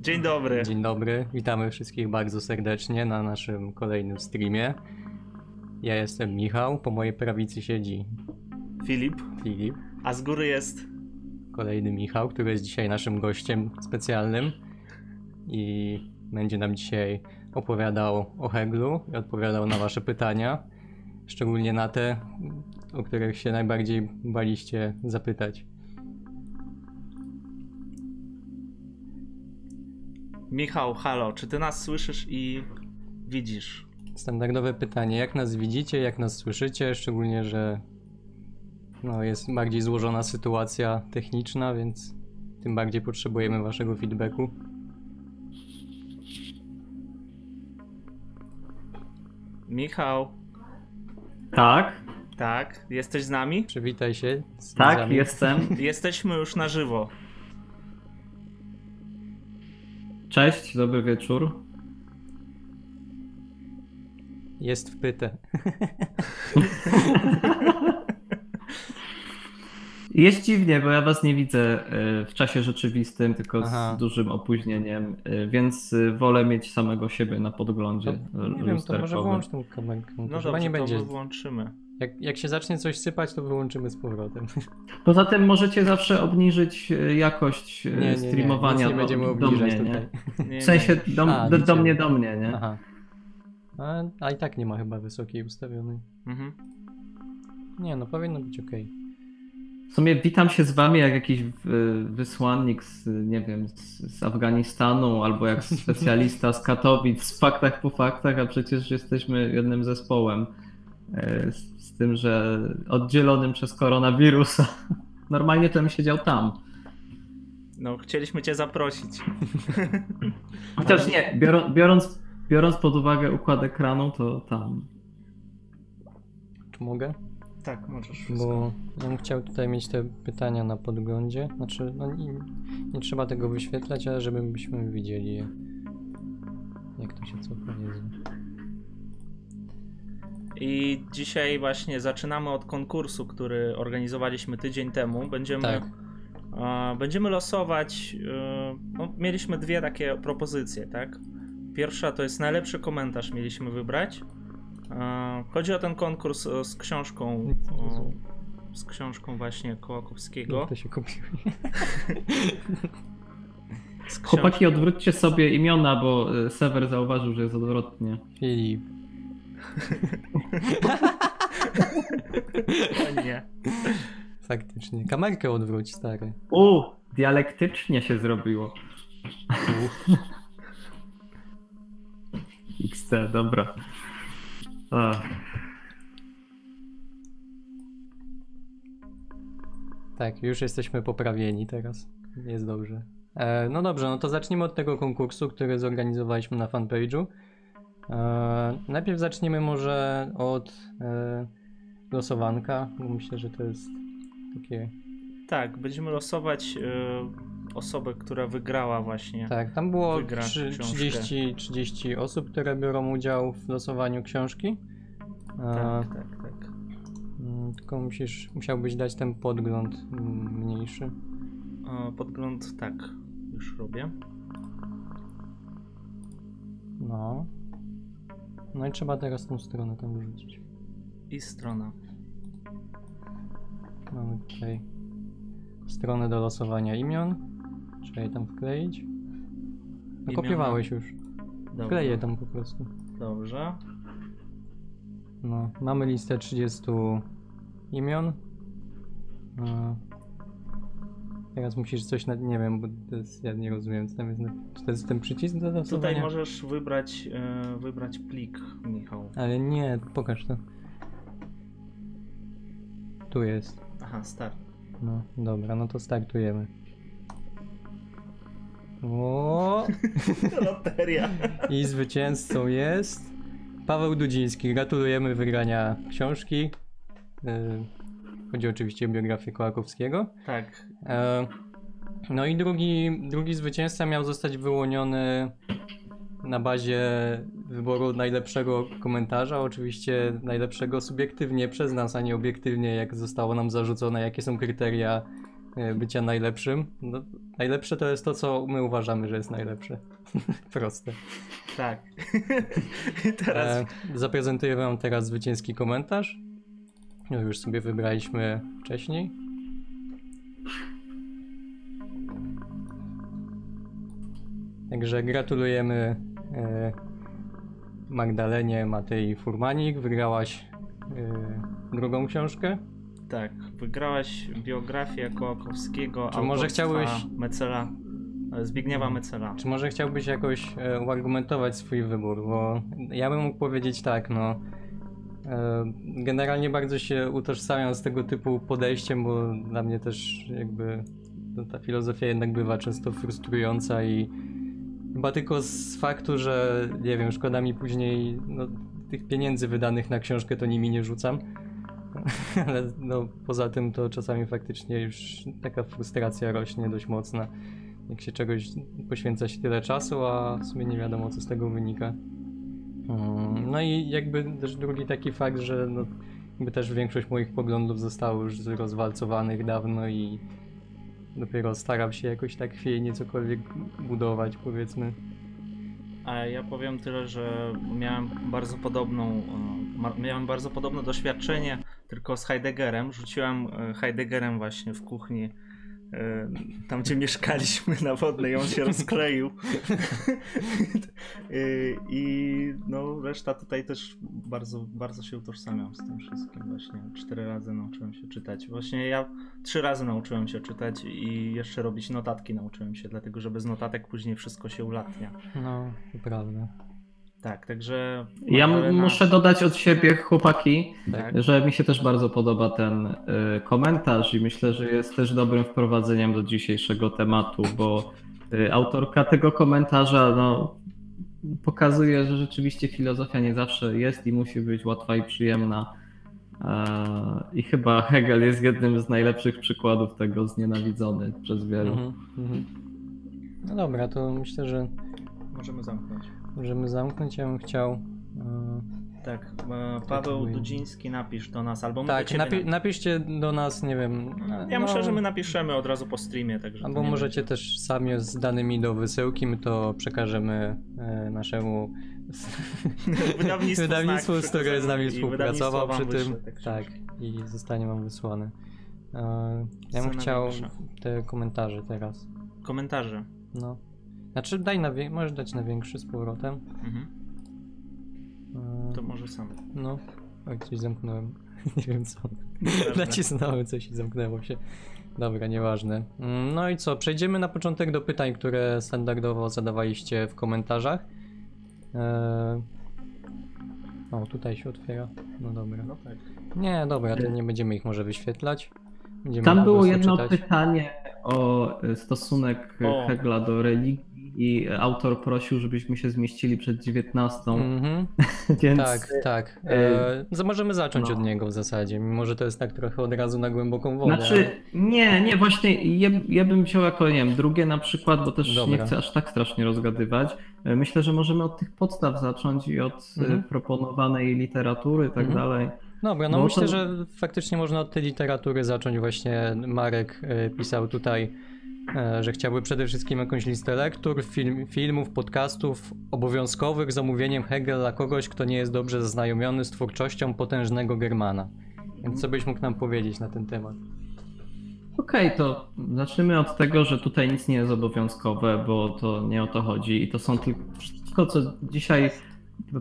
Dzień dobry. Dzień dobry, witamy wszystkich bardzo serdecznie na naszym kolejnym streamie. Ja jestem Michał, po mojej prawicy siedzi Filip, Filip, a z góry jest. kolejny Michał, który jest dzisiaj naszym gościem specjalnym i będzie nam dzisiaj opowiadał o Heglu i odpowiadał na wasze pytania, szczególnie na te, o których się najbardziej baliście zapytać. Michał, halo, czy ty nas słyszysz i widzisz? Standardowe pytanie, jak nas widzicie, jak nas słyszycie, szczególnie, że no, jest bardziej złożona sytuacja techniczna, więc tym bardziej potrzebujemy waszego feedbacku. Michał, Tak, tak, jesteś z nami? Przywitaj się. z tak, widzami. jestem. Jesteśmy już na żywo. Cześć, dobry wieczór. Jest wpyte. Jest dziwnie, bo ja was nie widzę y, w czasie rzeczywistym, tylko Aha. z dużym opóźnieniem, y, więc y, wolę mieć samego siebie na podglądzie To, y, nie wiem, to może wyłącz tą kamerkę. No No dobrze, nie to będzie. Jak, jak się zacznie coś sypać, to wyłączymy z powrotem. Poza tym możecie zawsze obniżyć y, jakość y, Nie, nie, nie. streamowania Nic nie do, będziemy do obniżać mnie, tutaj. nie? Nie, W sensie do, A, do, do do mnie, do mnie, nie? Aha. A, a i tak nie ma chyba wysokiej ustawionej. Nie. Mhm. Nie, no powinno być ok. W sumie witam się z wami jak jakiś y, wysłannik z, nie wiem, z, z Afganistanu albo jak specjalista z Katowic, z faktach po faktach, a przecież jesteśmy jednym zespołem. z tym, że oddzielonym przez koronawirusa. Normalnie to bym siedział tam. No, chcieliśmy cię zaprosić. Chociaż nie, biorą, biorąc, biorąc pod uwagę układ ekranu, to tam. Czy mogę? Tak, możesz. Bo ja bym chciał tutaj mieć te pytania na podglądzie. Znaczy, no nie, nie trzeba tego wyświetlać, ale żebyśmy widzieli je. Jak to się cofa, Jezu. I dzisiaj właśnie zaczynamy od konkursu, który organizowaliśmy tydzień temu. Będziemy, Tak. e, będziemy losować. e, no, mieliśmy dwie takie propozycje, tak? Pierwsza to jest najlepszy komentarz mieliśmy wybrać. E, chodzi o ten konkurs z książką. O, z książką właśnie Kołakowskiego. To się Chłopaki, odwróćcie sobie imiona, bo y, Sever zauważył, że jest odwrotnie. Filip. Nie. Faktycznie. Kamerkę odwróć, stary. U, dialektycznie się zrobiło. XC, dobra. A, Tak, już jesteśmy poprawieni teraz. Jest dobrze. E, no dobrze, no to zacznijmy od tego konkursu, który zorganizowaliśmy na fanpage'u. E, najpierw zaczniemy może od e, losowanka, myślę, że to jest takie... Tak, będziemy losować e, osobę, która wygrała właśnie. Tak, tam było Wygra trzy- książkę. 30, 30 osób, które biorą udział w losowaniu książki. E, tak, tak. tak. mm, Tylko musisz, musiałbyś dać ten podgląd mniejszy. Podgląd, tak, już robię. No. No i trzeba teraz tą stronę tam wrzucić. I strona. Mamy tutaj stronę do losowania imion. Trzeba je tam wkleić. No kopiowałeś już. Dobra. Wklej je tam po prostu. Dobrze. No, mamy listę 30 imion. No. Teraz musisz coś na... nie wiem, bo to jest, ja nie rozumiem co tam jest. Na... Czy to jest ten przycisk do losowania? Tutaj możesz wybrać, e, wybrać plik, Michał. Ale nie, pokaż to. Tu jest. Aha, start. No, dobra, no to startujemy. O, Loteria. I zwycięzcą jest Paweł Dudziński. Gratulujemy wygrania książki. Yy, Chodzi oczywiście o biografię Kołakowskiego. Tak. E, No i drugi, drugi zwycięzca miał zostać wyłoniony na bazie wyboru najlepszego komentarza, oczywiście najlepszego subiektywnie przez nas, a nie obiektywnie, jak zostało nam zarzucone, jakie są kryteria e, bycia najlepszym. No, najlepsze to jest to, co my uważamy, że jest najlepsze. Proste. Tak. I teraz. E, zaprezentuję wam teraz zwycięski komentarz. No, już sobie wybraliśmy wcześniej. Także gratulujemy e, Magdalenie Matei Furmanik. Wygrałaś e, drugą książkę. Tak, wygrałaś biografię Kołakowskiego, Czy może chciałbyś- Mecela, Zbigniewa Mecela. Czy może chciałbyś jakoś e, uargumentować swój wybór? Bo ja bym mógł powiedzieć tak, no. E, Generalnie bardzo się utożsamiam z tego typu podejściem, bo dla mnie też jakby ta filozofia jednak bywa często frustrująca i chyba tylko z faktu, że nie wiem, szkoda mi później no, tych pieniędzy wydanych na książkę, to nimi nie rzucam. Ale no, poza tym to czasami faktycznie już taka frustracja rośnie dość mocna jak się czegoś poświęca się tyle czasu, a w sumie nie wiadomo co z tego wynika. No i jakby też drugi taki fakt, że no, jakby też większość moich poglądów zostało już rozwalcowanych dawno i dopiero staram się jakoś tak chwiejnie cokolwiek budować powiedzmy. A ja powiem tyle, że miałem bardzo podobną, e, miałem bardzo podobne doświadczenie, tylko z Heideggerem. Rzuciłem e, Heideggerem właśnie w kuchni, tam gdzie mieszkaliśmy na Wodnej, on się rozkleił. E, I no reszta tutaj też bardzo, bardzo się utożsamiam z tym wszystkim właśnie. Cztery razy nauczyłem się czytać. Właśnie ja trzy razy nauczyłem się czytać i jeszcze robić notatki nauczyłem się, dlatego że bez notatek później wszystko się ulatnia. No, to prawda. Tak, także. Ja muszę dodać od siebie, chłopaki, Tak. że mi się też bardzo podoba ten y, komentarz i myślę, że jest też dobrym wprowadzeniem do dzisiejszego tematu, bo y, autorka tego komentarza no, pokazuje, że rzeczywiście filozofia nie zawsze jest i musi być łatwa i przyjemna. E, I chyba Hegel jest jednym z najlepszych przykładów tego, znienawidzony przez wielu. Mhm, mhm. No dobra, to myślę, że Możemy zamknąć. Możemy zamknąć. Ja bym chciał. e, Tak, e, Paweł. Dudziński napisz do nas, albo Tak, napi- na- napiszcie do nas, nie wiem. no, Ja no, myślę, że my napiszemy od razu po streamie, także. Albo możecie będzie- też sami z danymi do wysyłki, my to przekażemy e, naszemu Wydawnictwu wydawnictwu, z które z nami współpracował przy tym. Tak, książki. i zostanie wam wysłane. E, ja bym chciał te komentarze teraz. Komentarze. No. Znaczy daj na wie- możesz dać na większy z powrotem. Mhm. E, To może sam. No. Oj, coś zamknąłem. nie wiem co. Nacisnąłem coś i zamknęło się. Dobra, nieważne. Mm, No i co, przejdziemy na początek do pytań, które standardowo zadawaliście w komentarzach. Eee... O, tutaj się otwiera. No dobra. No tak. Nie, dobra, to nie będziemy ich może wyświetlać. Będziemy Tam było jedno czytać. pytanie o y, stosunek O. Hegla do religii i autor prosił, żebyśmy się zmieścili przed 19, Mhm, więc tak, tak. e, Eee, za- możemy zacząć no. od niego w zasadzie, mimo że to jest tak trochę od razu na głęboką wodę. Znaczy, nie, nie, właśnie ja, ja bym wziął jako, nie wiem, drugie na przykład, bo też Dobra. nie chcę aż tak strasznie rozgadywać. E, Myślę, że możemy od tych podstaw zacząć i od e, Mhm. proponowanej literatury i tak Mhm. dalej. Dobra, no myślę, to- że faktycznie można od tej literatury zacząć. Właśnie Marek e, pisał tutaj, e, że chciałby przede wszystkim jakąś listę lektur, film, filmów, podcastów obowiązkowych z omówieniem Hegela kogoś, kto nie jest dobrze zaznajomiony z twórczością potężnego Germana. Więc co byś mógł nam powiedzieć na ten temat? Okej, to zacznijmy od tego, że tutaj nic nie jest obowiązkowe, bo to nie o to chodzi i to są tylko wszystko, co dzisiaj,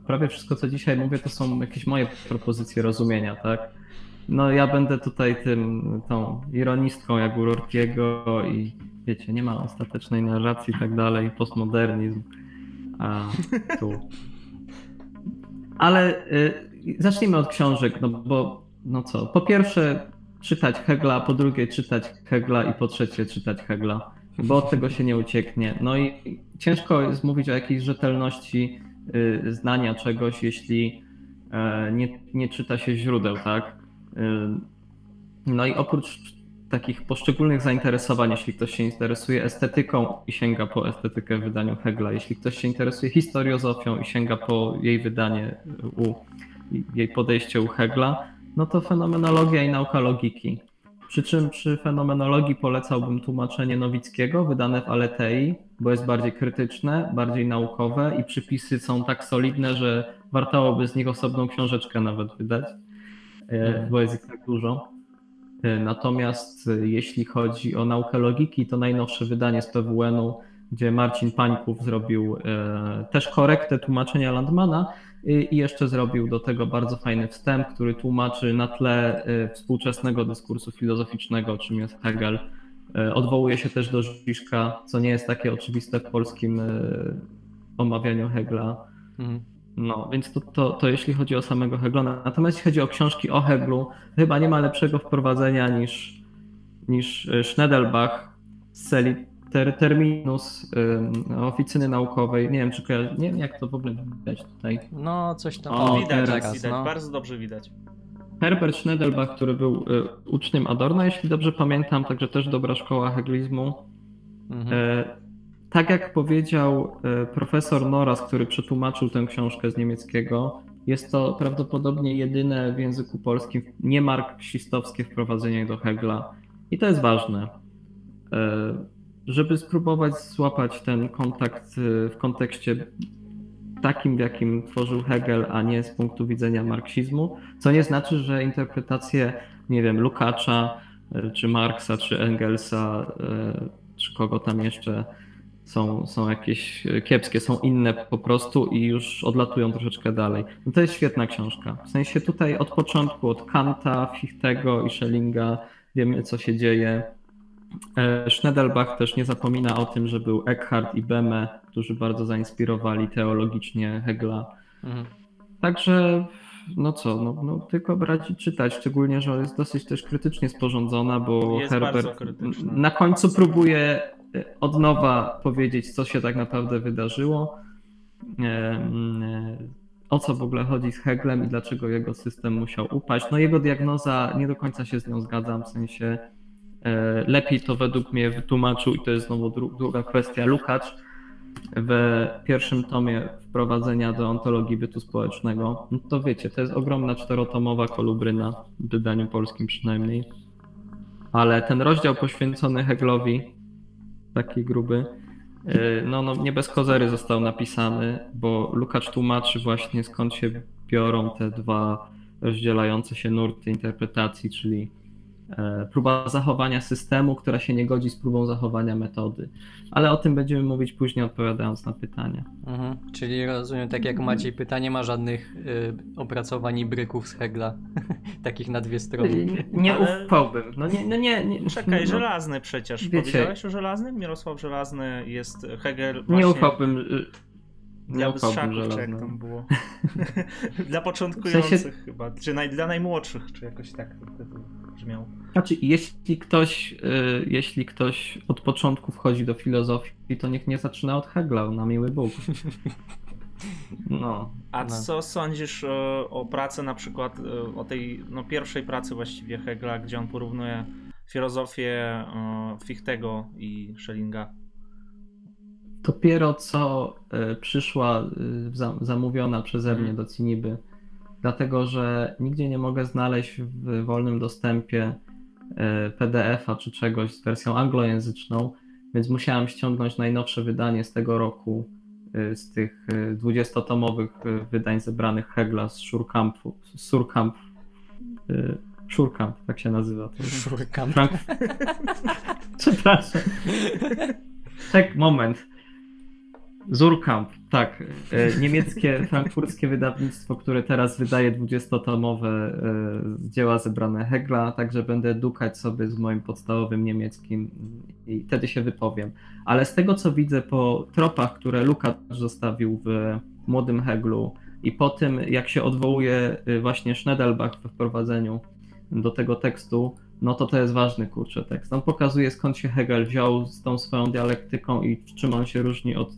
prawie wszystko, co dzisiaj mówię, to są jakieś moje propozycje rozumienia, tak? No ja będę tutaj tym, tą ironistką jak u Rorkiego i wiecie, nie ma ostatecznej narracji i tak dalej, postmodernizm, a tu. Ale y, zacznijmy od książek, no bo no co, po pierwsze czytać Hegla, po drugie czytać Hegla i po trzecie czytać Hegla, bo od tego się nie ucieknie. No i ciężko jest mówić o jakiejś rzetelności y, znania czegoś, jeśli e, nie, nie czyta się źródeł, tak? No i oprócz takich poszczególnych zainteresowań, jeśli ktoś się interesuje estetyką i sięga po estetykę w wydaniu Hegla, jeśli ktoś się interesuje historiozofią i sięga po jej wydanie u jej podejście u Hegla, no to fenomenologia i nauka logiki. Przy czym przy fenomenologii polecałbym tłumaczenie Nowickiego, wydane w Aletei, bo jest bardziej krytyczne, bardziej naukowe i przypisy są tak solidne, że wartałoby z nich osobną książeczkę nawet wydać, bo jest ich tak dużo. E, natomiast e, jeśli chodzi o naukę logiki, to najnowsze wydanie z PWN-u, gdzie Marcin Pańków zrobił też korektę tłumaczenia Landmana, i jeszcze zrobił do tego bardzo fajny wstęp, który tłumaczy na tle współczesnego dyskursu filozoficznego, czym jest Hegel. Odwołuje się też do Żiszka, co nie jest takie oczywiste w polskim omawianiu Hegla. Mhm. No, więc to, to, to jeśli chodzi o samego Hegla. Natomiast jeśli chodzi o książki o Heglu, chyba nie ma lepszego wprowadzenia niż, niż Schnedelbach z serii ter, terminus oficyny naukowej. Nie wiem, czy nie wiem, jak to w ogóle widać tutaj. No, coś tam. O, widać, teraz, widać, no. bardzo dobrze widać. Herbert Schnedelbach, który był y, uczniem Adorna, jeśli dobrze pamiętam, także też dobra szkoła heglizmu. Mhm. Y, tak jak powiedział y, profesor Noras, który przetłumaczył tę książkę z niemieckiego, jest to prawdopodobnie jedyne w języku polskim niemarksistowskie wprowadzenie do Hegla. I to jest ważne. Y, żeby spróbować złapać ten kontakt y, w kontekście takim, w jakim tworzył Hegel, a nie z punktu widzenia marksizmu, co nie znaczy, że interpretacje, nie wiem, Lukacza, czy Marksa, czy Engelsa, czy kogo tam jeszcze są, są jakieś kiepskie, są inne po prostu i już odlatują troszeczkę dalej. No to jest świetna książka. W sensie tutaj od początku, od Kanta, Fichtego i Schellinga wiemy, co się dzieje E, Schnedelbach też nie zapomina o tym, że był Eckhart i Beme, którzy bardzo zainspirowali teologicznie Hegla. Mhm. Także no co, no, no, tylko brać i czytać, szczególnie, że jest dosyć też krytycznie sporządzona, bo jest Herbert na końcu próbuje e, od nowa powiedzieć, co się tak naprawdę wydarzyło, o co w ogóle chodzi z Heglem i dlaczego jego system musiał upaść. No jego diagnoza, nie do końca się z nią zgadzam, w sensie E, lepiej to według mnie wytłumaczył, i to jest znowu druga kwestia, Lukacz w pierwszym tomie wprowadzenia do ontologii bytu społecznego. No to wiecie, to jest ogromna czterotomowa kolubryna, w wydaniu polskim przynajmniej. Ale ten rozdział poświęcony Heglowi, taki gruby, e, no, no nie bez kozery został napisany, bo Lukacz tłumaczy właśnie skąd się biorą te dwa rozdzielające się nurty interpretacji, czyli próba zachowania systemu, która się nie godzi z próbą zachowania metody. Ale o tym będziemy mówić później, odpowiadając na pytania. Mhm. Czyli rozumiem, tak jak Maciej pyta, nie ma żadnych y, opracowań i bryków z Hegla, takich na dwie strony. Nie, Ale... ufałbym. No nie, no nie, nie. Czekaj, no. żelazny przecież. Wiecie, Powiedziałeś o żelaznym? Mirosław Żelazny jest Hegel. Właśnie... Nie ufałbym. Y, nie ufałbym żelaznym. tam było. dla początkujących w sensie... chyba, czy naj, dla najmłodszych, czy jakoś tak brzmiał. Znaczy, jeśli ktoś, y, jeśli ktoś od początku wchodzi do filozofii, to niech nie zaczyna od Hegla, na miły Bóg. No. A no. co sądzisz o, o pracy na przykład, y, o tej no, pierwszej pracy właściwie Hegla, gdzie on porównuje filozofię y, Fichtego i Schellinga? Dopiero co przyszła zamówiona przeze mnie mhm. do Ciniby, dlatego że nigdzie nie mogę znaleźć w wolnym dostępie E, PDF-a czy czegoś z wersją anglojęzyczną, więc musiałem ściągnąć najnowsze wydanie z tego roku, e, z tych 20-tomowych e, wydań zebranych Hegla z Surkampu, Surkamp, Surkamp, tak się nazywa. Surkamp. Frank... Przepraszam. Tak, moment. Zurkamp, tak. E, niemieckie, frankfurckie wydawnictwo, które teraz wydaje 20-tomowe e, dzieła zebrane Hegla, także będę dukać sobie z moim podstawowym niemieckim i wtedy się wypowiem. Ale z tego, co widzę po tropach, które Lukasz zostawił w Młodym Heglu i po tym, jak się odwołuje e, właśnie Schnedelbach w wprowadzeniu do tego tekstu, no to to jest ważny kurczę tekst. On pokazuje skąd się Hegel wziął z tą swoją dialektyką i czym on się różni od,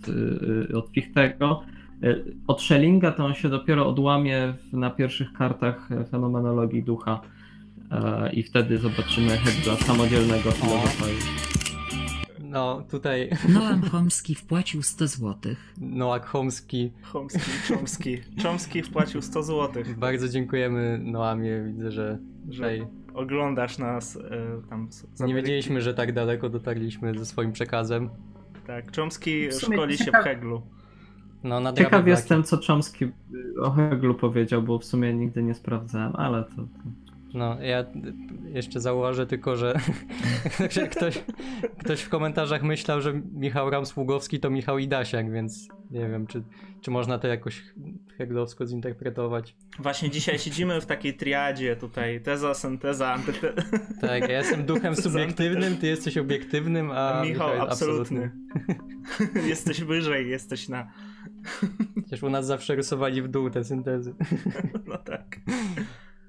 y, od Fichtego. Y, od Schellinga to on się dopiero odłamie na pierwszych kartach fenomenologii ducha. e, i wtedy zobaczymy Hegla samodzielnego filozofa. No, tutaj Noam Chomski wpłacił 100 złotych. Noak Chomski. Chomski, Chomski. Chomski wpłacił 100 zł, Bardzo dziękujemy Noamie. Widzę, że że tutaj oglądasz nas e, tam z, z nie wiedzieliśmy, że tak daleko dotarliśmy ze swoim przekazem. Tak, sumie szkoli się w Heglu. No, nadrabia Ciekaw jestem, co Chomsky o Heglu powiedział, bo w sumie nigdy nie sprawdzałem, ale to... to... No, ja jeszcze zauważę tylko, że, ktoś, ktoś w komentarzach myślał, że Michał Ramsługowski to Michał Idasiak, więc nie wiem, czy, czy można to jakoś heglowsko zinterpretować. Właśnie dzisiaj siedzimy w takiej triadzie tutaj, teza, synteza, antyteza. Tak, ja jestem duchem subiektywnym, ty jesteś obiektywnym, a Michał jest absolutny. jesteś wyżej, jesteś na... Przecież u nas zawsze rysowali w dół te syntezy. No tak.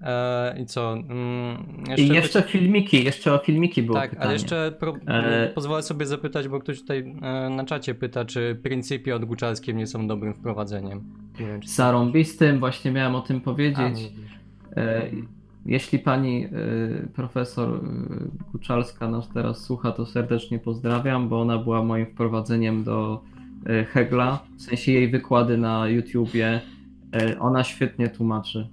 E, I co? Mm, I jeszcze filmiki, jeszcze o filmiki było Tak, pytanie. ale jeszcze pro, E- pozwolę sobie zapytać, bo ktoś tutaj e, na czacie pyta, czy pryncypie od Guczalskim nie są dobrym wprowadzeniem. Nie wiem, czy... Zarąbistym, właśnie miałem o tym A, powiedzieć. widzisz. E, Jeśli pani e, profesor Kuczalska nas teraz słucha, to serdecznie pozdrawiam, bo ona była moim wprowadzeniem do Hegla. W sensie jej wykłady na YouTubie. Ona świetnie tłumaczy.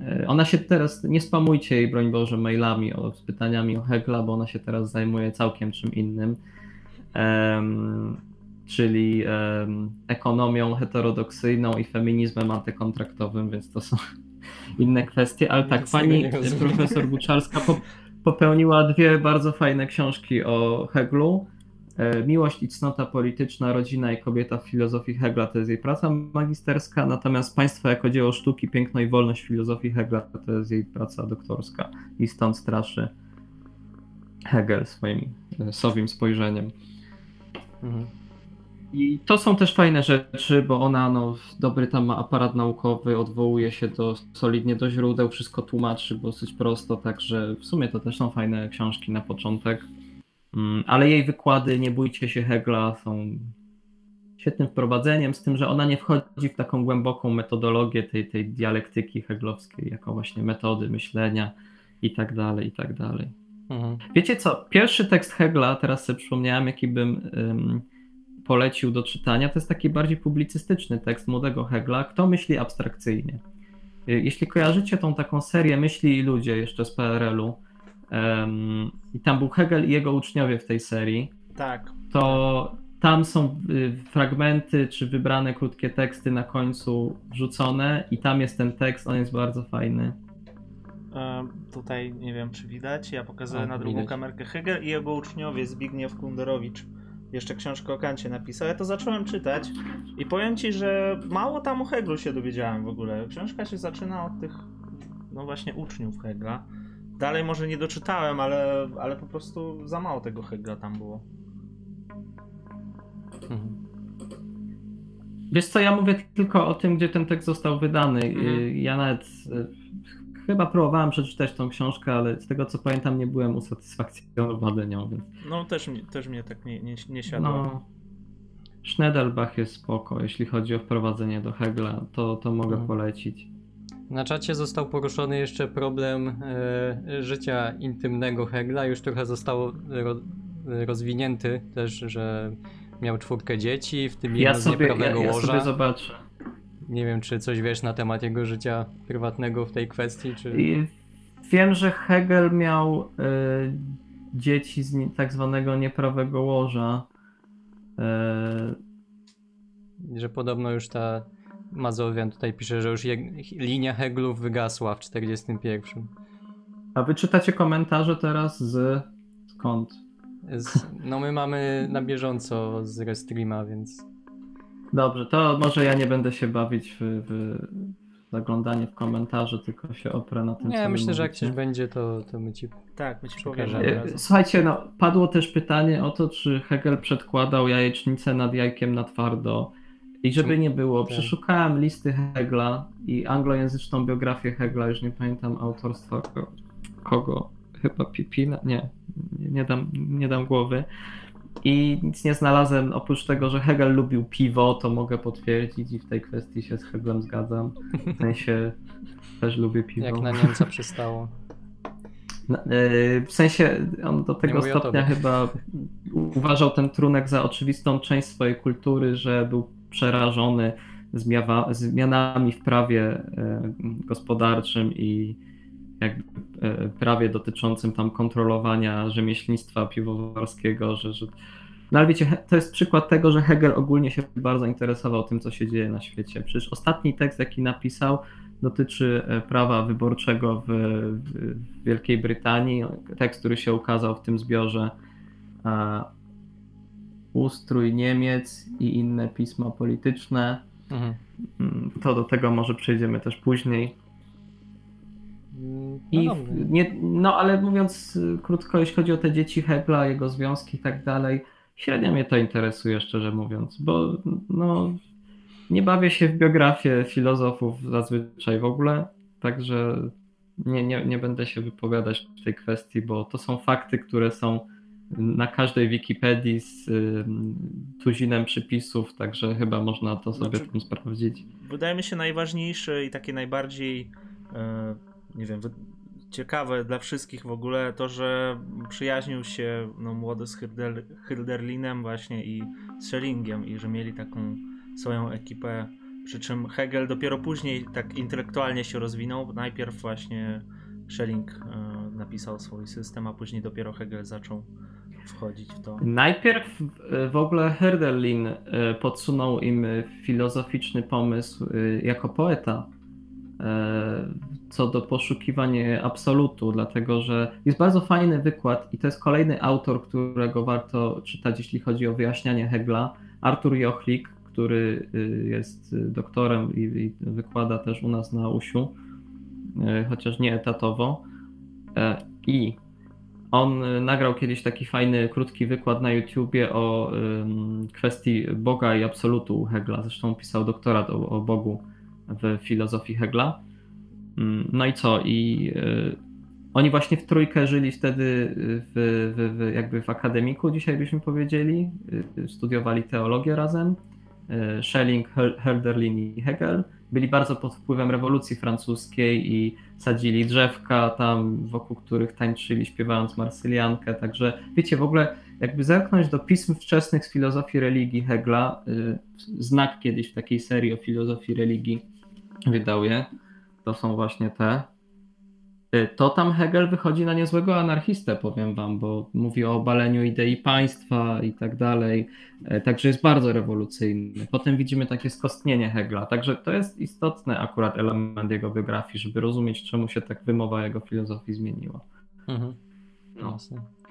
E, Ona się teraz, nie spamujcie jej, broń Boże, mailami o, z pytaniami o Hegla, bo ona się teraz zajmuje całkiem czym innym. Em, czyli em, ekonomią heterodoksyjną i feminizmem antykontraktowym, więc to są inne kwestie, ale tak, Nic pani profesor Buczarska po, popełniła dwie bardzo fajne książki o Heglu. E, Miłość i cnota polityczna, rodzina i kobieta w filozofii Hegla to jest jej praca magisterska, natomiast Państwo jako dzieło sztuki, piękno i wolność w filozofii Hegla to jest jej praca doktorska i stąd straszy Hegel swoim e, sowim spojrzeniem. Mhm. I to są też fajne rzeczy, bo ona no, dobry tam ma aparat naukowy, odwołuje się do, solidnie do źródeł, wszystko tłumaczy dosyć prosto, także w sumie to też są fajne książki na początek. Mm, Ale jej wykłady, nie bójcie się Hegla, są świetnym wprowadzeniem, z tym, że ona nie wchodzi w taką głęboką metodologię tej, tej dialektyki heglowskiej, jako właśnie metody myślenia i tak dalej, i tak dalej. Mhm. Wiecie co, pierwszy tekst Hegla, teraz sobie przypomniałem, jaki bym ym, polecił do czytania, to jest taki bardziej publicystyczny tekst młodego Hegla, Kto myśli abstrakcyjnie. Y, Jeśli kojarzycie tą taką serię Myśli i ludzie jeszcze z PRL-u ym, i tam był Hegel i jego uczniowie w tej serii, Tak. to tam są y, fragmenty czy wybrane krótkie teksty na końcu wrzucone i tam jest ten tekst, on jest bardzo fajny. Tutaj nie wiem, czy widać. Ja pokazuję O, na drugą widać. kamerkę Hegel i jego uczniowie Zbigniew Kunderowicz. Jeszcze książkę o Kancie napisał. Ja to zacząłem czytać i powiem ci, że mało tam o Heglu się dowiedziałem w ogóle. Książka się zaczyna od tych, no właśnie, uczniów Hegla. Dalej może nie doczytałem, ale, ale po prostu za mało tego Hegla tam było. Mhm. Wiesz co, ja mówię tylko o tym, gdzie ten tekst został wydany. Mhm. Y, Ja nawet y, chyba próbowałem przeczytać tą książkę, ale z tego co pamiętam nie byłem usatysfakcjonowany nią, więc No też, też mnie tak nie, nie, nie siadło. no... Schneidelbach jest spoko, jeśli chodzi o wprowadzenie do Hegla, to, to mogę Mhm. polecić. Na czacie został poruszony jeszcze problem e, życia intymnego Hegla. Już trochę zostało ro, rozwinięty też, że miał czwórkę dzieci, w tym Ja jedno z sobie, ja, nieprawego ja łoża. sobie zobaczę. Nie wiem, czy coś wiesz na temat jego życia prywatnego w tej kwestii, czy... I wiem, że Hegel miał y, dzieci z tak zwanego nieprawego łoża. Y, że podobno już ta Mazowian tutaj pisze, że już je, linia Heglów wygasła w 41. a wy czytacie komentarze teraz z skąd? Z, no my mamy na bieżąco z Restreama, więc Dobrze, to może ja nie będę się bawić w, w zaglądanie w komentarze, tylko się oprę na tym, nie, myślę, że jak coś będzie, to, to my ci... Tak, my ci od E. Słuchajcie, no, padło też pytanie o to, czy Hegel przedkładał jajecznicę nad jajkiem na twardo. I żeby nie było, przeszukałem listy Hegla i anglojęzyczną biografię Hegla, już nie pamiętam autorstwa ko- kogo, chyba Pipina, nie, nie, dam, nie dam głowy. I nic nie znalazłem, oprócz tego, że Hegel lubił piwo, to mogę potwierdzić i w tej kwestii się z Heglem zgadzam. W sensie też lubię piwo. Jak na Niemca przystało. E, W sensie on do tego stopnia chyba uważał ten trunek za oczywistą część swojej kultury, że był przerażony zmiawa- zmianami w prawie e, gospodarczym i jakby e, prawie dotyczącym tam kontrolowania rzemieślnictwa piwowarskiego, że, że... No ale wiecie, to jest przykład tego, że Hegel ogólnie się bardzo interesował tym, co się dzieje na świecie. Przecież ostatni tekst, jaki napisał, dotyczy e, prawa wyborczego w, w Wielkiej Brytanii. Tekst, który się ukazał w tym zbiorze Ustrój Niemiec i inne pisma polityczne. Mhm. Mm, To do tego może przejdziemy też później. Mm, I No w- nie, no ale mówiąc y, krótko, jeśli chodzi o te dzieci Hegla, jego związki i tak dalej, średnio mnie to interesuje, szczerze mówiąc, bo no, nie bawię się w biografię filozofów zazwyczaj w ogóle, także nie, nie, nie będę się wypowiadać w tej kwestii, bo to są fakty, które są na każdej Wikipedii z y, tuzinem przypisów, także chyba można to sobie Znaczy- tam sprawdzić. Wydaje mi się najważniejsze i takie najbardziej, e, nie wiem, ciekawe dla wszystkich w ogóle to, że przyjaźnił się no, młody z Hildel- Hilderlinem właśnie i z Schellingiem i że mieli taką swoją ekipę, przy czym Hegel dopiero później tak intelektualnie się rozwinął. Najpierw właśnie Schelling e, napisał swój system, a później dopiero Hegel zaczął wchodzić w to. Najpierw e, w ogóle Herderlin e, podsunął im filozoficzny pomysł e, jako poeta co do poszukiwania absolutu, dlatego że jest bardzo fajny wykład i to jest kolejny autor, którego warto czytać, jeśli chodzi o wyjaśnianie Hegla, Artur Jochlik, który jest doktorem i, wykłada też u nas na USiu, chociaż nie etatowo. I on y, nagrał kiedyś taki fajny, krótki wykład na YouTubie o kwestii Boga i absolutu Hegla. Zresztą pisał doktorat o, o Bogu w filozofii Hegla. Ym, No i co? I y, oni właśnie w trójkę żyli wtedy w, w, w, jakby w akademiku, dzisiaj byśmy powiedzieli. Y, Studiowali teologię razem. Y, Schelling, Her- Herderlin i Hegel. Byli bardzo pod wpływem rewolucji francuskiej i sadzili drzewka tam, wokół których tańczyli, śpiewając marsyliankę. Także wiecie, w ogóle jakby zerknąć do pism wczesnych z filozofii religii Hegla, y, znak kiedyś w takiej serii o filozofii religii wydał je, to są właśnie te. Y, To tam Hegel wychodzi na niezłego anarchistę, powiem wam, bo mówi o obaleniu idei państwa i tak dalej. E, Także jest bardzo rewolucyjny. Potem widzimy takie skostnienie Hegla. Także to jest istotny akurat element jego biografii, żeby rozumieć, czemu się tak wymowa jego filozofii zmieniła. Mhm. No.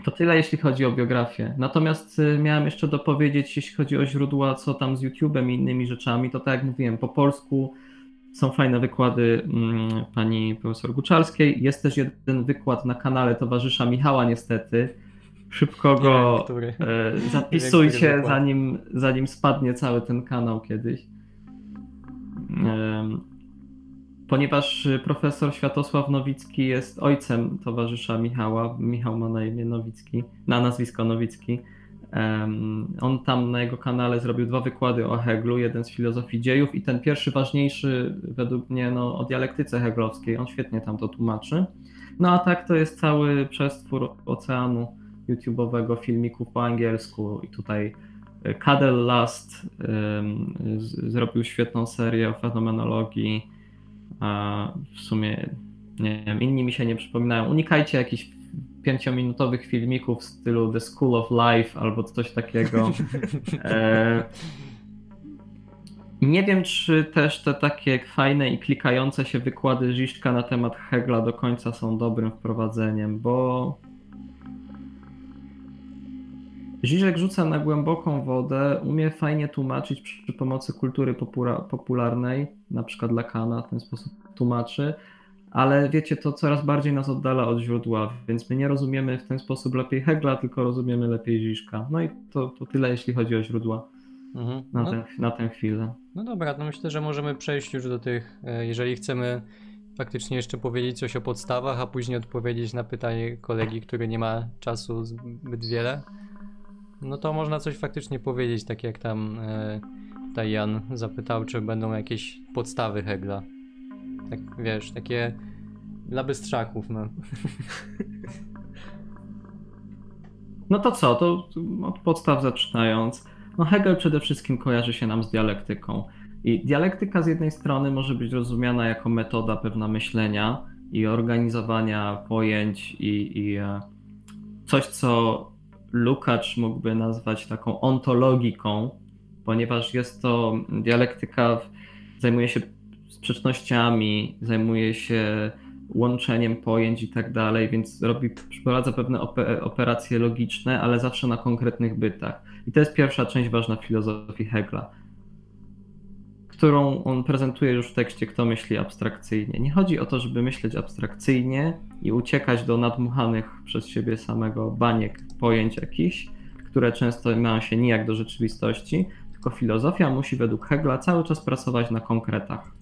To tyle, jeśli chodzi o biografię. Natomiast y, miałem jeszcze dopowiedzieć, jeśli chodzi o źródła, co tam z YouTube'em i innymi rzeczami, to tak jak mówiłem, po polsku są fajne wykłady mm, pani profesor Guczalskiej. Jest też jeden wykład na kanale towarzysza Michała, niestety. Szybko go wiem, e, wiem, zapisujcie, zanim, zanim spadnie cały ten kanał kiedyś. Em, Ponieważ profesor Światosław Nowicki jest ojcem towarzysza Michała, Michał ma na imię Nowicki, na nazwisko Nowicki. On tam na jego kanale zrobił dwa wykłady o Heglu, jeden z filozofii dziejów i ten pierwszy ważniejszy według mnie no, o dialektyce heglowskiej. On świetnie tam to tłumaczy. No a tak to jest cały przestwór oceanu YouTube'owego filmików po angielsku i tutaj y, Cadel Last em, z- zrobił świetną serię o fenomenologii. A w sumie nie wiem, inni mi się nie przypominają. Unikajcie jakichś pięciominutowych filmików w stylu The School of Life albo coś takiego. E, nie wiem, czy też te takie fajne i klikające się wykłady Żiszka na temat Hegla do końca są dobrym wprowadzeniem, bo Žižek rzuca na głęboką wodę, umie fajnie tłumaczyć przy, pomocy kultury popularnej, na przykład Lakana w ten sposób tłumaczy, ale wiecie, to coraz bardziej nas oddala od źródła, więc my nie rozumiemy w ten sposób lepiej Hegla, tylko rozumiemy lepiej Žižka. No i to, to tyle, jeśli chodzi o źródła Mhm. na, No, ten, na tę chwilę. no dobra, to myślę, że możemy przejść już do tych, e, jeżeli chcemy faktycznie jeszcze powiedzieć coś o podstawach, a później odpowiedzieć na pytanie kolegi, który nie ma czasu zbyt wiele, no to można coś faktycznie powiedzieć, tak jak tam e, Jan zapytał, czy będą jakieś podstawy Hegla. Tak wiesz, takie dla bystrzaków, no. No to co, to od podstaw zaczynając. No Hegel przede wszystkim kojarzy się nam z dialektyką. I dialektyka z jednej strony może być rozumiana jako metoda pewna myślenia i organizowania pojęć i, i e, coś, co Lukács mógłby nazwać taką ontologiką, ponieważ jest to dialektyka, zajmuje się sprzecznościami, zajmuje się łączeniem pojęć i tak dalej, więc robi, przeprowadza pewne operacje logiczne, ale zawsze na konkretnych bytach. I to jest pierwsza część ważna filozofii Hegla, którą on prezentuje już w tekście Kto myśli abstrakcyjnie. Nie chodzi o to, żeby myśleć abstrakcyjnie i uciekać do nadmuchanych przez siebie samego baniek pojęć jakichś, które często mają się nijak do rzeczywistości, tylko filozofia musi według Hegla cały czas pracować na konkretach.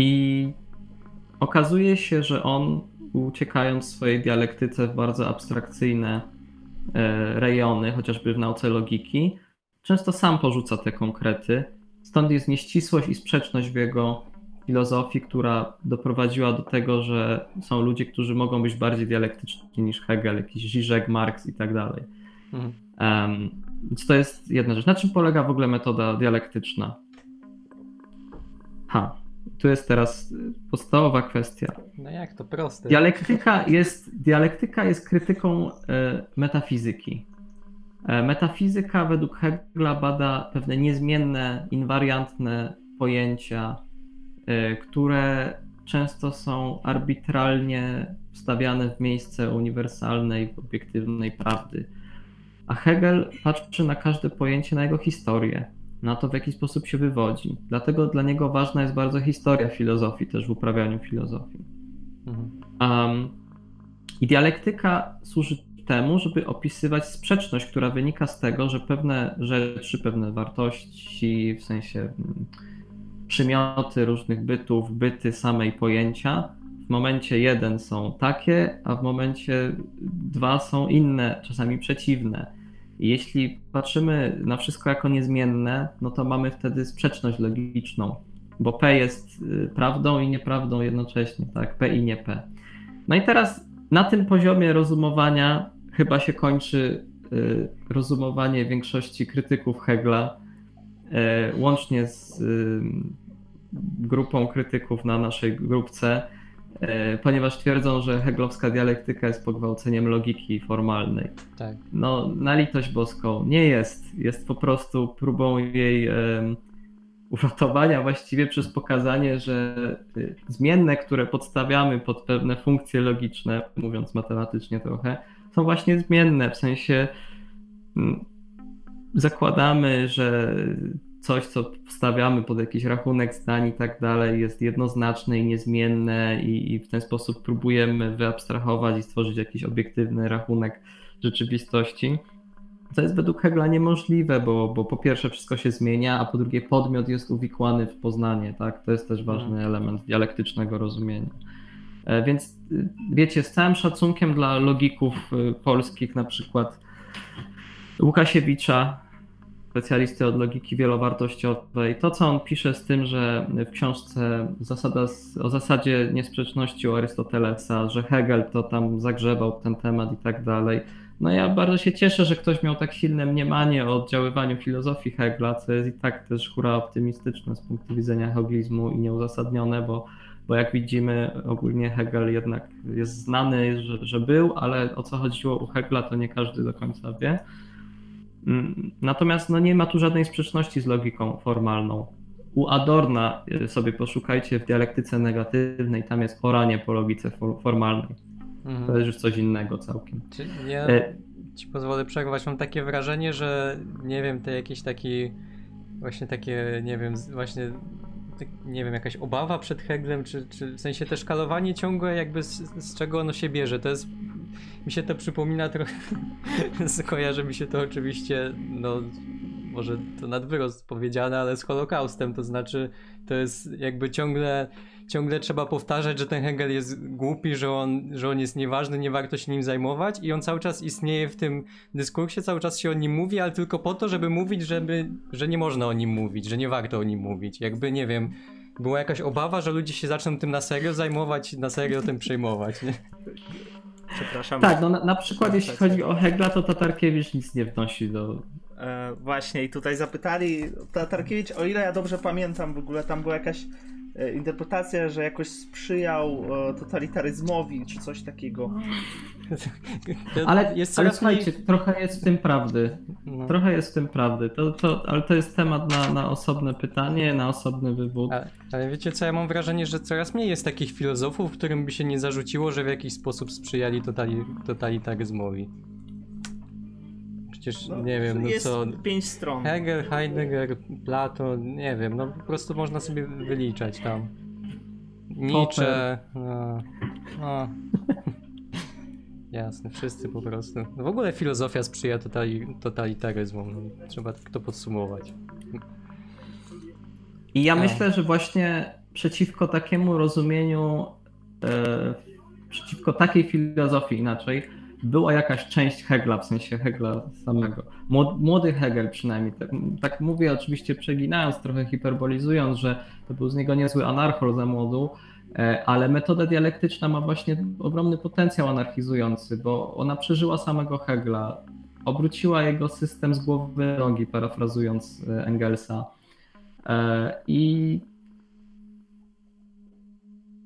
I okazuje się, że on, uciekając w swojej dialektyce w bardzo abstrakcyjne e, rejony, chociażby w nauce logiki, często sam porzuca te konkrety. Stąd jest nieścisłość i sprzeczność w jego filozofii, która doprowadziła do tego, że są ludzie, którzy mogą być bardziej dialektyczni niż Hegel, jakiś Zizek, Marx i tak dalej. Mhm. Um, więc to jest jedna rzecz. Na czym polega w ogóle metoda dialektyczna? Ha, tu jest teraz podstawowa kwestia. No jak to proste. Dialektyka jest, dialektyka jest krytyką e, metafizyki. E, metafizyka według Hegla bada pewne niezmienne, inwariantne pojęcia, e, które często są arbitralnie wstawiane w miejsce uniwersalnej, obiektywnej prawdy. A Hegel patrzy na każde pojęcie, na jego historię na to, w jaki sposób się wywodzi. Dlatego dla niego ważna jest bardzo historia filozofii, też w uprawianiu filozofii. Mhm. Um, I dialektyka służy temu, żeby opisywać sprzeczność, która wynika z tego, że pewne rzeczy, pewne wartości, w sensie mm, przymioty różnych bytów, byty samej pojęcia, w momencie jeden są takie, a w momencie dwa są inne, czasami przeciwne jeśli patrzymy na wszystko jako niezmienne, no to mamy wtedy sprzeczność logiczną, bo P jest y, prawdą i nieprawdą jednocześnie, tak? P i nie P. No i teraz na tym poziomie rozumowania chyba się kończy y, rozumowanie większości krytyków Hegla, y, łącznie z grupą krytyków na naszej grupce ponieważ twierdzą, że heglowska dialektyka jest pogwałceniem logiki formalnej. Tak. No, na litość boską nie jest. Jest po prostu próbą jej um, uratowania właściwie przez pokazanie, że y, zmienne, które podstawiamy pod pewne funkcje logiczne, mówiąc matematycznie trochę, są właśnie zmienne, w sensie um, zakładamy, że coś, co wstawiamy pod jakiś rachunek zdań i tak dalej, jest jednoznaczne i niezmienne, i, i w ten sposób próbujemy wyabstrahować i stworzyć jakiś obiektywny rachunek rzeczywistości. To jest według Hegla niemożliwe, bo, bo po pierwsze wszystko się zmienia, a po drugie podmiot jest uwikłany w poznanie, tak? To jest też ważny mhm. element dialektycznego rozumienia. E, więc y, wiecie, z całym szacunkiem dla logików y, polskich, na przykład Łukasiewicza, specjalisty od logiki wielowartościowej. To, co on pisze z tym, że w książce zasada, o zasadzie niesprzeczności u Arystotelesa, że Hegel to tam zagrzebał ten temat i tak dalej. No ja bardzo się cieszę, że ktoś miał tak silne mniemanie o oddziaływaniu filozofii Hegla, co jest i tak też hura optymistyczne z punktu widzenia heglizmu i nieuzasadnione, bo, bo jak widzimy ogólnie Hegel jednak jest znany, że, że był, ale o co chodziło u Hegla to nie każdy do końca wie. Mm, natomiast no nie ma tu żadnej sprzeczności z logiką formalną. U Adorna y, sobie poszukajcie w dialektyce negatywnej, tam jest oranie po logice formalnej. Mhm. To jest już coś innego całkiem. Czy ja e... ci pozwolę przerwać. Mam takie wrażenie, że nie wiem, te jakieś taki właśnie takie, nie wiem, właśnie nie wiem, jakaś obawa przed Heglem, czy, czy w sensie te szkalowanie ciągłe jakby z, z czego ono się bierze. To jest mi się to przypomina trochę, kojarzy mi się to oczywiście, no może to nadwyrost powiedziane, ale z Holokaustem, to znaczy to jest jakby ciągle ciągle trzeba powtarzać, że ten Hegel jest głupi, że on, że on jest nieważny, nie warto się nim zajmować i on cały czas istnieje w tym dyskursie, cały czas się o nim mówi, ale tylko po to, żeby mówić, żeby, że nie można o nim mówić, że nie warto o nim mówić. Jakby, nie wiem, była jakaś obawa, że ludzie się zaczną tym na serio zajmować, na serio tym przejmować, nie? Przepraszam. Tak, no na, na przykład jeśli chodzi o Hegla, to Tatarkiewicz nic nie wnosi do... E, właśnie, i tutaj zapytali Tatarkiewicz, o ile ja dobrze pamiętam, w ogóle tam była jakaś interpretacja, że jakoś sprzyjał e, totalitaryzmowi, czy coś takiego. Ale, jest ale słuchajcie, mniej... trochę jest w tym prawdy. No. Trochę jest w tym prawdy, to, to, ale to jest temat na, na osobne pytanie, na osobny wywód. Ale, ale wiecie co, ja mam wrażenie, że coraz mniej jest takich filozofów, którym by się nie zarzuciło, że w jakiś sposób sprzyjali totali, totalitaryzmowi. Przecież No, nie wiem, no jest co... pięć stron. Hegel, Heidegger, Platon, nie wiem, no po prostu można sobie wyliczać tam. Nietzsche, no, no. Jasne, wszyscy po prostu. No w ogóle filozofia sprzyja totali, totalitaryzmom, no, trzeba tak to podsumować. I ja No. myślę, że właśnie przeciwko takiemu rozumieniu, e, przeciwko takiej filozofii inaczej, była jakaś część Hegla, w sensie Hegla samego. Młody, Hegel przynajmniej. Tak, tak mówię oczywiście przeginając, trochę hiperbolizując, że to był z niego niezły anarchol za młodu, e, ale metoda dialektyczna ma właśnie ogromny potencjał anarchizujący, bo ona przeżyła samego Hegla, obróciła jego system z głowy nogi, parafrazując e, Engelsa. E, I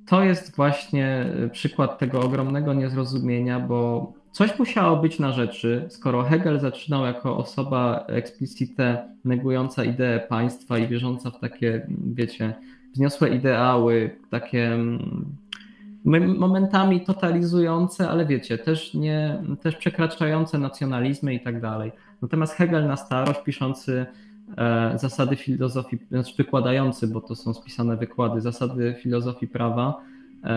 to jest właśnie przykład tego ogromnego niezrozumienia, bo coś musiało być na rzeczy, skoro Hegel zaczynał jako osoba explicite negująca ideę państwa i wierząca w takie, wiecie, wzniosłe ideały, takie mm, mom- momentami totalizujące, ale wiecie, też nie, też przekraczające nacjonalizmy i tak dalej. Natomiast Hegel na starość, piszący e, zasady filozofii, znaczy wykładający, bo to są spisane wykłady, zasady filozofii prawa,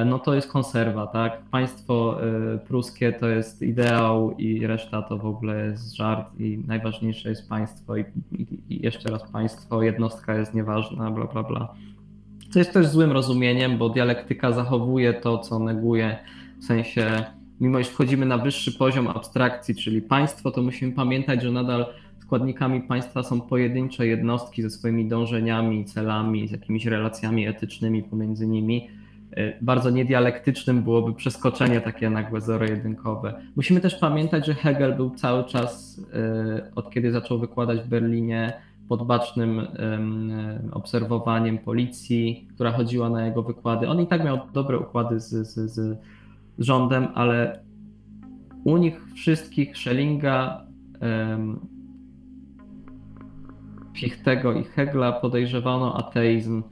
no to jest konserwa, tak? Państwo e, pruskie to jest ideał i reszta to w ogóle jest żart i najważniejsze jest państwo i, i, i jeszcze raz państwo, jednostka jest nieważna, bla, bla, bla. Co jest też złym rozumieniem, bo dialektyka zachowuje to, co neguje, w sensie, mimo iż wchodzimy na wyższy poziom abstrakcji, czyli państwo, to musimy pamiętać, że nadal składnikami państwa są pojedyncze jednostki ze swoimi dążeniami, celami, z jakimiś relacjami etycznymi pomiędzy nimi. Y, Bardzo niedialektycznym byłoby przeskoczenie takie nagłe zero-jedynkowe. Musimy też pamiętać, że Hegel był cały czas, y, od kiedy zaczął wykładać w Berlinie, pod bacznym ym, obserwowaniem policji, która chodziła na jego wykłady. On i tak miał dobre układy z, z, z rządem, ale u nich wszystkich Schellinga, Fichtego i Hegla podejrzewano ateizm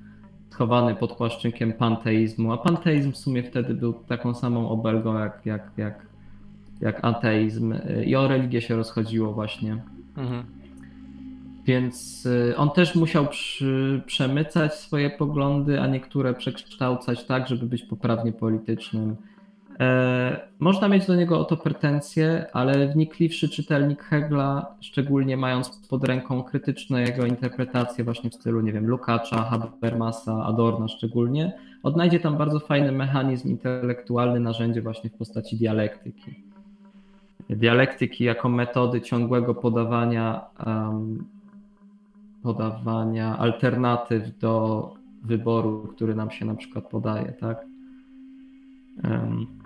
schowany pod płaszczykiem panteizmu, a panteizm w sumie wtedy był taką samą obelgą jak, jak, jak, jak ateizm y, i o religię się rozchodziło właśnie. Mhm. Więc y, on też musiał przy, przemycać swoje poglądy, a niektóre przekształcać tak, żeby być poprawnie politycznym. E, można mieć do niego o to pretensje, ale wnikliwszy czytelnik Hegla, szczególnie mając pod ręką krytyczne jego interpretacje właśnie w stylu, nie wiem, Lukacza, Habermasa, Adorna szczególnie, odnajdzie tam bardzo fajny mechanizm intelektualny, narzędzie właśnie w postaci dialektyki. Dialektyki jako metody ciągłego podawania um, podawania alternatyw do wyboru, który nam się na przykład podaje, tak? Um,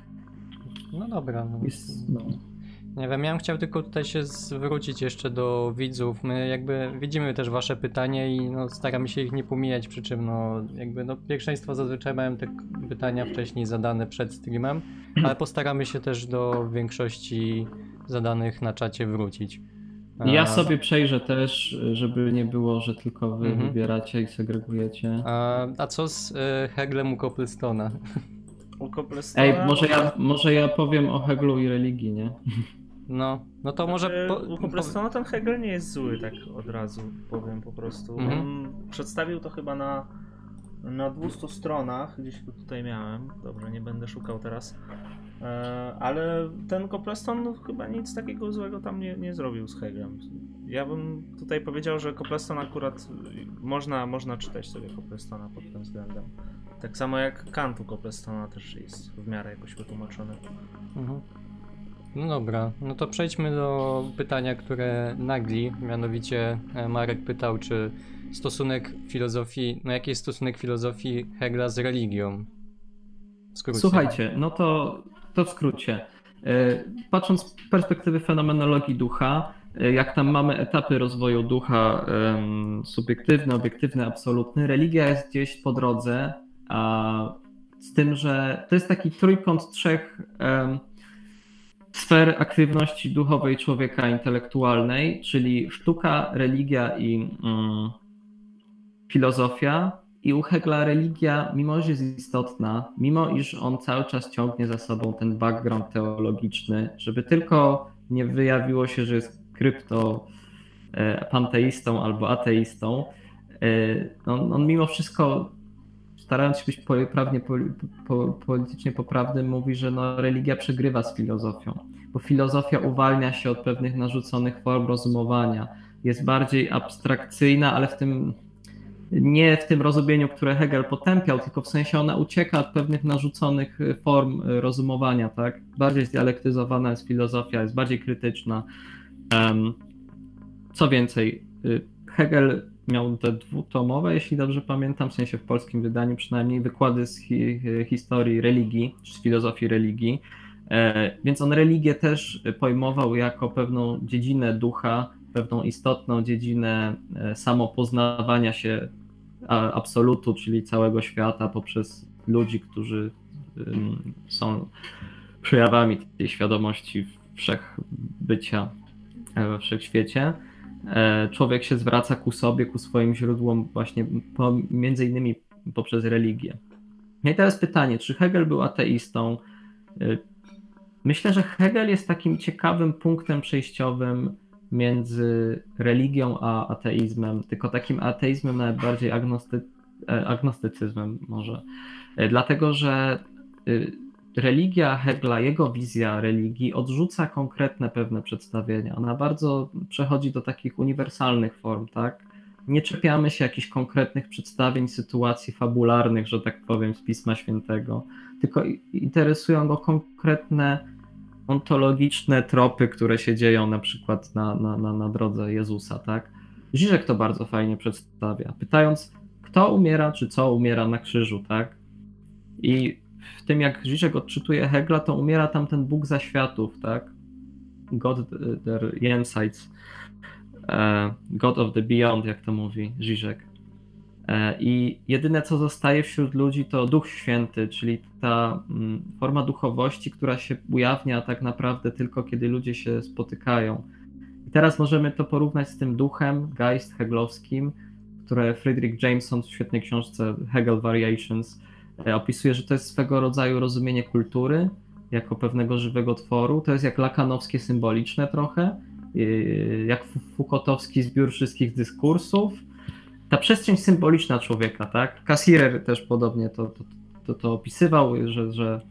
No dobra. No. jest, no. Nie wiem, ja bym chciał tylko tutaj się zwrócić jeszcze do widzów. My jakby widzimy też wasze pytanie i no, staramy się ich nie pomijać, przy czym no jakby no pierwszeństwo zazwyczaj mają te pytania wcześniej zadane przed streamem, ale postaramy się też do większości zadanych na czacie wrócić. Ja sobie przejrzę też, żeby nie było, że tylko wy Mhm. wybieracie i segregujecie. A, a co z y, Heglem u Copplestona? U Coplestona, Ej, może ja, może ja powiem o Heglu i religii, nie? No, no to może... Po, u Coplestona ten Hegel nie jest zły, tak od razu powiem po prostu. Mhm. On przedstawił to chyba na, na 200 stronach, gdzieś go tutaj miałem. Dobrze, nie będę szukał teraz. E, ale ten Copleston chyba nic takiego złego tam nie, nie zrobił z Hegelem. Ja bym tutaj powiedział, że Copleston akurat można, można czytać sobie Coplestona pod tym względem. Tak samo jak Kantu Coplestona też jest w miarę jakoś wytłumaczony. Mhm. No dobra, no to przejdźmy do pytania, które nagli. Mianowicie e, Marek pytał, czy stosunek filozofii, no jaki jest stosunek filozofii Hegla z religią? Słuchajcie, no to, to w skrócie. E, patrząc z perspektywy fenomenologii ducha, e, jak tam mamy etapy rozwoju ducha subiektywny, obiektywny, absolutny, religia jest gdzieś po drodze, z tym, że to jest taki trójkąt trzech sfer aktywności duchowej człowieka intelektualnej, czyli sztuka, religia i mm, filozofia. I u Hegla religia, mimo że jest istotna, mimo iż on cały czas ciągnie za sobą ten background teologiczny, żeby tylko nie wyjawiło się, że jest krypto e, panteistą albo ateistą, e, on, on mimo wszystko starając się być prawnie, politycznie poprawnym, mówi, że no, religia przegrywa z filozofią, bo filozofia uwalnia się od pewnych narzuconych form rozumowania, jest bardziej abstrakcyjna, ale w tym nie w tym rozumieniu, które Hegel potępiał, tylko w sensie ona ucieka od pewnych narzuconych form rozumowania, tak? Bardziej zdialektyzowana jest filozofia, jest bardziej krytyczna. Co więcej, y, Hegel miał te dwutomowe, jeśli dobrze pamiętam, w sensie w polskim wydaniu przynajmniej, wykłady z hi historii religii, z filozofii religii. E, więc on religię też pojmował jako pewną dziedzinę ducha, pewną istotną dziedzinę e, samopoznawania się absolutu, czyli całego świata poprzez ludzi, którzy są przejawami tej świadomości wszechbycia we wszechświecie. E, człowiek się zwraca ku sobie, ku swoim źródłom, właśnie po, między innymi poprzez religię. No i teraz pytanie, czy Hegel był ateistą? E, myślę, że Hegel jest takim ciekawym punktem przejściowym między religią a ateizmem, tylko takim ateizmem nawet bardziej agnosty, e, agnostycyzmem może. Dlatego, że religia Hegla, jego wizja religii odrzuca konkretne pewne przedstawienia. Ona bardzo przechodzi do takich uniwersalnych form, tak? Nie czepiamy się jakichś konkretnych przedstawień, sytuacji fabularnych, że tak powiem, z Pisma Świętego, tylko interesują go konkretne ontologiczne tropy, które się dzieją na przykład na, na, na, na drodze Jezusa, tak? Żyżek to bardzo fajnie przedstawia, pytając, kto umiera, czy co umiera na krzyżu, tak? I w tym, jak Żyżek odczytuje Hegla, to umiera tam ten Bóg zaświatów, tak? God der Jenseits, e, God of the Beyond, jak to mówi Żyżek. E, I jedyne, co zostaje wśród ludzi, to Duch Święty, czyli ta mm, forma duchowości, która się ujawnia tak naprawdę tylko kiedy ludzie się spotykają. I teraz możemy to porównać z tym duchem, geist heglowskim, które Friedrich Jameson w świetnej książce Hegel Variations opisuje, że to jest swego rodzaju rozumienie kultury jako pewnego żywego tworu. To jest jak lakanowskie symboliczne trochę, e, jak Foucaultowski zbiór wszystkich dyskursów. Ta przestrzeń symboliczna człowieka, tak? Cassirer też podobnie to, to, to, to opisywał, że, że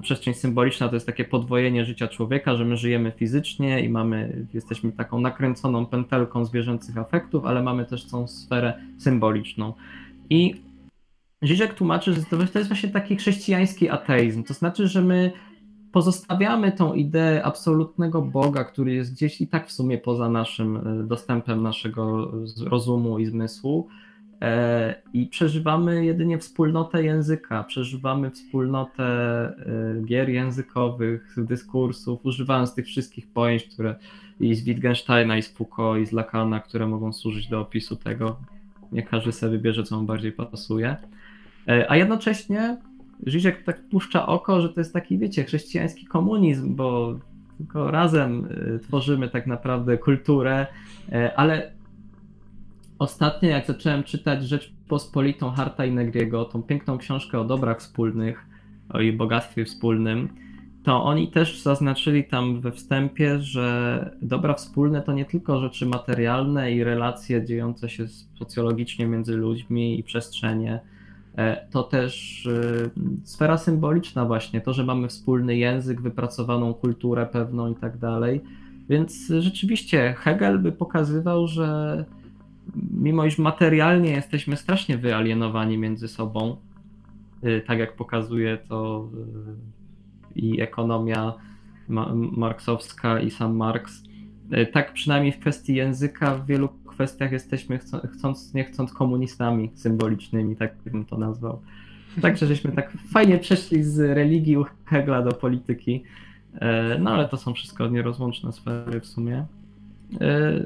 przestrzeń symboliczna to jest takie podwojenie życia człowieka, że my żyjemy fizycznie i mamy, jesteśmy taką nakręconą pętelką zwierzęcych afektów, ale mamy też tą sferę symboliczną. I Żyżek tłumaczy, że to jest właśnie taki chrześcijański ateizm. To znaczy, że my pozostawiamy tą ideę absolutnego Boga, który jest gdzieś i tak w sumie poza naszym e, dostępem naszego rozumu i zmysłu. E, I przeżywamy jedynie wspólnotę języka, przeżywamy wspólnotę e, gier językowych, dyskursów, używając tych wszystkich pojęć, które i z Wittgensteina, i z Foucault, i z Lacana, które mogą służyć do opisu tego. Nie każdy sobie wybierze, co mu bardziej pasuje. E, a jednocześnie Żyżek tak puszcza oko, że to jest taki, wiecie, chrześcijański komunizm, bo tylko razem e, tworzymy tak naprawdę kulturę, e, ale ostatnio jak zacząłem czytać Rzeczpospolitą Harta i Negriego, tą piękną książkę o dobrach wspólnych, o jej bogactwie wspólnym, to oni też zaznaczyli tam we wstępie, że dobra wspólne to nie tylko rzeczy materialne i relacje dziejące się socjologicznie między ludźmi i przestrzenie, to też e, sfera symboliczna właśnie, to, że mamy wspólny język, wypracowaną kulturę pewną i tak dalej. Więc rzeczywiście Hegel by pokazywał, że mimo iż materialnie jesteśmy strasznie wyalienowani między sobą, e, tak jak pokazuje to i ekonomia marksowska i sam Marx, tak przynajmniej w kwestii języka w wielu kwestiach jesteśmy chcąc, nie chcąc komunistami symbolicznymi, tak bym to nazwał. Także żeśmy tak fajnie przeszli z religii Hegla do polityki. E, No ale to są wszystko nierozłączne sfery w sumie. E,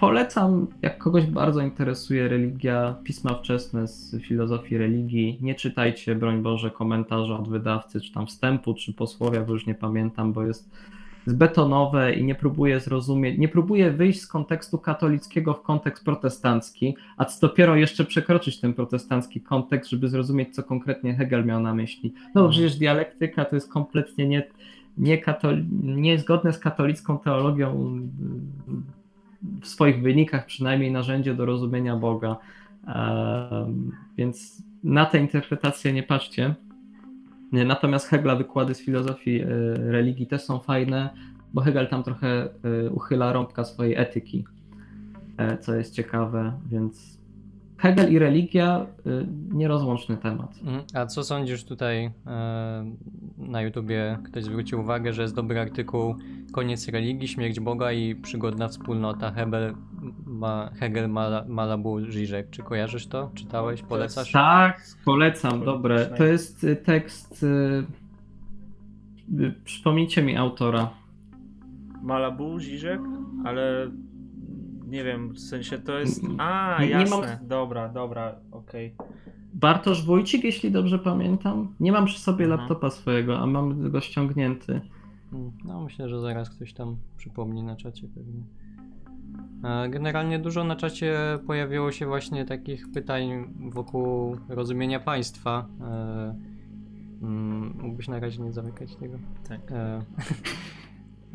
Polecam, jak kogoś bardzo interesuje religia, pisma wczesne z filozofii religii. Nie czytajcie, broń Boże, komentarza od wydawcy, czy tam wstępu, czy posłowia, bo już nie pamiętam, bo jest zbetonowe i nie próbuje zrozumieć, nie próbuje wyjść z kontekstu katolickiego w kontekst protestancki, a co dopiero jeszcze przekroczyć ten protestancki kontekst, żeby zrozumieć, co konkretnie Hegel miał na myśli. No bo przecież dialektyka to jest kompletnie nie, nie katoli- niezgodne z katolicką teologią w swoich wynikach, przynajmniej narzędzie do rozumienia Boga. Więc na tę interpretację nie patrzcie. Natomiast Hegla wykłady z filozofii e, religii też są fajne, bo Hegel tam trochę e, uchyla rąbka swojej etyki, e, co jest ciekawe, więc Hegel i religia nierozłączny temat. Mhm. A co sądzisz tutaj na YouTubie? Ktoś zwrócił uwagę, że jest dobry artykuł Koniec religii, śmierć Boga i przygodna wspólnota. Hegel, ma, Hegel Mala- Malabu Żyżek. Czy kojarzysz to? Czytałeś? Polecasz? Tak, polecam, dobre. To jest y, tekst. y, y, Przypomnijcie mi autora. Malabu, Ziżek, ale nie wiem, w sensie to jest... A, Nie- nie jasne, mam- dobra, dobra, okej. Bartosz Wójcik, jeśli dobrze pamiętam. Nie mam przy sobie Aha. laptopa swojego, a mam go ściągnięty. Mm, No, myślę, że zaraz ktoś tam przypomni na czacie pewnie. Generalnie dużo na czacie pojawiło się właśnie takich pytań wokół rozumienia państwa. E, mm, Mógłbyś na razie nie zamykać tego? Tak. E,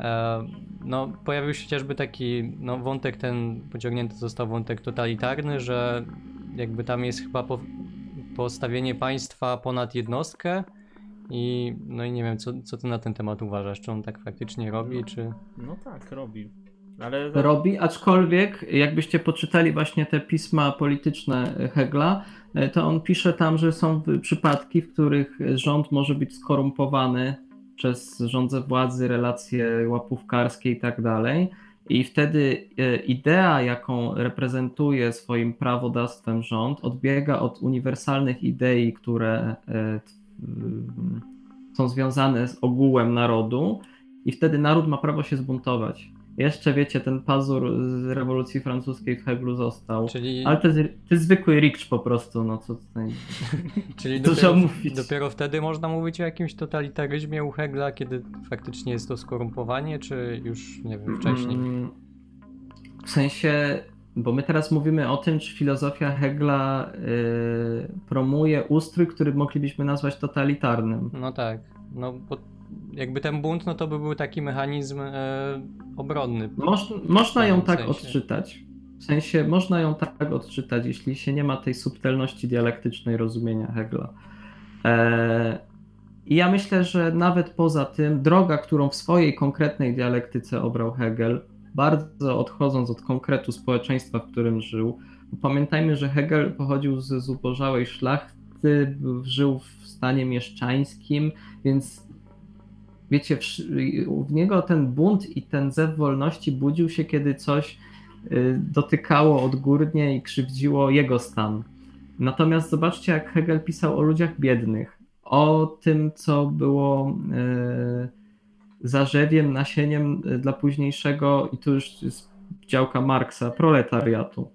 e, No, pojawił się chociażby taki no, wątek ten, pociągnięty został wątek totalitarny, że jakby tam jest chyba po, postawienie państwa ponad jednostkę i no i nie wiem, co, co ty na ten temat uważasz, czy on tak faktycznie robi, czy... No tak, robi. Ale Robi, aczkolwiek jakbyście poczytali właśnie te pisma polityczne Hegla, e, to on pisze tam, że są przypadki, w których rząd może być skorumpowany przez rządze władzy, relacje łapówkarskie i tak dalej. I wtedy e, idea, jaką reprezentuje swoim prawodawstwem rząd, odbiega od uniwersalnych idei, które e, są związane z ogółem narodu, i wtedy naród ma prawo się zbuntować. Jeszcze wiecie, ten pazur z rewolucji francuskiej w Heglu został. Czyli, Ale to jest, to jest zwykły ricz po prostu, no co tutaj. czyli dużo dopiero, mówić. dopiero wtedy można mówić o jakimś totalitaryzmie u Hegla, kiedy faktycznie jest to skorumpowanie, czy już, nie wiem, wcześniej? Mm, W sensie, bo my teraz mówimy o tym, czy filozofia Hegla y, promuje ustrój, który moglibyśmy nazwać totalitarnym. No tak, no bo jakby ten bunt, no to by był taki mechanizm e, obronny. Moż, można ją tak sensie. odczytać. W sensie, można ją tak odczytać, jeśli się nie ma tej subtelności dialektycznej rozumienia Hegla. E, I ja myślę, że nawet poza tym, droga, którą w swojej konkretnej dialektyce obrał Hegel, bardzo odchodząc od konkretu społeczeństwa, w którym żył, pamiętajmy, że Hegel pochodził z zubożałej szlachty, żył w stanie mieszczańskim, więc wiecie, w, niego ten bunt i ten zew wolności budził się, kiedy coś y, dotykało odgórnie i krzywdziło jego stan. Natomiast zobaczcie, jak Hegel pisał o ludziach biednych, o tym, co było y, zarzewiem, nasieniem y, dla późniejszego, i tu już jest działka Marksa, proletariatu.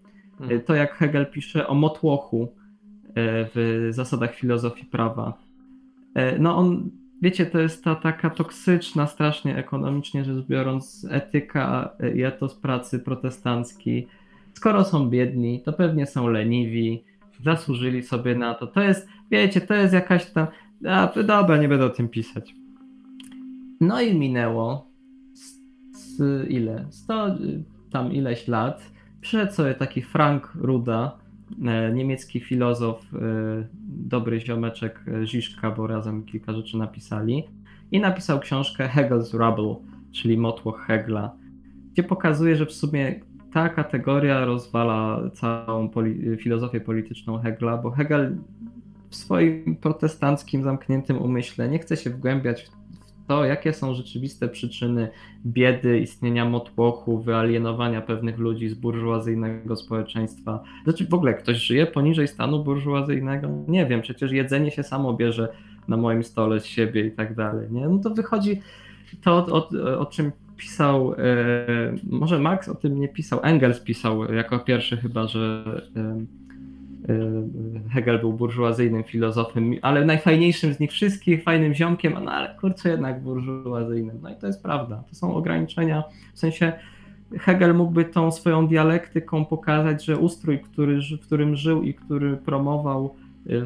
To jak Hegel pisze o motłochu w zasadach filozofii prawa. No on, wiecie, to jest ta taka toksyczna strasznie ekonomicznie rzecz biorąc etyka y, i etos pracy protestancki. Skoro są biedni, to pewnie są leniwi, zasłużyli sobie na to. To jest, wiecie, to jest jakaś tam, a dobra, nie będę o tym pisać. No i minęło z, z ile? 100 y, tam ileś lat. Przyszedł sobie taki Frank Ruda, e, niemiecki filozof, e, dobry ziomeczek e, Ziszka, bo razem kilka rzeczy napisali. I napisał książkę Hegel's Rubble, czyli Motłoch Hegla, gdzie pokazuje, że w sumie ta kategoria rozwala całą poli- filozofię polityczną Hegla, bo Hegel w swoim protestanckim, zamkniętym umyśle nie chce się wgłębiać w to, jakie są rzeczywiste przyczyny biedy, istnienia motłochu, wyalienowania pewnych ludzi z burżuazyjnego społeczeństwa. Znaczy w ogóle ktoś żyje poniżej stanu burżuazyjnego? Nie wiem, przecież jedzenie się samo bierze na moim stole z siebie i tak dalej. Nie? No to wychodzi, to, o, o czym pisał, e, może Marx o tym nie pisał, Engels pisał jako pierwszy chyba, że e, Hegel był burżuazyjnym filozofem, ale najfajniejszym z nich wszystkich, fajnym ziomkiem, no ale kurczę jednak burżuazyjnym. No i to jest prawda. To są ograniczenia, w sensie Hegel mógłby tą swoją dialektyką pokazać, że ustrój, który, w którym żył i który promował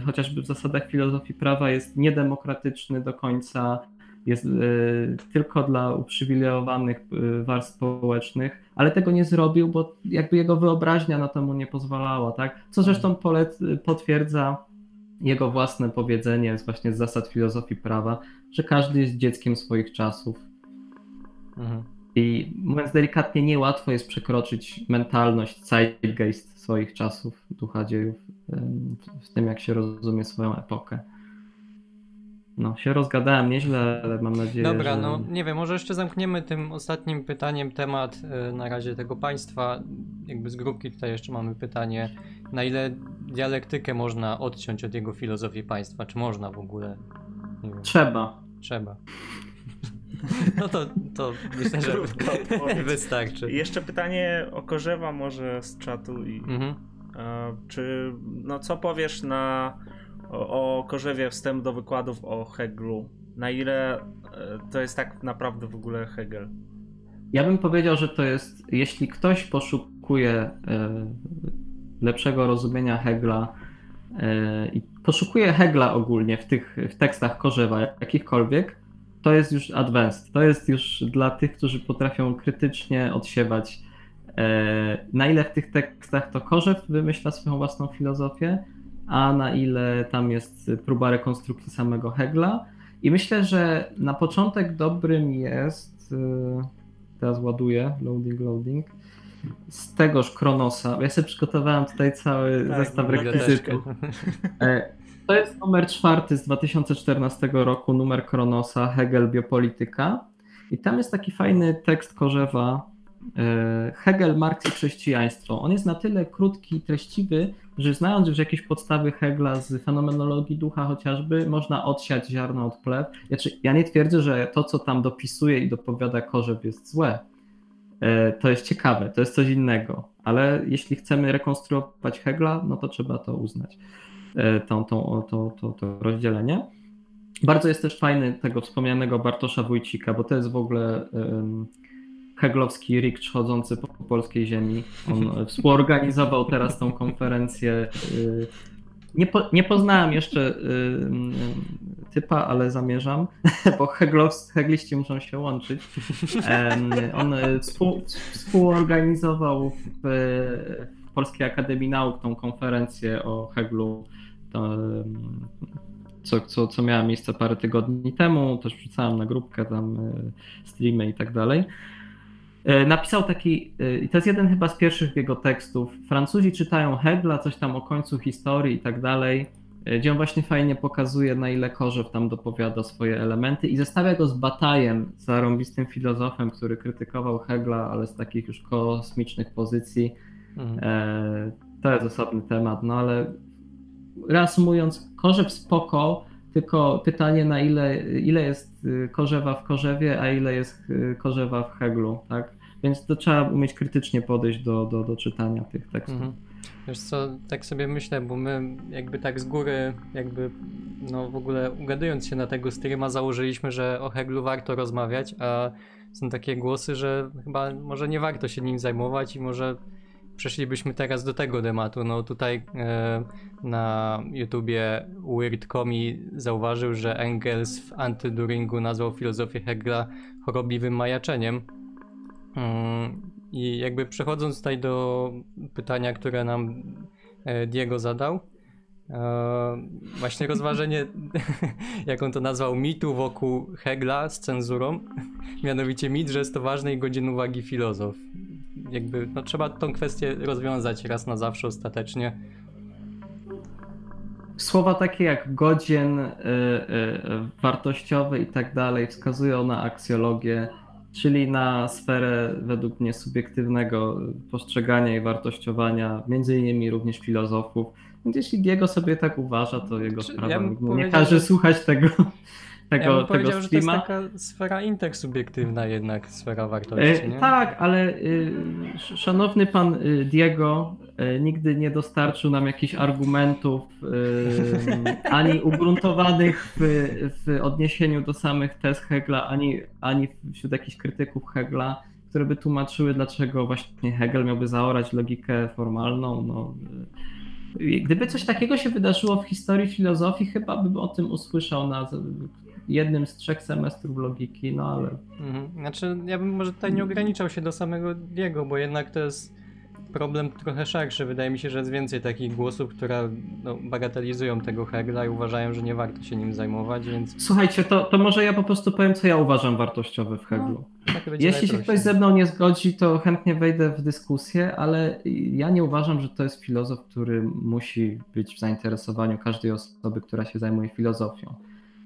chociażby w zasadach filozofii prawa jest niedemokratyczny do końca, jest y, tylko dla uprzywilejowanych y, warstw społecznych, ale tego nie zrobił, bo jakby jego wyobraźnia na to mu nie pozwalała, tak? Co zresztą potwierdza jego własne powiedzenie z właśnie z zasad filozofii prawa, że każdy jest dzieckiem swoich czasów. Mhm. I mówiąc delikatnie, niełatwo jest przekroczyć mentalność, zeitgeist swoich czasów, ducha dziejów, w tym jak się rozumie swoją epokę. No, się rozgadałem nieźle, ale mam nadzieję, Dobra, że... no nie wiem, może jeszcze zamkniemy tym ostatnim pytaniem temat e, na razie tego państwa. Jakby z grupki tutaj jeszcze mamy pytanie, na ile dialektykę można odciąć od jego filozofii państwa? Czy można w ogóle? Trzeba. Trzeba. No to, to myślę, że wystarczy. Jeszcze pytanie o Korzewa może z czatu i mhm. e, czy no co powiesz na o, Korzewie wstęp do wykładów o Hegelu. Na ile e, to jest tak naprawdę w ogóle Hegel? Ja bym powiedział, że to jest, jeśli ktoś poszukuje e, lepszego rozumienia Hegla e, i poszukuje Hegla ogólnie w tych w tekstach Korzewa, jakichkolwiek, to jest już advanced. To jest już dla tych, którzy potrafią krytycznie odsiewać, na ile w tych tekstach to Korzew wymyśla swoją własną filozofię, a na ile tam jest próba rekonstrukcji samego Hegla. I myślę, że na początek dobrym jest, y, teraz ładuję, loading, loading, z tegoż Kronosa. Ja sobie przygotowałem tutaj cały tak, zestaw rekwizytów. E, to jest numer czwarty z 2014 roku, numer Kronosa, Hegel Biopolityka. I tam jest taki fajny tekst Korzewa, Hegel, Marks i chrześcijaństwo. On jest na tyle krótki i treściwy, że znając już jakieś podstawy Hegla z fenomenologii ducha chociażby, można odsiać ziarno od plew. Znaczy, ja nie twierdzę, że to, co tam dopisuje i dopowiada Korzew jest złe. E, to jest ciekawe, to jest coś innego, ale jeśli chcemy rekonstruować Hegla, no to trzeba to uznać, e, to, to, to, to, rozdzielenie. Bardzo jest też fajny tego wspomnianego Bartosza Wójcika, bo to jest w ogóle heglowski rikcz chodzący po polskiej ziemi. On współorganizował teraz tą konferencję. Y, nie, po, nie poznałem jeszcze y, y, typa, ale zamierzam, bo hegliści muszą się łączyć. On współ, współorganizował w, Polskiej Akademii Nauk tą konferencję o Heglu. Co, co, co miała miejsce parę tygodni temu, też wrzucałem na grupkę tam streamy i tak dalej. E, napisał taki, e, i to jest jeden chyba z pierwszych jego tekstów. Francuzi czytają Hegla, coś tam o końcu historii i tak dalej, e, gdzie on właśnie fajnie pokazuje, na ile Korzew tam dopowiada swoje elementy i zestawia go z Batajem, zarąbistym filozofem, który krytykował Hegla, ale z takich już kosmicznych pozycji. Mhm. To jest osobny temat, no ale reasumując, Korzew spoko, tylko pytanie na ile, ile jest korzewa w korzewie, a ile jest korzewa w heglu, tak? Więc to trzeba umieć krytycznie podejść do, do, do czytania tych tekstów. Mhm. Wiesz co, tak sobie myślę, bo my jakby tak z góry, jakby no w ogóle ugadując się na tego streama założyliśmy, że o Heglu warto rozmawiać, a są takie głosy, że chyba może nie warto się nim zajmować i może przeszlibyśmy teraz do tego tematu. No tutaj e, na YouTubie Weirdcomi zauważył, że Engels w Antyduringu nazwał filozofię Hegla chorobliwym majaczeniem. Mm, I jakby przechodząc tutaj do pytania, które nam e, Diego zadał, e, właśnie rozważenie, jak on to nazwał, mitu wokół Hegla z cenzurą, mianowicie mit, że jest to ważny i godzien uwagi filozof. Jakby, no trzeba tą kwestię rozwiązać raz na zawsze ostatecznie. Słowa takie jak godzien, y, y, wartościowy i tak dalej wskazują na aksjologię czyli na sferę według mnie subiektywnego postrzegania i wartościowania, między innymi również filozofów. Więc jeśli Diego sobie tak uważa, to jego sprawa. Ja nie każe że... słuchać tego. Ja tego, bym tego powiedział, że to jest taka sfera intersubiektywna jednak, sfera wartości, E, nie? tak, ale y, sz- szanowny pan y, Diego y, nigdy nie dostarczył nam jakichś argumentów ani ugruntowanych w, w odniesieniu do samych tez Hegla, ani, ani wśród jakichś krytyków Hegla, które by tłumaczyły, dlaczego właśnie Hegel miałby zaorać logikę formalną. No, gdyby coś takiego się wydarzyło w historii filozofii, chyba bym o tym usłyszał na jednym z trzech semestrów logiki, no ale Mhm. Znaczy, ja bym może tutaj nie ograniczał się do samego Diego, bo jednak to jest problem trochę szerszy. Wydaje mi się, że jest więcej takich głosów, które no, bagatelizują tego Hegla i uważają, że nie warto się nim zajmować, więc Słuchajcie, to, to może ja po prostu powiem, co ja uważam wartościowe w Heglu. tak będzie Jeśli się ktoś ze mną nie zgodzi, to chętnie wejdę w dyskusję, ale ja nie uważam, że to jest filozof, który musi być w zainteresowaniu każdej osoby, która się zajmuje filozofią.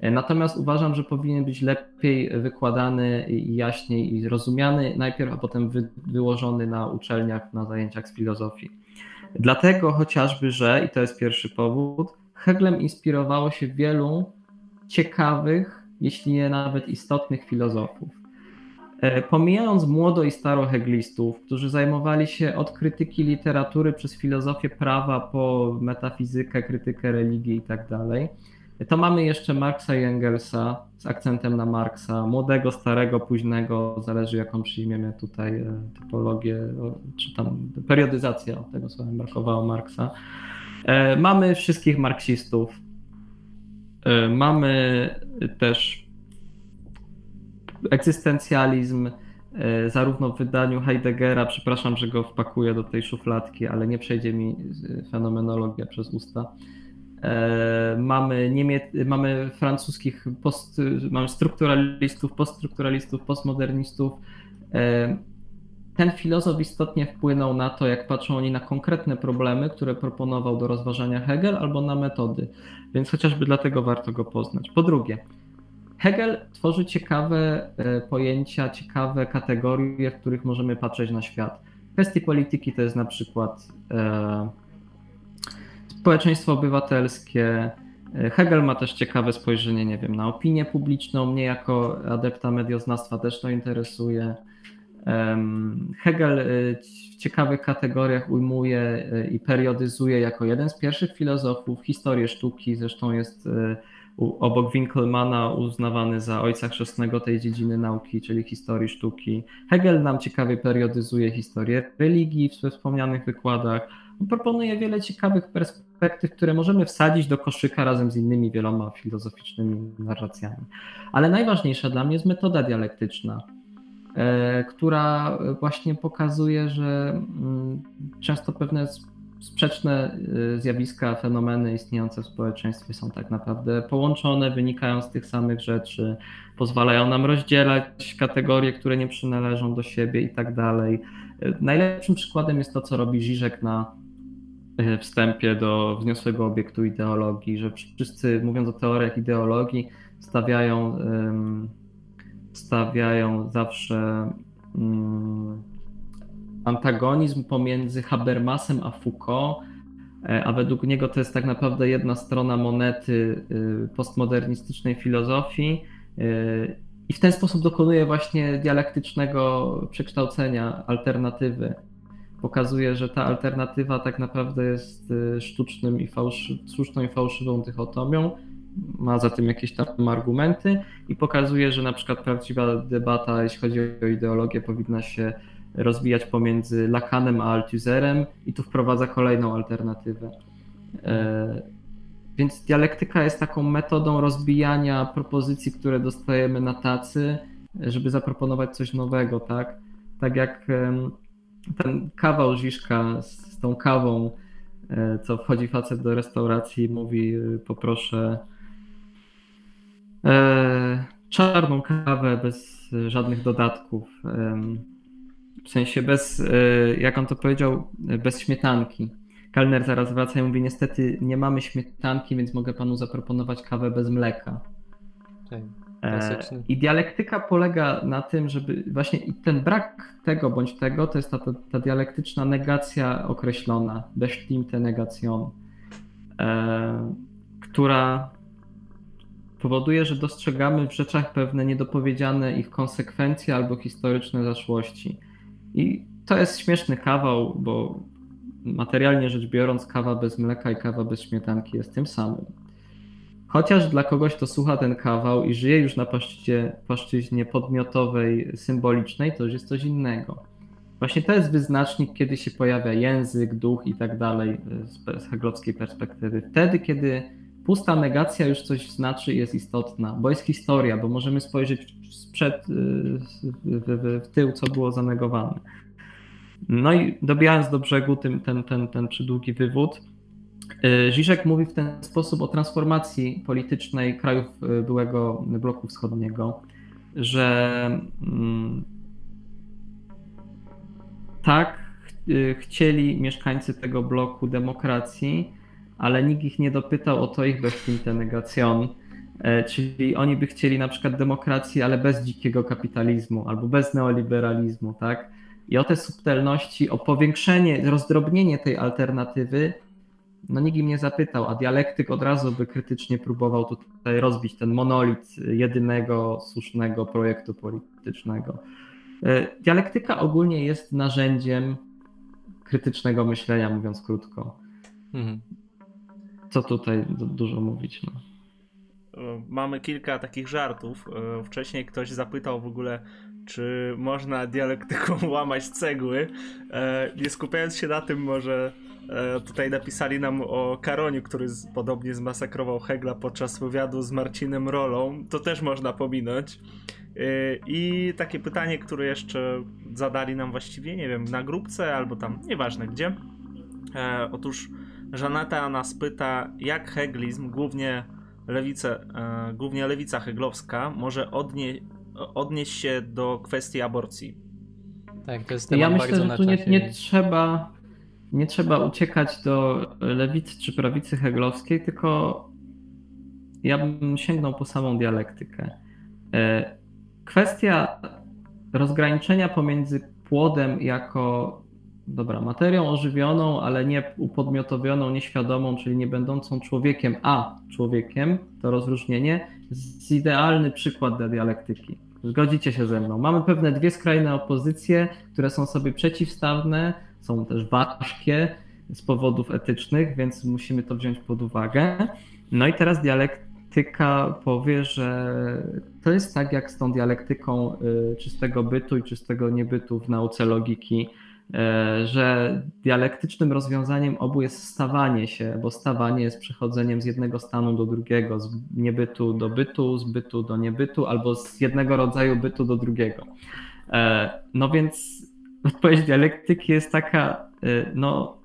Natomiast uważam, że powinien być lepiej wykładany i jaśniej i rozumiany najpierw, a potem wy, wyłożony na uczelniach, na zajęciach z filozofii. Dlatego chociażby, że, i to jest pierwszy powód, Heglem inspirowało się wielu ciekawych, jeśli nie nawet istotnych filozofów. E, Pomijając młodo i staro heglistów, którzy zajmowali się od krytyki literatury przez filozofię prawa po metafizykę, krytykę religii i tak to mamy jeszcze Marksa i Engelsa z akcentem na Marksa, młodego, starego, późnego, zależy jaką przyjmiemy tutaj e, typologię, czy tam periodyzację, o, tego słowa brakowało Marksa. E, Mamy wszystkich marksistów, E, mamy też egzystencjalizm, zarówno w wydaniu Heideggera, przepraszam, że go wpakuję do tej szufladki, ale nie przejdzie mi fenomenologia przez usta. E, Mamy, Niemie- mamy francuskich, post, mamy strukturalistów, poststrukturalistów, postmodernistów. E, Ten filozof istotnie wpłynął na to, jak patrzą oni na konkretne problemy, które proponował do rozważania Hegel, albo na metody. Więc chociażby dlatego warto go poznać. Po drugie, Hegel tworzy ciekawe e, pojęcia, ciekawe kategorie, w których możemy patrzeć na świat. Kwestie polityki to jest na przykład e, społeczeństwo obywatelskie. E, Hegel ma też ciekawe spojrzenie, nie wiem, na opinię publiczną. Mnie jako adepta medioznawstwa też to interesuje. Hegel e, w ciekawych kategoriach ujmuje e, i periodyzuje jako jeden z pierwszych filozofów historię sztuki, zresztą jest obok Winkelmana uznawany za ojca chrzestnego tej dziedziny nauki, czyli historii sztuki. Hegel nam ciekawie periodyzuje historię religii w wspomnianych wykładach. On proponuje wiele ciekawych perspektyw, które możemy wsadzić do koszyka razem z innymi wieloma filozoficznymi narracjami. Ale najważniejsza dla mnie jest metoda dialektyczna, e, która właśnie pokazuje, że mm, często pewne sprzeczne y, zjawiska, fenomeny istniejące w społeczeństwie są tak naprawdę połączone, wynikają z tych samych rzeczy, pozwalają nam rozdzielać kategorie, które nie przynależą do siebie i tak dalej. Y, Najlepszym przykładem jest to, co robi Žižek na wstępie do wzniosłego obiektu ideologii, że wszyscy, mówiąc o teoriach ideologii, stawiają, stawiają zawsze ym, antagonizm pomiędzy Habermasem a Foucault, e, a według niego to jest tak naprawdę jedna strona monety y, postmodernistycznej filozofii y, i w ten sposób dokonuje właśnie dialektycznego przekształcenia alternatywy. Pokazuje, że ta alternatywa tak naprawdę jest y, sztucznym i fałszy, sztuczną i fałszywą dychotomią, ma za tym jakieś tam argumenty i pokazuje, że na przykład prawdziwa debata, jeśli chodzi o ideologię, powinna się rozwijać pomiędzy Lakanem a Althusserem i tu wprowadza kolejną alternatywę. E, Więc dialektyka jest taką metodą rozbijania propozycji, które dostajemy na tacy, żeby zaproponować coś nowego, tak? Tak jak ten kawał Ziszka z, z tą kawą, e, co wchodzi facet do restauracji mówi e, poproszę e, czarną kawę bez e, żadnych dodatków. em, w sensie bez, e, jak on to powiedział, e, bez śmietanki. Kelner zaraz wraca i mówi, niestety nie mamy śmietanki, więc mogę panu zaproponować kawę bez mleka. E, klasyczny. I dialektyka polega na tym, żeby właśnie ten brak tego bądź tego to jest ta, ta, ta dialektyczna negacja określona, bestimmte negation, e, która powoduje, że dostrzegamy w rzeczach pewne niedopowiedziane ich konsekwencje albo historyczne zaszłości. I to jest śmieszny kawał, bo materialnie rzecz biorąc, kawa bez mleka i kawa bez śmietanki jest tym samym. Chociaż dla kogoś, kto słucha ten kawał i żyje już na płaszczyźnie, płaszczyźnie podmiotowej, symbolicznej, to już jest coś innego. Właśnie to jest wyznacznik, kiedy się pojawia język, duch i tak dalej z heglowskiej perspektywy. Wtedy, kiedy pusta negacja już coś znaczy jest istotna, bo jest historia, bo możemy spojrzeć sprzed, w, w, w tył, co było zanegowane. No i dobijając do brzegu ten, ten, ten, ten przydługi wywód, Żyżek mówi w ten sposób o transformacji politycznej krajów byłego bloku wschodniego, że mm, tak chcieli mieszkańcy tego bloku demokracji, ale nikt ich nie dopytał o to ich bestimmte negation, czyli oni by chcieli na przykład demokracji, ale bez dzikiego kapitalizmu albo bez neoliberalizmu, tak? I o te subtelności, o powiększenie, rozdrobnienie tej alternatywy, no nikt im nie zapytał, a dialektyk od razu by krytycznie próbował tutaj rozbić ten monolit jedynego słusznego projektu politycznego. Dialektyka ogólnie jest narzędziem krytycznego myślenia, mówiąc krótko. Mhm. Co tutaj dużo mówić? No. Mamy kilka takich żartów. Wcześniej ktoś zapytał w ogóle, czy można dialektyką łamać cegły. Nie skupiając się na tym, może tutaj napisali nam o Karoniu, który podobnie zmasakrował Hegla podczas wywiadu z Marcinem Rolą. To też można pominąć. I takie pytanie, które jeszcze zadali nam właściwie, nie wiem, na grupce albo tam, nieważne gdzie. E, otóż Żaneta nas pyta, jak heglizm, głównie, lewice, e, głównie lewica heglowska, może odnie, odnieść się do kwestii aborcji. Tak, to jest temat Ja myślę, że tu nie, nie, trzeba, nie trzeba uciekać do lewicy czy prawicy heglowskiej, tylko ja bym sięgnął po samą dialektykę. E, kwestia rozgraniczenia pomiędzy płodem jako dobra, materią ożywioną, ale nie upodmiotowioną, nieświadomą, czyli nie będącą człowiekiem, a człowiekiem, to rozróżnienie, jest idealny przykład dla dialektyki. Zgodzicie się ze mną. Mamy pewne dwie skrajne opozycje, które są sobie przeciwstawne, są też ważkie z powodów etycznych, więc musimy to wziąć pod uwagę. No i teraz dialektyka powie, że to jest tak jak z tą dialektyką y, czystego bytu i czystego niebytu w nauce logiki E, że dialektycznym rozwiązaniem obu jest stawanie się, bo stawanie jest przechodzeniem z jednego stanu do drugiego, z niebytu do bytu, z bytu do niebytu, albo z jednego rodzaju bytu do drugiego. E, no więc odpowiedź dialektyki jest taka, e, no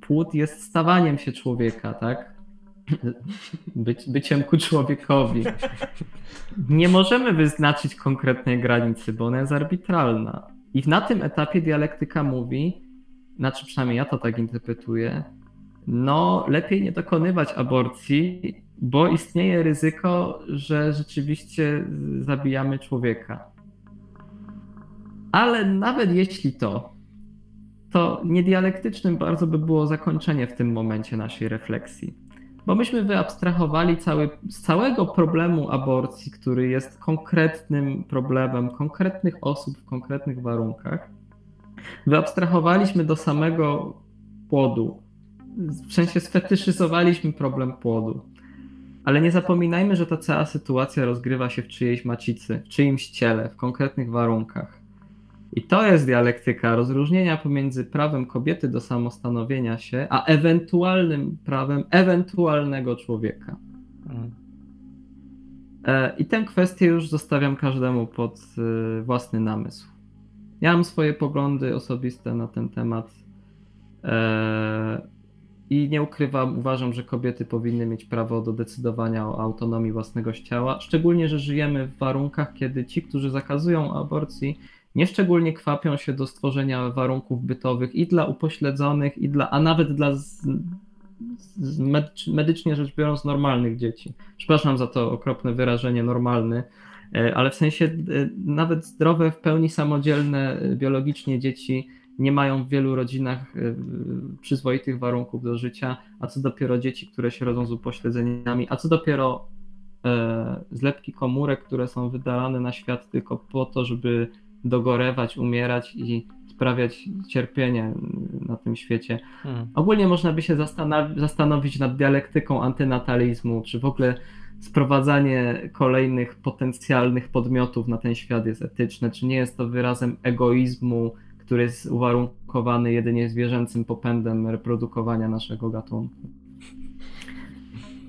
płód jest stawaniem się człowieka, tak? Być, byciem ku człowiekowi. Nie możemy wyznaczyć konkretnej granicy, bo ona jest arbitralna. I na tym etapie dialektyka mówi, znaczy przynajmniej ja to tak interpretuję, no lepiej nie dokonywać aborcji, bo istnieje ryzyko, że rzeczywiście zabijamy człowieka. Ale nawet jeśli to, to niedialektycznym bardzo by było zakończenie w tym momencie naszej refleksji. Bo myśmy wyabstrahowali cały, z całego problemu aborcji, który jest konkretnym problemem konkretnych osób w konkretnych warunkach, wyabstrahowaliśmy do samego płodu. W sensie sfetyszyzowaliśmy problem płodu. Ale nie zapominajmy, że ta cała sytuacja rozgrywa się w czyjejś macicy, w czyimś ciele, w konkretnych warunkach. I to jest dialektyka rozróżnienia pomiędzy prawem kobiety do samostanowienia się, a ewentualnym prawem ewentualnego człowieka. Mm. E, I tę kwestię już zostawiam każdemu pod e, własny namysł. Ja mam swoje poglądy osobiste na ten temat e, i nie ukrywam, uważam, że kobiety powinny mieć prawo do decydowania o autonomii własnego ciała, szczególnie, że żyjemy w warunkach, kiedy ci, którzy zakazują aborcji, nieszczególnie kwapią się do stworzenia warunków bytowych i dla upośledzonych, i dla, a nawet dla z, z medycznie rzecz biorąc normalnych dzieci. Przepraszam za to okropne wyrażenie normalny, e, ale w sensie e, nawet zdrowe, w pełni samodzielne e, biologicznie dzieci nie mają w wielu rodzinach przyzwoitych warunków do życia, a co dopiero dzieci, które się rodzą z upośledzeniami, a co dopiero zlepki komórek, które są wydalane na świat tylko po to, żeby dogorewać, umierać i sprawiać cierpienie na tym świecie. Hmm. Ogólnie można by się zastanowić, zastanowić nad dialektyką antynatalizmu, czy w ogóle sprowadzanie kolejnych potencjalnych podmiotów na ten świat jest etyczne, czy nie jest to wyrazem egoizmu, który jest uwarunkowany jedynie zwierzęcym popędem reprodukowania naszego gatunku.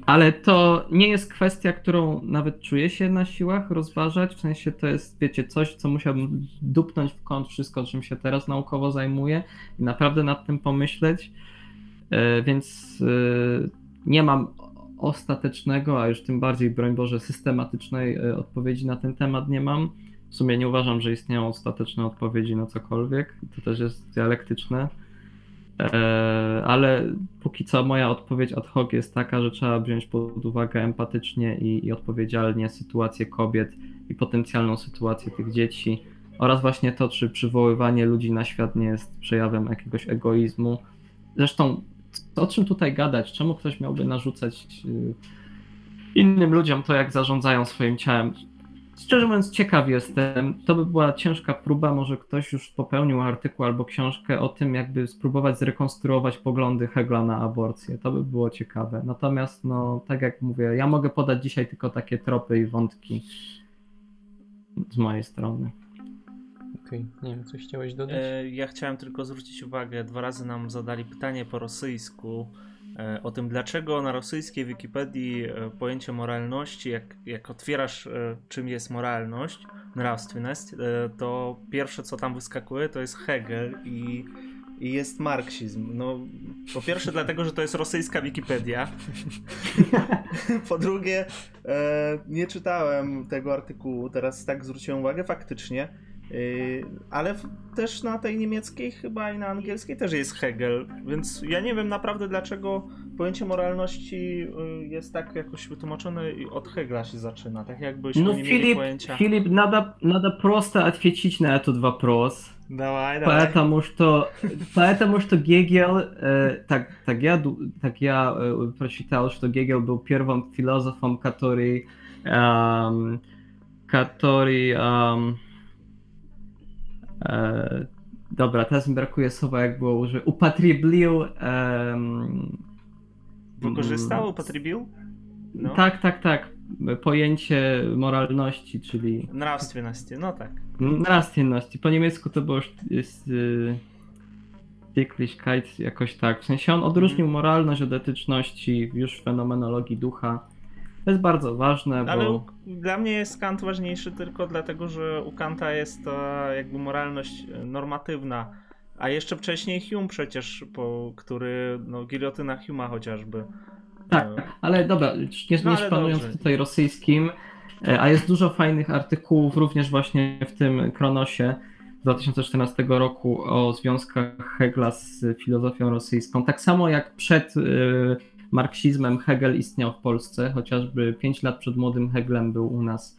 Ale to nie jest kwestia, którą nawet czuję się na siłach rozważać. W sensie to jest, wiecie, coś, co musiałbym dupnąć w kąt wszystko, czym się teraz naukowo zajmuję i naprawdę nad tym pomyśleć. E, więc e, nie mam ostatecznego, a już tym bardziej, broń Boże, systematycznej e, odpowiedzi na ten temat nie mam. W sumie nie uważam, że istnieją ostateczne odpowiedzi na cokolwiek. To też jest dialektyczne. E, ale póki co moja odpowiedź ad hoc jest taka, że trzeba wziąć pod uwagę empatycznie i, i odpowiedzialnie sytuację kobiet i potencjalną sytuację tych dzieci oraz właśnie to, czy przywoływanie ludzi na świat nie jest przejawem jakiegoś egoizmu. Zresztą, o czym tutaj gadać? Czemu ktoś miałby narzucać y, innym ludziom to, jak zarządzają swoim ciałem? Szczerze mówiąc, ciekaw jestem. To by była ciężka próba. Może ktoś już popełnił artykuł albo książkę o tym, jakby spróbować zrekonstruować poglądy Hegla na aborcję. To by było ciekawe. Natomiast, no, tak jak mówię, ja mogę podać dzisiaj tylko takie tropy i wątki z mojej strony. Okej, nie wiem, coś chciałeś dodać? E, Ja chciałem tylko zwrócić uwagę, dwa razy nam zadali pytanie po rosyjsku E, o tym, dlaczego na rosyjskiej Wikipedii e, pojęcie moralności, jak, jak otwierasz, e, czym jest moralność, nrawstwność, to pierwsze, co tam wyskakuje, to jest Hegel i, i jest marksizm. No, po pierwsze, dlatego, że to jest rosyjska Wikipedia. po drugie, nie czytałem tego artykułu, teraz tak zwróciłem uwagę, faktycznie Yy, ale w, też na tej niemieckiej chyba i na angielskiej też jest Hegel, więc ja nie wiem naprawdę dlaczego pojęcie moralności yy, jest tak jakoś wytłumaczone i od Hegla się zaczyna, tak jakbyśmy Ну, nie mieli Филипп, pojęcia. Филипп, надо, надо просто ответить на этот вопрос. Dawaj, dawaj. Поэтому что, поэтому что Гегел, э, так, так я, ду- так я э, прочитал, что Гегел был первым философом, который, эм, который, эм, E, dobra, teraz mi brakuje słowa, jak było użyte. Upatriblił. Um, Wykorzystał, upatriblił? No. Tak, tak, tak. Pojęcie moralności, czyli. Nrawstwienności, no tak. Nrawstwienności. Po niemiecku to było już. Jest, y, jakoś tak. W sensie on odróżnił mhm. moralność od etyczności już w fenomenologii ducha. To jest bardzo ważne, Ale u, bo dla mnie jest Kant ważniejszy tylko dlatego, że u Kanta jest ta jakby moralność e, normatywna, a jeszcze wcześniej Hume przecież, po, który, no giliotyna Huma chociażby. tak, E, ale dobra, nie, No, nie dobrze. tutaj rosyjskim, e, a jest dużo fajnych artykułów również właśnie w tym Kronosie z 2014 roku o związkach Hegla z filozofią rosyjską. Tak samo jak przed y, marksizmem Hegel istniał w Polsce, chociażby 5 lat przed młodym Heglem był u nas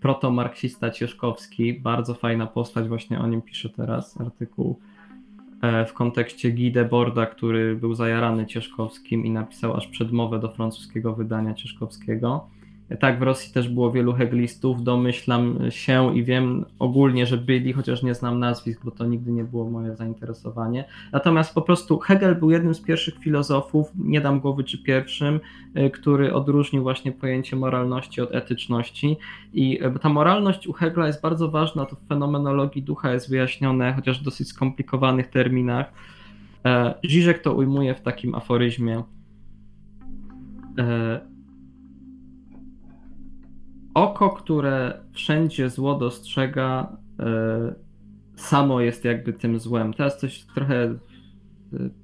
protomarksista Cieszkowski, bardzo fajna postać, właśnie o nim piszę teraz artykuł e, w kontekście Guy Debord'a, który był zajarany Cieszkowskim i napisał aż przedmowę do francuskiego wydania Cieszkowskiego. Tak, w Rosji też było wielu heglistów, domyślam się i wiem ogólnie, że byli, chociaż nie znam nazwisk, bo to nigdy nie było moje zainteresowanie. Natomiast po prostu Hegel był jednym z pierwszych filozofów, nie dam głowy czy pierwszym, y, który odróżnił właśnie pojęcie moralności od etyczności. I y, ta moralność u Hegla jest bardzo ważna, to w fenomenologii ducha jest wyjaśnione, chociaż w dosyć skomplikowanych terminach. E, Žižek to ujmuje w takim aforyzmie. Oko, które wszędzie zło dostrzega, e, samo jest jakby tym złem. Teraz coś trochę e,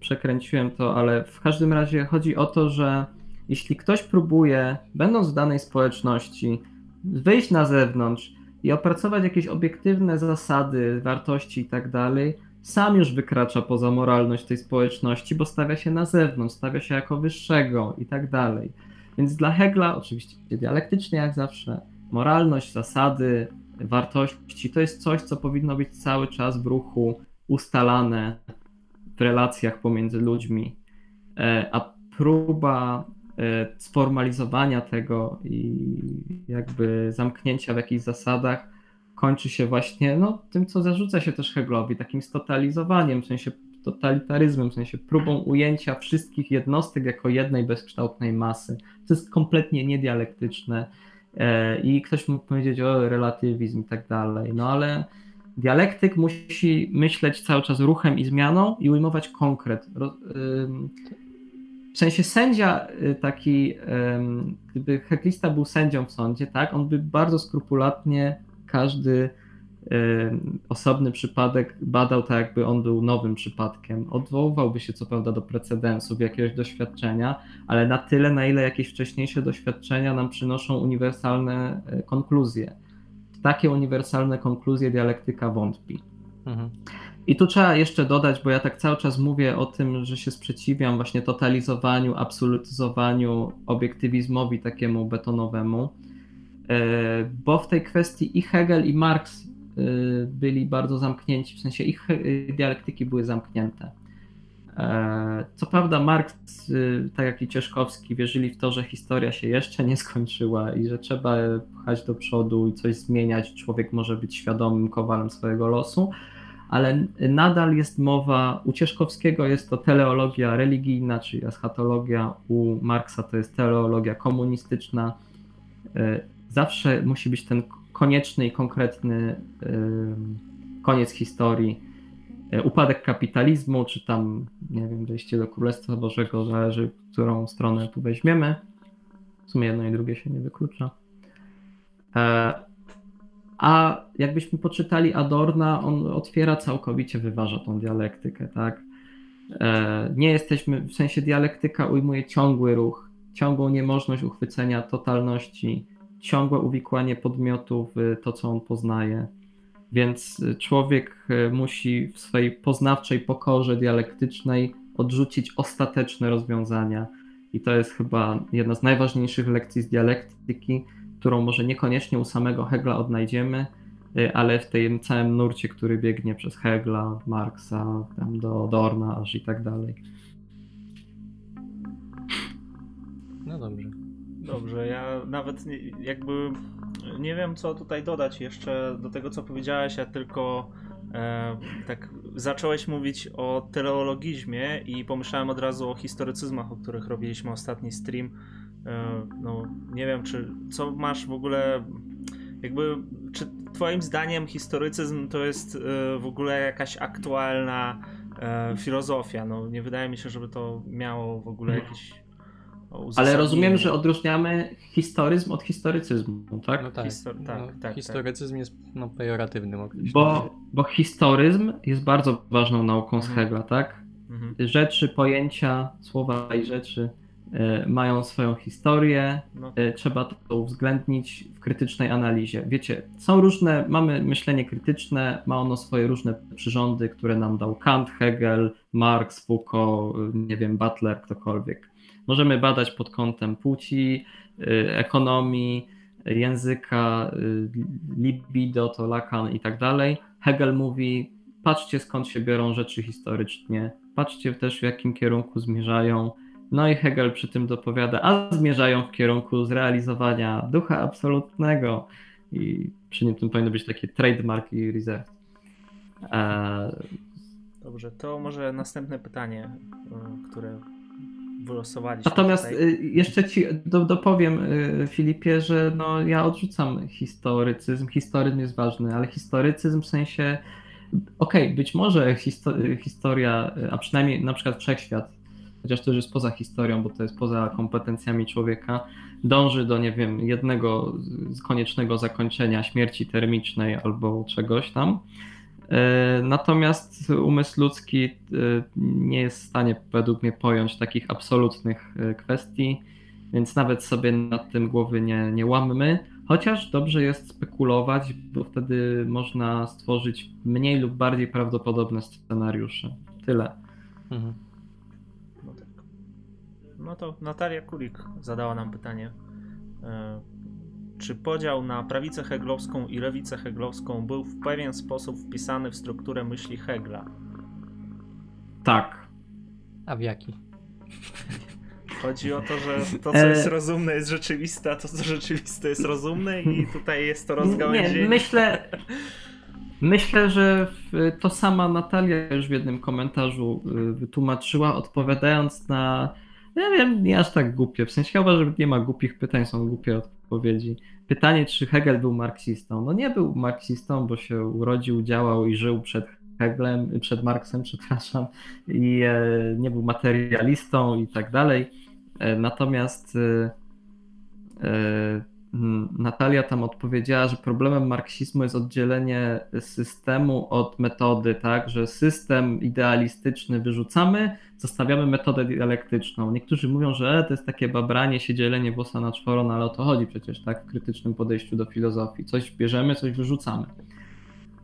przekręciłem to, ale w każdym razie chodzi o to, że jeśli ktoś próbuje, będąc w danej społeczności, wyjść na zewnątrz i opracować jakieś obiektywne zasady, wartości i tak dalej, sam już wykracza poza moralność tej społeczności, bo stawia się na zewnątrz, stawia się jako wyższego i tak dalej. Więc dla Hegla, oczywiście dialektycznie jak zawsze, moralność, zasady, wartości to jest coś, co powinno być cały czas w ruchu ustalane w relacjach pomiędzy ludźmi. E, A próba sformalizowania tego i jakby zamknięcia w jakichś zasadach kończy się właśnie no, tym, co zarzuca się też Heglowi, takim stotalizowaniem, w sensie totalitaryzmem, w sensie próbą ujęcia wszystkich jednostek jako jednej bezkształtnej masy. To jest kompletnie niedialektyczne e, i ktoś mógł powiedzieć o relatywizm i tak dalej, no ale dialektyk musi myśleć cały czas ruchem i zmianą i ujmować konkret. W sensie sędzia y, taki, gdyby heklista był sędzią w sądzie, tak, on by bardzo skrupulatnie każdy osobny przypadek badał tak, jakby on był nowym przypadkiem. Odwoływałby się co prawda do precedensów, jakiegoś doświadczenia, ale na tyle, na ile jakieś wcześniejsze doświadczenia nam przynoszą uniwersalne e, konkluzje. W takie uniwersalne konkluzje dialektyka wątpi. Mhm. I tu trzeba jeszcze dodać, bo ja tak cały czas mówię o tym, że się sprzeciwiam właśnie totalizowaniu, absolutyzowaniu, obiektywizmowi takiemu betonowemu, e, bo w tej kwestii i Hegel, i Marx byli bardzo zamknięci, w sensie ich dialektyki były zamknięte. E, co prawda, Marx, tak jak i Cieszkowski, wierzyli w to, że historia się jeszcze nie skończyła i że trzeba pchać do przodu i coś zmieniać. Człowiek może być świadomym kowalem swojego losu, ale nadal jest mowa, u Cieszkowskiego jest to teleologia religijna, czyli eschatologia, u Marksa to jest teleologia komunistyczna. E, zawsze musi być ten konieczny i konkretny e, koniec historii. E, upadek kapitalizmu, czy tam, nie wiem, wejście do Królestwa Bożego, zależy, którą stronę tu weźmiemy. W sumie jedno i drugie się nie wyklucza. A jakbyśmy poczytali Adorna, on otwiera całkowicie, wyważa tą dialektykę, tak? E, nie jesteśmy, w sensie dialektyka ujmuje ciągły ruch, ciągłą niemożność uchwycenia totalności, ciągłe uwikłanie podmiotu w to, co on poznaje. Więc człowiek e, musi w swojej poznawczej pokorze dialektycznej odrzucić ostateczne rozwiązania. I to jest chyba jedna z najważniejszych lekcji z dialektyki, którą może niekoniecznie u samego Hegla odnajdziemy, y, ale w tym całym nurcie, który biegnie przez Hegla, Marksa, tam do Dorna aż i tak dalej. No dobrze. Dobrze, ja nawet jakby nie wiem, co tutaj dodać jeszcze do tego, co powiedziałeś, ja tylko e, tak zacząłeś mówić o teleologizmie i pomyślałem od razu o historycyzmach, o których robiliśmy ostatni stream E, no nie wiem, czy co masz w ogóle, jakby, czy twoim zdaniem historycyzm to jest e, w ogóle jakaś aktualna e, filozofia? No nie wydaje mi się, żeby to miało w ogóle jakieś ale rozumiem, że odróżniamy historyzm od historycyzmu, tak? No tak, Histor- tak, no, tak, tak, historycyzm tak. jest no, pejoratywnym określeniem. Bo, bo historyzm jest bardzo ważną nauką z mhm. Hegla, tak? Mhm. Rzeczy, pojęcia, słowa i rzeczy E, mają swoją historię, no. E, trzeba to uwzględnić w krytycznej analizie. Wiecie, są różne, mamy myślenie krytyczne, ma ono swoje różne przyrządy, które nam dał Kant, Hegel, Marx, Foucault, nie wiem, Butler, ktokolwiek. Możemy badać pod kątem płci, e, ekonomii, języka, libido, to Lacan i tak dalej. Hegel mówi, patrzcie skąd się biorą rzeczy historycznie, patrzcie też w jakim kierunku zmierzają, no i Hegel przy tym dopowiada, a zmierzają w kierunku zrealizowania ducha absolutnego i przy tym powinno być takie trademark i reserve. E... Dobrze, to może następne pytanie, e, które wylosowaliśmy. Natomiast tutaj. E, jeszcze ci dopowiem, e, Filipie, że no, ja odrzucam historycyzm. Historyzm jest ważny, ale historycyzm w sensie, okej, okay, być może historia, a przynajmniej na przykład wszechświat chociaż to już jest poza historią, bo to jest poza kompetencjami człowieka, dąży do, nie wiem, jednego koniecznego zakończenia śmierci termicznej albo czegoś tam. E, natomiast umysł ludzki e, nie jest w stanie, według mnie, pojąć takich absolutnych e, kwestii, więc nawet sobie nad tym głowy nie, nie łammy. Chociaż dobrze jest spekulować, bo wtedy można stworzyć mniej lub bardziej prawdopodobne scenariusze. Tyle. Mhm. No to Natalia Kulik zadała nam pytanie. Czy podział na prawicę heglowską i lewicę heglowską był w pewien sposób wpisany w strukturę myśli Hegla? Tak. A w jaki? Chodzi o to, że to, co E, jest rozumne, jest rzeczywiste, a to, co rzeczywiste, jest rozumne i tutaj jest to rozgałęzienie. Nie, myślę, myślę, że to sama Natalia już w jednym komentarzu y, wytłumaczyła, odpowiadając na. Ja wiem, nie aż tak głupie. W sensie uważam, że nie ma głupich pytań, są głupie odpowiedzi. Pytanie, czy Hegel był marksistą? No nie był marksistą, bo się urodził, działał i żył przed Heglem, przed Marksem, przepraszam, i e, nie był materialistą i tak dalej. E, Natomiast e, Natalia tam odpowiedziała, że problemem marksizmu jest oddzielenie systemu od metody, tak? Że system idealistyczny wyrzucamy, zostawiamy metodę dialektyczną. Niektórzy mówią, że e, to jest takie babranie się, dzielenie włosa na czworo, no ale o to chodzi przecież, tak? W krytycznym podejściu do filozofii. Coś bierzemy, coś wyrzucamy.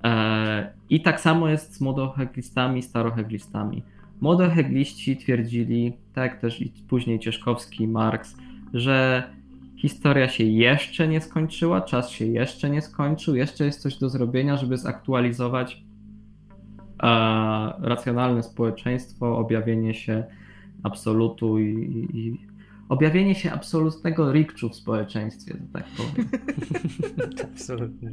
E, I tak samo jest z młodoheglistami, staroheglistami. Młodohegliści twierdzili, tak też i później Cieszkowski, Marks, że historia się jeszcze nie skończyła, czas się jeszcze nie skończył, jeszcze jest coś do zrobienia, żeby zaktualizować e, racjonalne społeczeństwo, objawienie się absolutu i, i, i objawienie się absolutnego rikczu w społeczeństwie, że tak powiem. Absolutnie.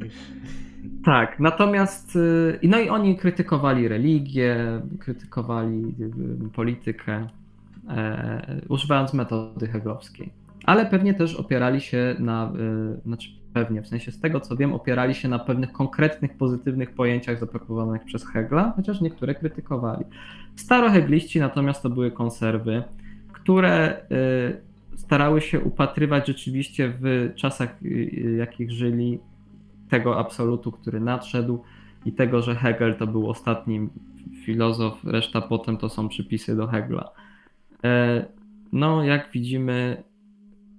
Tak, natomiast y, no i oni krytykowali religię, krytykowali y, politykę, e, używając metody heglowskiej. Ale pewnie też opierali się na, y, znaczy pewnie, w sensie z tego co wiem, opierali się na pewnych konkretnych, pozytywnych pojęciach zaproponowanych przez Hegla, chociaż niektóre krytykowali. Starohegliści natomiast to były konserwy, które y, starały się upatrywać rzeczywiście w czasach, y, jakich żyli, tego absolutu, który nadszedł i tego, że Hegel to był ostatni filozof, reszta potem to są przypisy do Hegla. E, No, jak widzimy,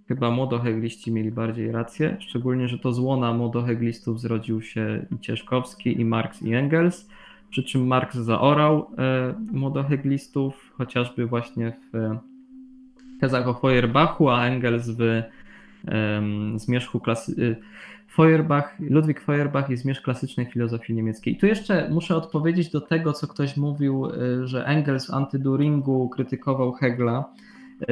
chyba młodohegliści mieli bardziej rację, szczególnie, że to z łona młodoheglistów zrodził się i Cieszkowski, i Marx, i Engels, przy czym Marx zaorał e, młodoheglistów, chociażby właśnie w tezach o Feuerbachu, a Engels w em, zmierzchu klasy... Feuerbach, Ludwik Feuerbach jest zmierzch klasycznej filozofii niemieckiej. I tu jeszcze muszę odpowiedzieć do tego, co ktoś mówił, y, że Engels w Antyduringu krytykował Hegla.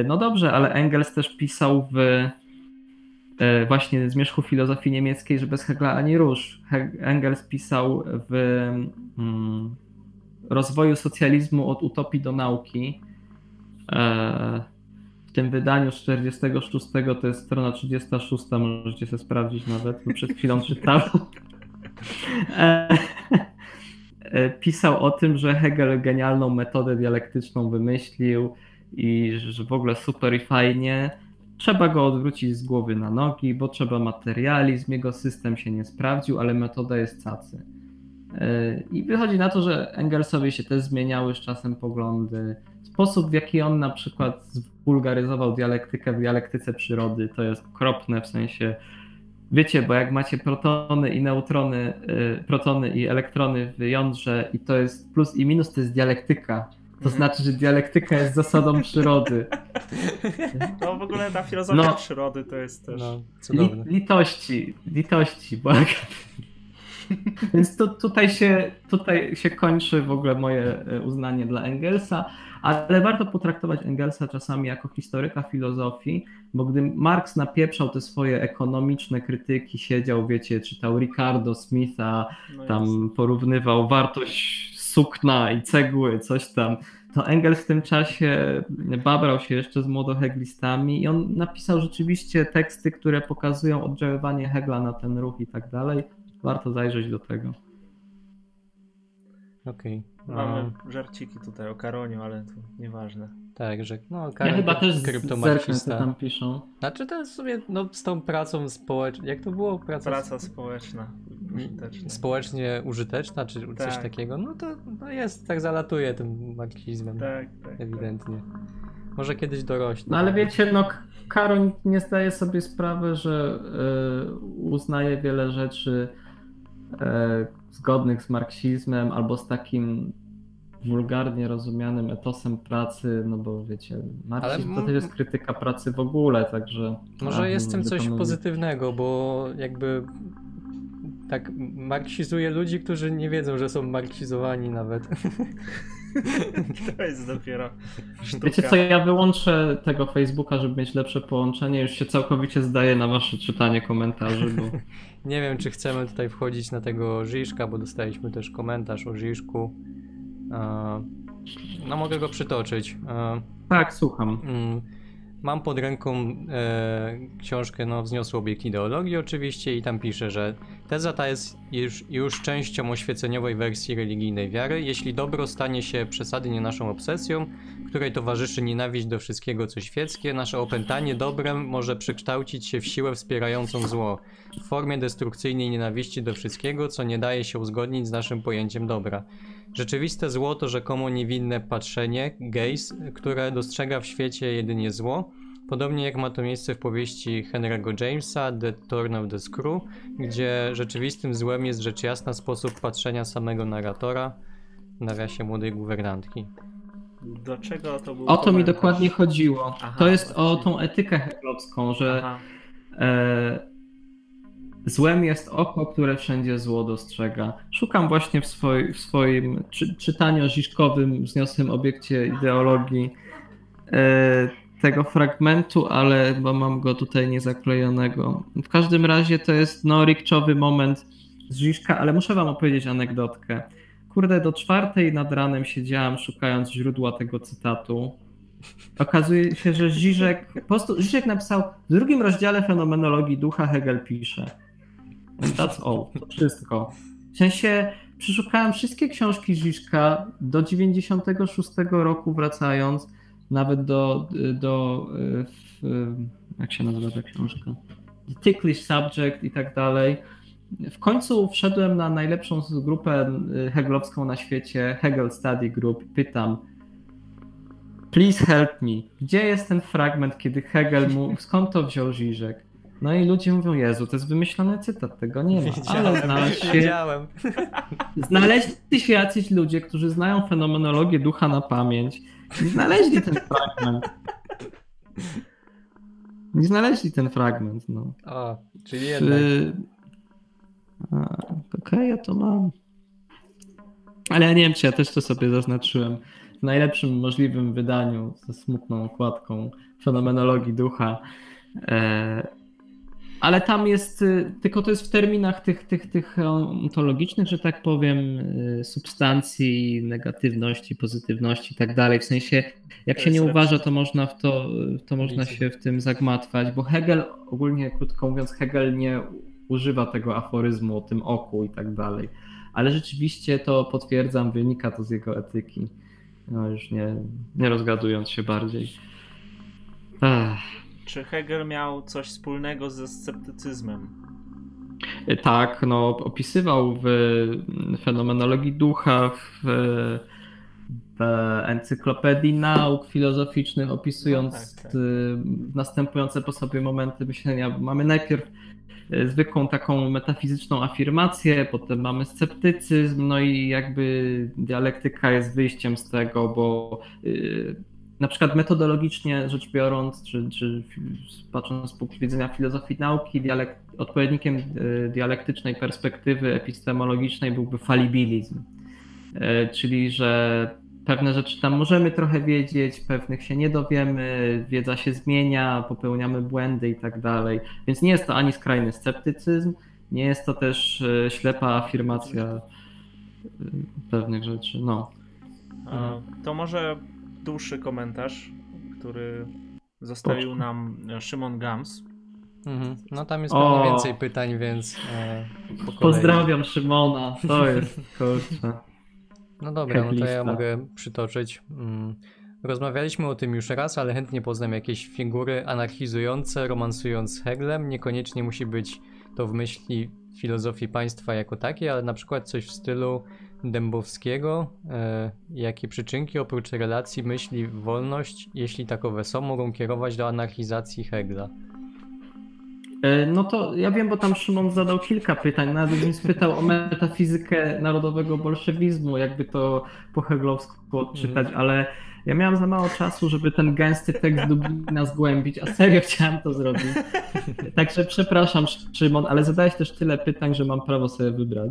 No dobrze, ale Engels też pisał w y, właśnie zmierzchu filozofii niemieckiej, że bez Hegla ani. He- Engels pisał w mm, rozwoju socjalizmu od utopii do nauki. E, w tym wydaniu z 46 to jest strona 36, możecie sobie sprawdzić nawet, bo przed chwilą czytałem. E, e, Pisał o tym, że Hegel genialną metodę dialektyczną wymyślił i że w ogóle super i fajnie. Trzeba go odwrócić z głowy na nogi, bo trzeba materializm, jego system się nie sprawdził, ale metoda jest cacy. E, I wychodzi na to, że Engelsowi się też zmieniały z czasem poglądy. Sposób, w jaki on na przykład zwulgaryzował dialektykę w dialektyce przyrody, to jest okropne w sensie. Wiecie, bo jak macie protony i neutrony, y, protony i elektrony w jądrze i to jest plus i minus, to jest dialektyka. To Mhm. znaczy, że dialektyka jest zasadą przyrody. No w ogóle ta filozofia No. przyrody to jest też... No, Li, cudowne. litości, litości, błagam. Więc to, tutaj, się, tutaj się kończy w ogóle moje e, uznanie dla Engelsa, ale warto potraktować Engelsa czasami jako historyka filozofii, bo gdy Marx napieprzał te swoje ekonomiczne krytyki, siedział, wiecie, czytał Ricardo Smitha, no jest. tam porównywał wartość sukna i cegły, coś tam, to Engels w tym czasie babrał się jeszcze z młodoheglistami i on napisał rzeczywiście teksty, które pokazują oddziaływanie Hegla na ten ruch i tak dalej. Warto zajrzeć do tego. Okej. Mamy No, żarciki tutaj o Karoniu, ale to nieważne. Tak, że no, Ja Karol chyba też z- zerknę, co tam piszą. Znaczy to jest sobie no, z tą pracą społeczną. Jak to było? Praca, Praca społeczna. użyteczna. społecznie użyteczna, czy coś Tak. takiego. No to no jest, tak zalatuje tym marksizmem. Tak, tak. Ewidentnie. Może kiedyś dorośnie. No ale wiecie, no K- Karoń nie zdaje sobie sprawy, że y, uznaje wiele rzeczy y, zgodnych z marksizmem albo z takim wulgarnie rozumianym etosem pracy, no bo wiecie, marksizm Ale to też jest krytyka pracy w ogóle, także... Może a, jest w tym coś pozytywnego, bo jakby tak marksizuje ludzi, którzy nie wiedzą, że są marksizowani nawet. To jest dopiero sztuka. Wiecie co, ja wyłączę tego Facebooka, żeby mieć lepsze połączenie. Już się całkowicie zdaję na wasze czytanie komentarzy, bo Nie wiem, czy chcemy tutaj wchodzić na tego Żiszka, bo dostaliśmy też komentarz o Żiszku. E, No mogę go przytoczyć. E, tak, słucham. Mm, Mam pod ręką e, książkę no, Wzniosły obiekt ideologii oczywiście i tam pisze, że teza ta jest już, już częścią oświeceniowej wersji religijnej wiary. Jeśli dobro stanie się przesadnie naszą obsesją, której towarzyszy nienawiść do wszystkiego co świeckie, nasze opętanie dobrem może przekształcić się w siłę wspierającą zło, w formie destrukcyjnej nienawiści do wszystkiego, co nie daje się uzgodnić z naszym pojęciem dobra. Rzeczywiste zło to rzekomo niewinne patrzenie, gaze, które dostrzega w świecie jedynie zło, podobnie jak ma to miejsce w powieści Henry'ego Jamesa The Turn of the Screw, gdzie rzeczywistym złem jest rzecz jasna sposób patrzenia samego narratora, w nawiasie młodej guwernantki. Do czego to był O to mi dokładnie chodziło. Aha, to jest o właśnie. tą etykę heglowską, że e, złem jest oko, które wszędzie zło dostrzega. Szukam właśnie w, swoi, w swoim czy, czytaniu ziszkowym, wzniosłym obiekcie ideologii e, tego fragmentu, ale chyba mam go tutaj niezaklejonego. W każdym razie to jest no rikczowy moment z Ziszka, ale muszę wam opowiedzieć anegdotkę. Kurde, do czwartej nad ranem siedziałem szukając źródła tego cytatu. Okazuje się, że Žižek, po prostu napisał w drugim rozdziale fenomenologii ducha Hegel pisze. That's all, to wszystko. W sensie przeszukałem wszystkie książki Žižka do 96 roku wracając, nawet do, do w, jak się nazywa ta książka? The Ticklish Subject i tak dalej. W końcu wszedłem na najlepszą grupę hegelowską na świecie, Hegel Study Group. Pytam, please help me. Gdzie jest ten fragment, kiedy Hegel mu, skąd to wziął Žižek? No i ludzie mówią, Jezu, to jest wymyślony cytat, tego nie ma. Ale znalazł się, wiedziałem. znaleźli się jacyś ludzie, którzy znają fenomenologię ducha na pamięć. Nie znaleźli ten fragment. Nie znaleźli ten fragment, no. O, czyli jednak. Y, Okej, ja to mam. Ale ja nie wiem, czy ja też to sobie zaznaczyłem. W najlepszym możliwym wydaniu ze smutną okładką fenomenologii ducha. E, ale tam jest, y, tylko to jest w terminach tych, tych, tych ontologicznych, że tak powiem, y, substancji, negatywności, pozytywności i tak dalej. W sensie, jak się nie uważa, to można w to, to można się w tym zagmatwać, bo Hegel, ogólnie krótko mówiąc, Hegel nie używa tego aforyzmu o tym oku i tak dalej. Ale rzeczywiście to potwierdzam, wynika to z jego etyki. No już nie, nie rozgadując się bardziej. Ech. Czy Hegel miał coś wspólnego ze sceptycyzmem? Tak, no opisywał w fenomenologii ducha, w, w encyklopedii nauk filozoficznych, opisując No tak, tak. y, następujące po sobie momenty myślenia. Mamy najpierw zwykłą taką metafizyczną afirmację, potem mamy sceptycyzm, no i jakby dialektyka jest wyjściem z tego, bo y, na przykład metodologicznie rzecz biorąc, czy, czy patrząc z punktu widzenia filozofii nauki, odpowiednikiem y, dialektycznej perspektywy epistemologicznej byłby falibilizm. Y, Czyli, że pewne rzeczy tam możemy trochę wiedzieć, pewnych się nie dowiemy, wiedza się zmienia, popełniamy błędy i tak dalej. Więc nie jest to ani skrajny sceptycyzm, nie jest to też y, ślepa afirmacja y, pewnych rzeczy. No. E, To może dłuższy komentarz, który zostawił Proszę. nam Szymon Gams. Mhm. No tam jest O. pewnie więcej pytań, więc. E, po. Pozdrawiam Szymona, to jest kurczę. No dobra, no to ja mogę przytoczyć. Mm. Rozmawialiśmy o tym już raz, ale chętnie poznam jakieś figury anarchizujące, romansując Heglem. Niekoniecznie musi być to w myśli filozofii państwa jako takiej, ale na przykład coś w stylu Dębowskiego. E, jakie przyczynki oprócz relacji myśli wolność, jeśli takowe są, mogą kierować do anarchizacji Hegla? E, No to ja wiem, bo tam Szymon zadał kilka pytań. Nawet mnie spytał o metafizykę narodowego bolszewizmu, jakby to po heglowsku odczytać, ale Ja miałem za mało czasu, żeby ten gęsty tekst Dublina zgłębić, a serio chciałem to zrobić. Także przepraszam, Szymon, ale zadałeś też tyle pytań, że mam prawo sobie wybrać.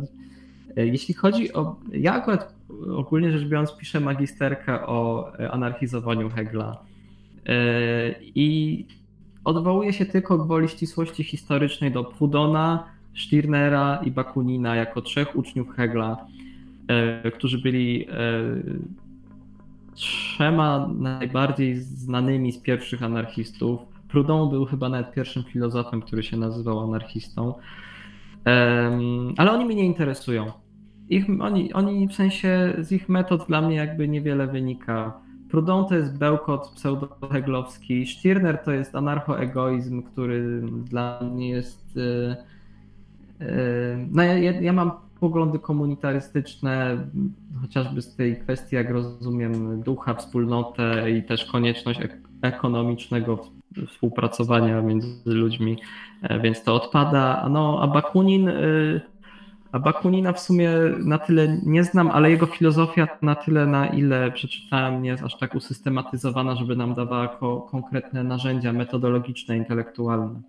E, jeśli chodzi o. Ja akurat ogólnie rzecz biorąc piszę magisterkę o anarchizowaniu Hegla. E, I odwołuję się tylko gwoli ścisłości historycznej do Proudhona, Stirnera i Bakunina jako trzech uczniów Hegla, e, którzy byli trzema najbardziej znanymi z pierwszych anarchistów. Proudhon był chyba nawet pierwszym filozofem, który się nazywał anarchistą. Ale oni mnie nie interesują. Ich, oni, oni w sensie z ich metod dla mnie jakby niewiele wynika. Proudhon to jest bełkot pseudo-heglowski, Stirner to jest anarchoegoizm, który dla mnie jest... Yy, yy, no ja, ja, mam poglądy komunitarystyczne, chociażby z tej kwestii, jak rozumiem, ducha, wspólnotę i też konieczność ekonomicznego współpracowania między ludźmi, e, więc to odpada. No, a Bakunin, e, a Bakunina w sumie na tyle nie znam, ale jego filozofia na tyle, na ile przeczytałem, nie jest aż tak usystematyzowana, żeby nam dawała konkretne narzędzia metodologiczne, intelektualne.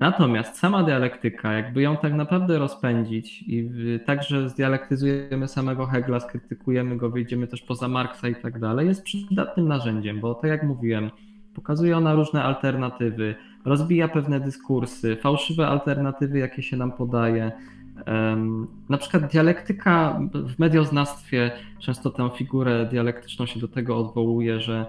Natomiast sama dialektyka, jakby ją tak naprawdę rozpędzić i także zdialektyzujemy samego Hegla, skrytykujemy go, wyjdziemy też poza Marksa i tak dalej, jest przydatnym narzędziem, bo tak jak mówiłem, pokazuje ona różne alternatywy, rozbija pewne dyskursy, fałszywe alternatywy, jakie się nam podaje. Na przykład dialektyka w medioznawstwie często tę figurę dialektyczną się do tego odwołuje, że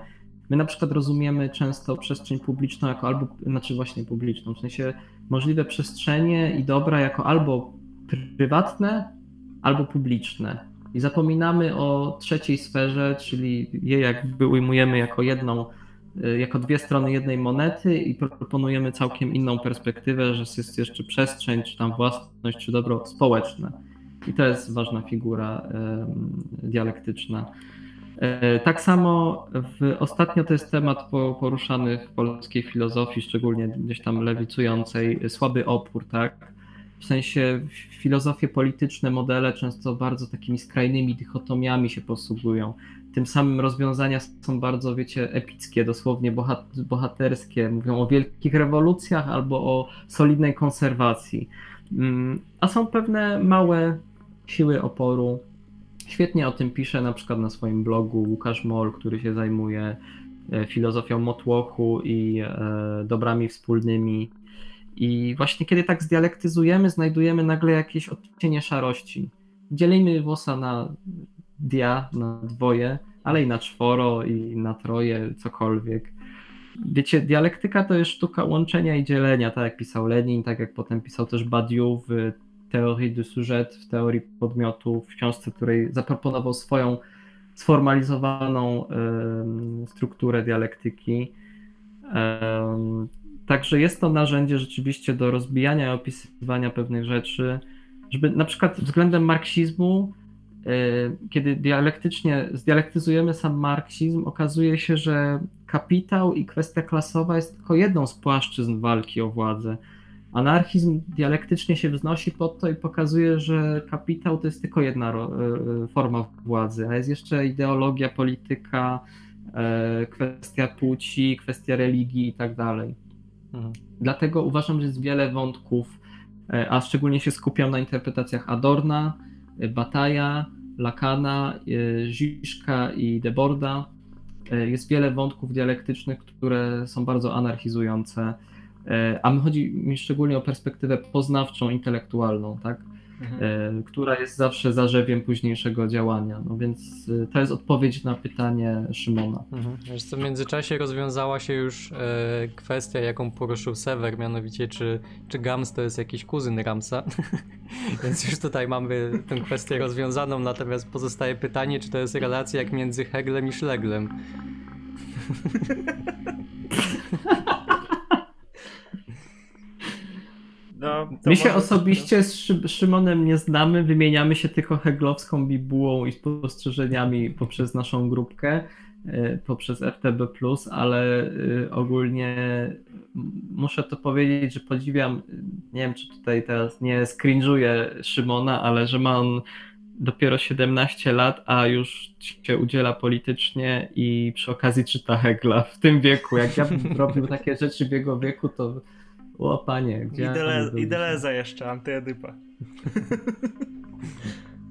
My na przykład rozumiemy często przestrzeń publiczną jako albo, znaczy właśnie publiczną, w sensie możliwe przestrzenie i dobra jako albo prywatne, albo publiczne. I zapominamy o trzeciej sferze, czyli je jakby ujmujemy jako jedną, jako dwie strony jednej monety i proponujemy całkiem inną perspektywę, że jest jeszcze przestrzeń, czy tam własność, czy dobro społeczne. I to jest ważna figura dialektyczna. E, tak samo w, ostatnio to jest temat poruszany w polskiej filozofii, szczególnie gdzieś tam lewicującej, słaby opór, tak? W sensie filozofie polityczne, modele często bardzo takimi skrajnymi dychotomiami się posługują. Tym samym rozwiązania są bardzo, wiecie, epickie, dosłownie bohaterskie. Mówią o wielkich rewolucjach albo o solidnej konserwacji. Mm, a są pewne małe siły oporu, Świetnie o tym pisze na przykład na swoim blogu Łukasz Mol, który się zajmuje e, filozofią motłochu i e, dobrami wspólnymi. I właśnie kiedy tak zdialektyzujemy, znajdujemy nagle jakieś odcienie szarości. Dzielimy włosa na dia, na dwoje, ale i na czworo, i na troje, cokolwiek. Wiecie, dialektyka to jest sztuka łączenia i dzielenia, tak jak pisał Lenin, tak jak potem pisał też Badiou w teorii du sujet, w teorii podmiotu, w książce, której zaproponował swoją sformalizowaną strukturę dialektyki. Także jest to narzędzie rzeczywiście do rozbijania i opisywania pewnych rzeczy, żeby na przykład względem marksizmu, kiedy dialektycznie zdialektyzujemy sam marksizm, okazuje się, że kapitał i kwestia klasowa jest tylko jedną z płaszczyzn walki o władzę. Anarchizm dialektycznie się wznosi pod to i pokazuje, że kapitał to jest tylko jedna e, forma władzy, a jest jeszcze ideologia, polityka, kwestia płci, kwestia religii i tak dalej. Mhm. Dlatego uważam, że jest wiele wątków, a szczególnie się skupiam na interpretacjach Adorna, Bataja, Lakana, Ziszka i Deborda. Jest wiele wątków dialektycznych, które są bardzo anarchizujące E, a mi chodzi mi szczególnie o perspektywę poznawczą, intelektualną, tak? Mhm. E, która jest zawsze zarzewiem późniejszego działania. No więc e, to jest odpowiedź na pytanie Szymona. Mhm. Wiesz co, w międzyczasie rozwiązała się już e, kwestia, jaką poruszył Sever, mianowicie czy, czy Gams to jest jakiś kuzyn Ramsa. więc już tutaj mamy tę kwestię rozwiązaną, natomiast pozostaje pytanie, czy to jest relacja jak między Heglem i Szleglem. No, My się osobiście z Szymonem nie znamy, wymieniamy się tylko heglowską bibułą i spostrzeżeniami poprzez naszą grupkę, e, poprzez FTB+, ale e, ogólnie muszę to powiedzieć, że podziwiam, nie wiem czy tutaj teraz nie skrinżuję Szymona, ale że ma on dopiero 17 lat, a już się udziela politycznie i przy okazji czyta Hegla w tym wieku. Jak ja bym robił takie rzeczy w jego wieku, to o panie, gdzie byłem? Ideleza jeszcze, antyedypa.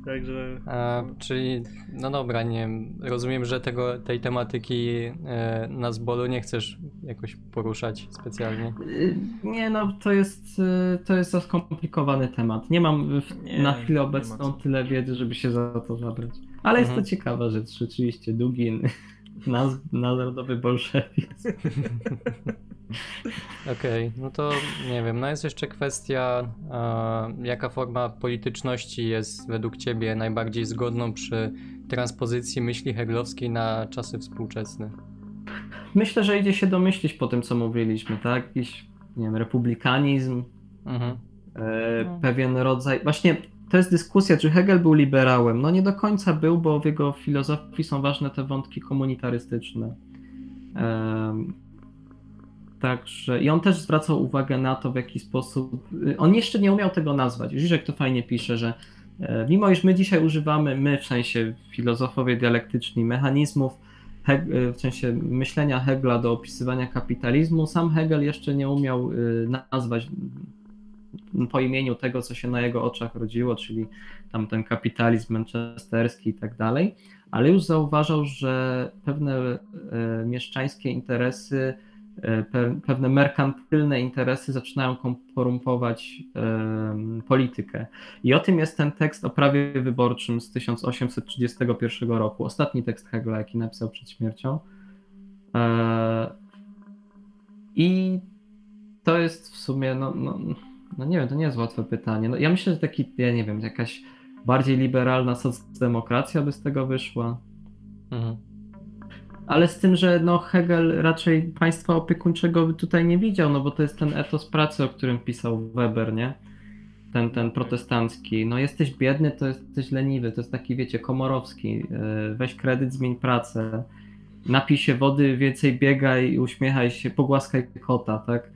Także... A, czyli, no dobra, nie wiem, rozumiem, że tego, tej tematyki e, na zbolu nie chcesz jakoś poruszać specjalnie. Y, Nie no, to jest, y, to jest za skomplikowany temat. Nie mam w, Nie, na chwilę obecną tyle wiedzy, żeby się za to zabrać. Ale jest Mhm. to ciekawa rzecz, rzeczywiście. Dugin, naz, narodowy bolszewizm. Okej, no to nie wiem, no jest jeszcze kwestia, e, jaka forma polityczności jest według ciebie najbardziej zgodną przy transpozycji myśli heglowskiej na czasy współczesne? Myślę, że idzie się domyślić po tym, co mówiliśmy, tak? Jakiś, nie wiem, republikanizm, Mhm. e, No. pewien rodzaj. Właśnie to jest dyskusja, czy Hegel był liberałem. No nie do końca był, bo w jego filozofii są ważne te wątki komunitarystyczne. Em, Także i on też zwracał uwagę na to, w jaki sposób. y, On jeszcze nie umiał tego nazwać. Żyżek to fajnie pisze, że e, mimo iż my dzisiaj używamy, my w sensie filozofowie dialektyczni, mechanizmów, e, w sensie myślenia Hegla do opisywania kapitalizmu, sam Hegel jeszcze nie umiał y, nazwać po imieniu tego, co się na jego oczach rodziło, czyli tam ten kapitalizm manchesterski i tak dalej, ale już zauważał, że pewne e, mieszczańskie interesy, pewne merkantylne interesy zaczynają korumpować politykę. I o tym jest ten tekst o prawie wyborczym z 1831 roku, ostatni tekst Hegla, jaki napisał przed śmiercią. E, I to jest w sumie, no, no, no nie wiem, to nie jest łatwe pytanie. No, ja myślę, że taki, ja nie wiem, jakaś bardziej liberalna socdemokracja by z tego wyszła. Mhm. Ale z tym, że no Hegel raczej państwa opiekuńczego by tutaj nie widział, no bo to jest ten etos pracy, o którym pisał Weber, nie? Ten, ten protestancki. No jesteś biedny, to jesteś leniwy, to jest taki, wiecie, komorowski. Yy, Weź kredyt, zmień pracę. Napij się wody, więcej biegaj, uśmiechaj się, pogłaskaj kota, tak?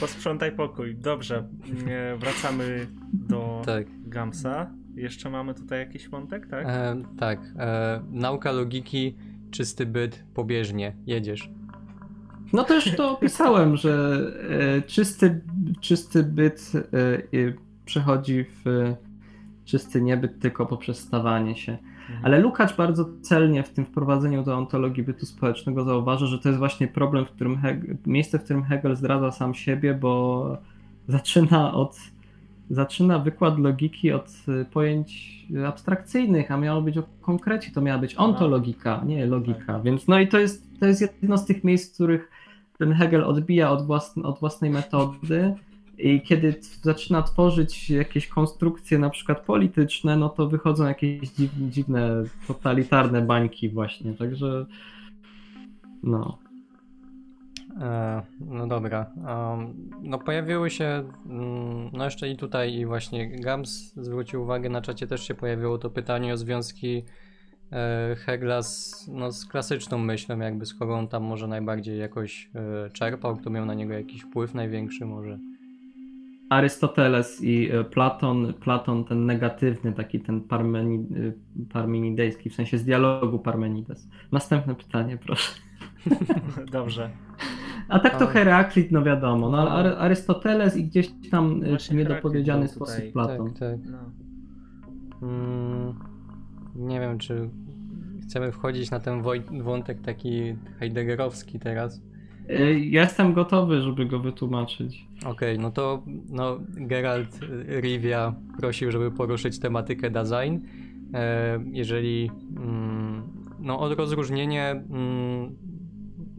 Posprzątaj pokój. Dobrze, nie, wracamy do Tak. Gamsa. Jeszcze mamy tutaj jakiś wątek, tak? E, tak. E, nauka logiki, czysty byt, pobieżnie, jedziesz. No też to opisałem, że e, czysty, czysty byt e, przechodzi w czysty niebyt tylko poprzez stawanie się. Mhm. Ale Lukács bardzo celnie w tym wprowadzeniu do ontologii bytu społecznego zauważa, że to jest właśnie problem, w którym Hegel, miejsce, w którym Hegel zdradza sam siebie, bo zaczyna od zaczyna wykład logiki od y, pojęć abstrakcyjnych, a miało być o konkrecie, to miała być ontologika, nie logika. Więc no i to jest, to jest jedno z tych miejsc, w których ten Hegel odbija od, własn- od własnej metody i kiedy zaczyna tworzyć jakieś konstrukcje na przykład polityczne, no to wychodzą jakieś dziw, dziwne, totalitarne bańki właśnie, także no. E, no dobra. No pojawiły się, mm, no jeszcze i tutaj i właśnie Gams zwrócił uwagę, na czacie też się pojawiło to pytanie o związki e, Hegla z, no, z klasyczną myślą, jakby z kogo on tam może najbardziej jakoś e, czerpał, kto miał na niego jakiś wpływ największy może. Arystoteles i Platon, Platon ten negatywny, taki ten parmeni, parmenidejski, w sensie z dialogu Parmenides. Następne pytanie, proszę. Dobrze. A tak to. Heraklit, no wiadomo, no, ale No. Ary- Arystoteles i gdzieś tam y, Właśnie w niedopowiedziany Heraklit sposób tutaj. Platon. Tak, tak. No. Mm, nie wiem, czy chcemy wchodzić na ten wątek taki heideggerowski teraz. Y, Ja jestem gotowy, żeby go wytłumaczyć. Okej, no to no, Geralt y, Rivia prosił, żeby poruszyć tematykę. E, jeżeli mm, no od rozróżnienie mm,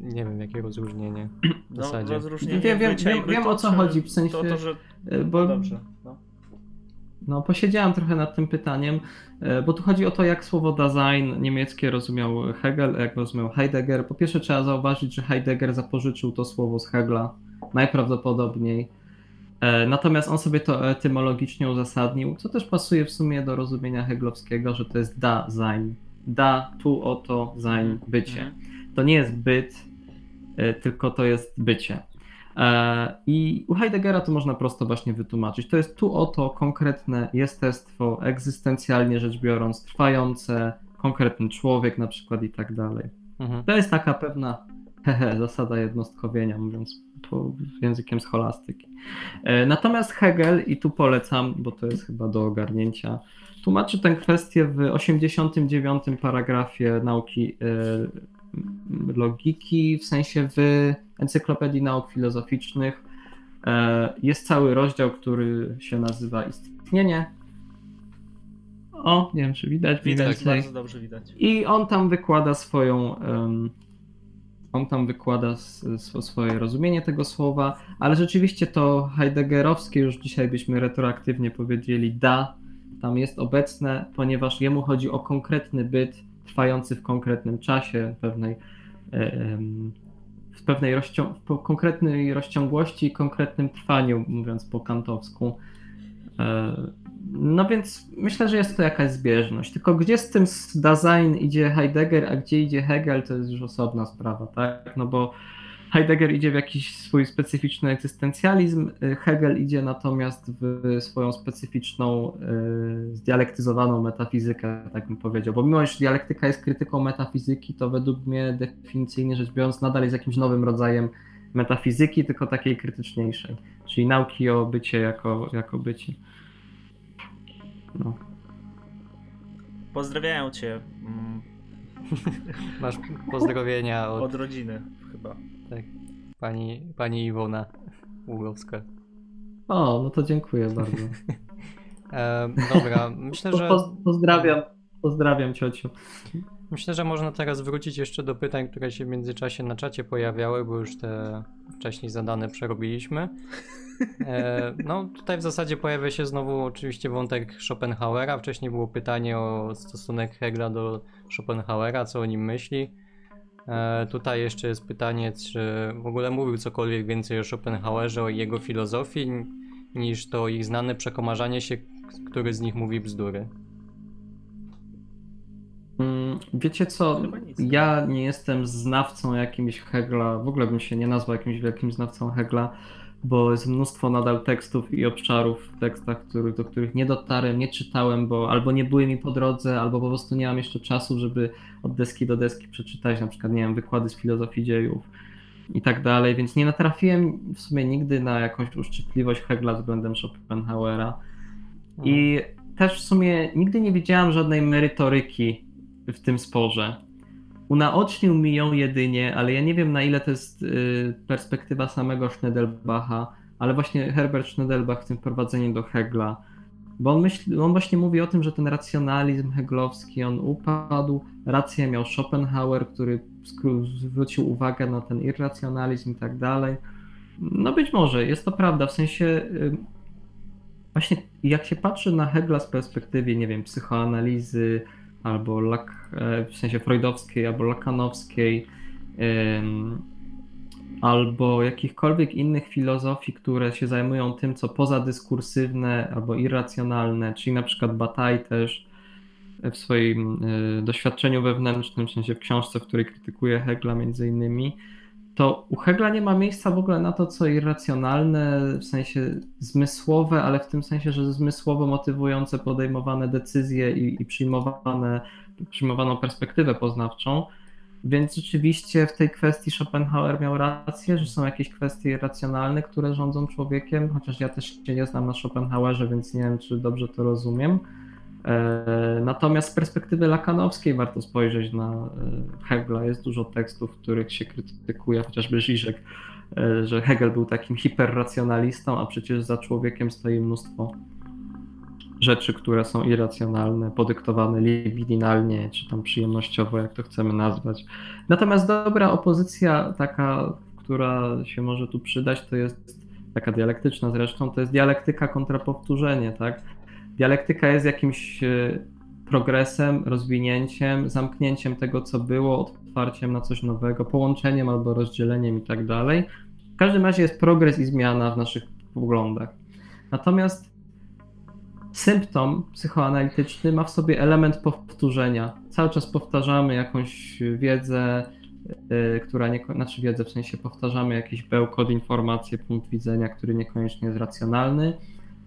nie wiem jakie rozróżnienie w No, zasadzie. rozróżnienie Wiem, wiem, wiem, wiem, o co czy chodzi, w sensie- To, to że... Y, Bo Dobrze. No. No, posiedziałem trochę nad tym pytaniem, e, bo tu chodzi o to, jak słowo Dasein niemieckie rozumiał Hegel, jak rozumiał Heidegger. Po pierwsze, trzeba zauważyć, że Heidegger zapożyczył to słowo z Hegla, najprawdopodobniej. E, Natomiast on sobie to etymologicznie uzasadnił, co też pasuje w sumie do rozumienia heglowskiego, że to jest Dasein. Da, tu, oto, sein, bycie. Mhm. To nie jest byt, e, tylko to jest bycie. E, I u Heideggera to można prosto właśnie wytłumaczyć. To jest tu oto konkretne jestestwo, egzystencjalnie rzecz biorąc, trwające, konkretny człowiek na przykład i tak dalej. Mhm. To jest taka pewna hehe, zasada jednostkowienia, mówiąc po, językiem scholastyki. E, Natomiast Hegel, i tu polecam, bo to jest chyba do ogarnięcia, tłumaczy tę kwestię w 89 paragrafie nauki e, logiki, w sensie w Encyklopedii Nauk Filozoficznych. E, Jest cały rozdział, który się nazywa Istnienie. O, nie wiem, czy widać mniej Widać, więcej. bardzo dobrze widać. I on tam wykłada swoją. on tam wykłada swoje rozumienie tego słowa, ale rzeczywiście to heideggerowskie, już dzisiaj byśmy retroaktywnie powiedzieli, da, tam jest obecne, ponieważ jemu chodzi o konkretny byt trwający w konkretnym czasie, pewnej, em, w pewnej rozcią- w konkretnej rozciągłości i konkretnym trwaniu, mówiąc po kantowsku. E, No więc myślę, że jest to jakaś zbieżność. Tylko gdzie z tym Dasein idzie Heidegger, a gdzie idzie Hegel, to jest już osobna sprawa, tak? No bo Heidegger idzie w jakiś swój specyficzny egzystencjalizm, y, Hegel idzie natomiast w swoją specyficzną, y, zdialektyzowaną metafizykę, tak bym powiedział. Bo mimo, iż dialektyka jest krytyką metafizyki, to według mnie definicyjnie rzecz biorąc nadal jest jakimś nowym rodzajem metafizyki, tylko takiej krytyczniejszej, czyli nauki o bycie jako, jako bycie. No. Pozdrawiają cię mm, Masz pozdrowienia od, od rodziny chyba. tak, pani, pani Iwona Ługowska. O, no to dziękuję bardzo. E, dobra, myślę, że po, pozdrawiam, pozdrawiam ciociu. myślę, że można teraz wrócić jeszcze do pytań, które się w międzyczasie na czacie pojawiały, bo już te wcześniej zadane przerobiliśmy. E, no tutaj w zasadzie pojawia się znowu oczywiście wątek Schopenhauera. Wcześniej było pytanie o stosunek Hegla do Schopenhauera, co o nim myśli. E, tutaj jeszcze jest pytanie, czy w ogóle mówił cokolwiek więcej o Schopenhauerze, o jego filozofii, niż to ich znane przekomarzanie się, który z nich mówi bzdury. Mm, Wiecie co, ja nie jestem znawcą jakimś Hegla, w ogóle bym się nie nazwał jakimś wielkim znawcą Hegla, bo jest mnóstwo nadal tekstów i obszarów w tekstach, który, do których nie dotarłem, nie czytałem, bo albo nie były mi po drodze, albo po prostu nie mam jeszcze czasu, żeby od deski do deski przeczytać, na przykład, nie wiem, wykłady z filozofii dziejów i tak dalej, więc nie natrafiłem w sumie nigdy na jakąś uszczypliwość Hegla względem Schopenhauera. I też w sumie nigdy nie widziałam żadnej merytoryki w tym sporze. Unaocznił mi ją jedynie, ale ja nie wiem na ile to jest y, perspektywa samego Schneidelbacha, ale właśnie Herbert Schneidelbach w tym wprowadzeniu do Hegla. Bo on, myśli, on właśnie mówi o tym, że ten racjonalizm heglowski, on upadł, rację miał Schopenhauer, który zwrócił uwagę na ten irracjonalizm i tak dalej. No być może, jest to prawda, w sensie y, Właśnie jak się patrzy na Hegla z perspektywy, nie wiem, psychoanalizy, albo e, w sensie freudowskiej, albo lakanowskiej, albo jakichkolwiek innych filozofii, które się zajmują tym, co pozadyskursywne albo irracjonalne, czyli na przykład Bataille też w swoim y, doświadczeniu wewnętrznym, w sensie w książce, w której krytykuje Hegla między innymi, to u Hegla nie ma miejsca w ogóle na to, co irracjonalne, w sensie zmysłowe, ale w tym sensie, że zmysłowo motywujące podejmowane decyzje i, i przyjmowane, przyjmowaną perspektywę poznawczą. Więc rzeczywiście w tej kwestii Schopenhauer miał rację, że są jakieś kwestie irracjonalne, które rządzą człowiekiem, chociaż ja też się nie znam na Schopenhauerze, więc nie wiem, czy dobrze to rozumiem. E, Natomiast z perspektywy lakanowskiej warto spojrzeć na e, Hegla. Jest dużo tekstów, w których się krytykuje, chociażby Žižek, e, że Hegel był takim hiperracjonalistą, a przecież za człowiekiem stoi mnóstwo rzeczy, które są irracjonalne, podyktowane libidinalnie, czy tam przyjemnościowo, jak to chcemy nazwać. Natomiast dobra opozycja, taka, która się może tu przydać, to jest taka dialektyczna zresztą, to jest dialektyka kontra powtórzenie, tak? Dialektyka jest jakimś e, progresem, rozwinięciem, zamknięciem tego, co było, otwarciem na coś nowego, połączeniem albo rozdzieleniem i tak dalej. W każdym razie jest progres i zmiana w naszych poglądach. Natomiast symptom psychoanalityczny ma w sobie element powtórzenia. Cały czas powtarzamy jakąś wiedzę, y, która nie, znaczy wiedzę, w sensie powtarzamy jakiś bełkot, informacje, punkt widzenia, który niekoniecznie jest racjonalny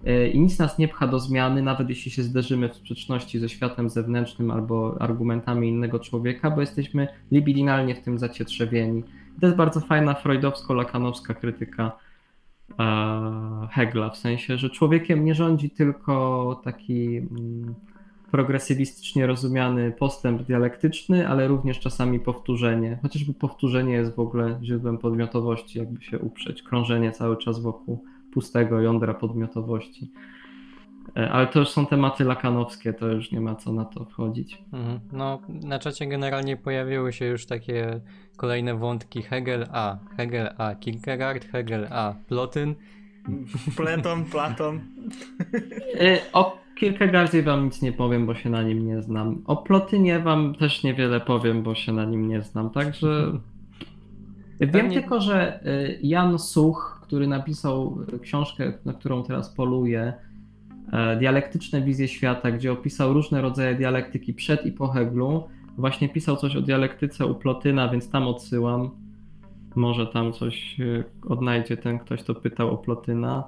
y, i nic nas nie pcha do zmiany, nawet jeśli się zderzymy w sprzeczności ze światem zewnętrznym albo argumentami innego człowieka, bo jesteśmy libidinalnie w tym zacietrzewieni. To jest bardzo fajna freudowsko-lakanowska krytyka Hegla, w sensie, że człowiekiem nie rządzi tylko taki mm, progresywistycznie rozumiany postęp dialektyczny, ale również czasami powtórzenie. Chociażby powtórzenie jest w ogóle źródłem podmiotowości, jakby się uprzeć. Krążenie cały czas wokół pustego jądra podmiotowości. E, Ale to już są tematy lakanowskie, to już nie ma co na to wchodzić. Mhm. No, na czacie generalnie pojawiły się już takie kolejne wątki Hegel A, Hegel A, Kierkegaard, Hegel A, Plotyn. Platon, Platon. E, O Kierkegaardzie wam nic nie powiem, bo się na nim nie znam. O Plotynie wam też niewiele powiem, bo się na nim nie znam. Także wiem Pewnie- tylko, że e, Jan Such, który napisał książkę, na którą teraz poluję, Dialektyczne wizje świata, gdzie opisał różne rodzaje dialektyki przed i po Heglu, właśnie pisał coś o dialektyce u Plotyna, więc tam odsyłam. Może tam coś e, odnajdzie ten ktoś, kto pytał o Plotyna.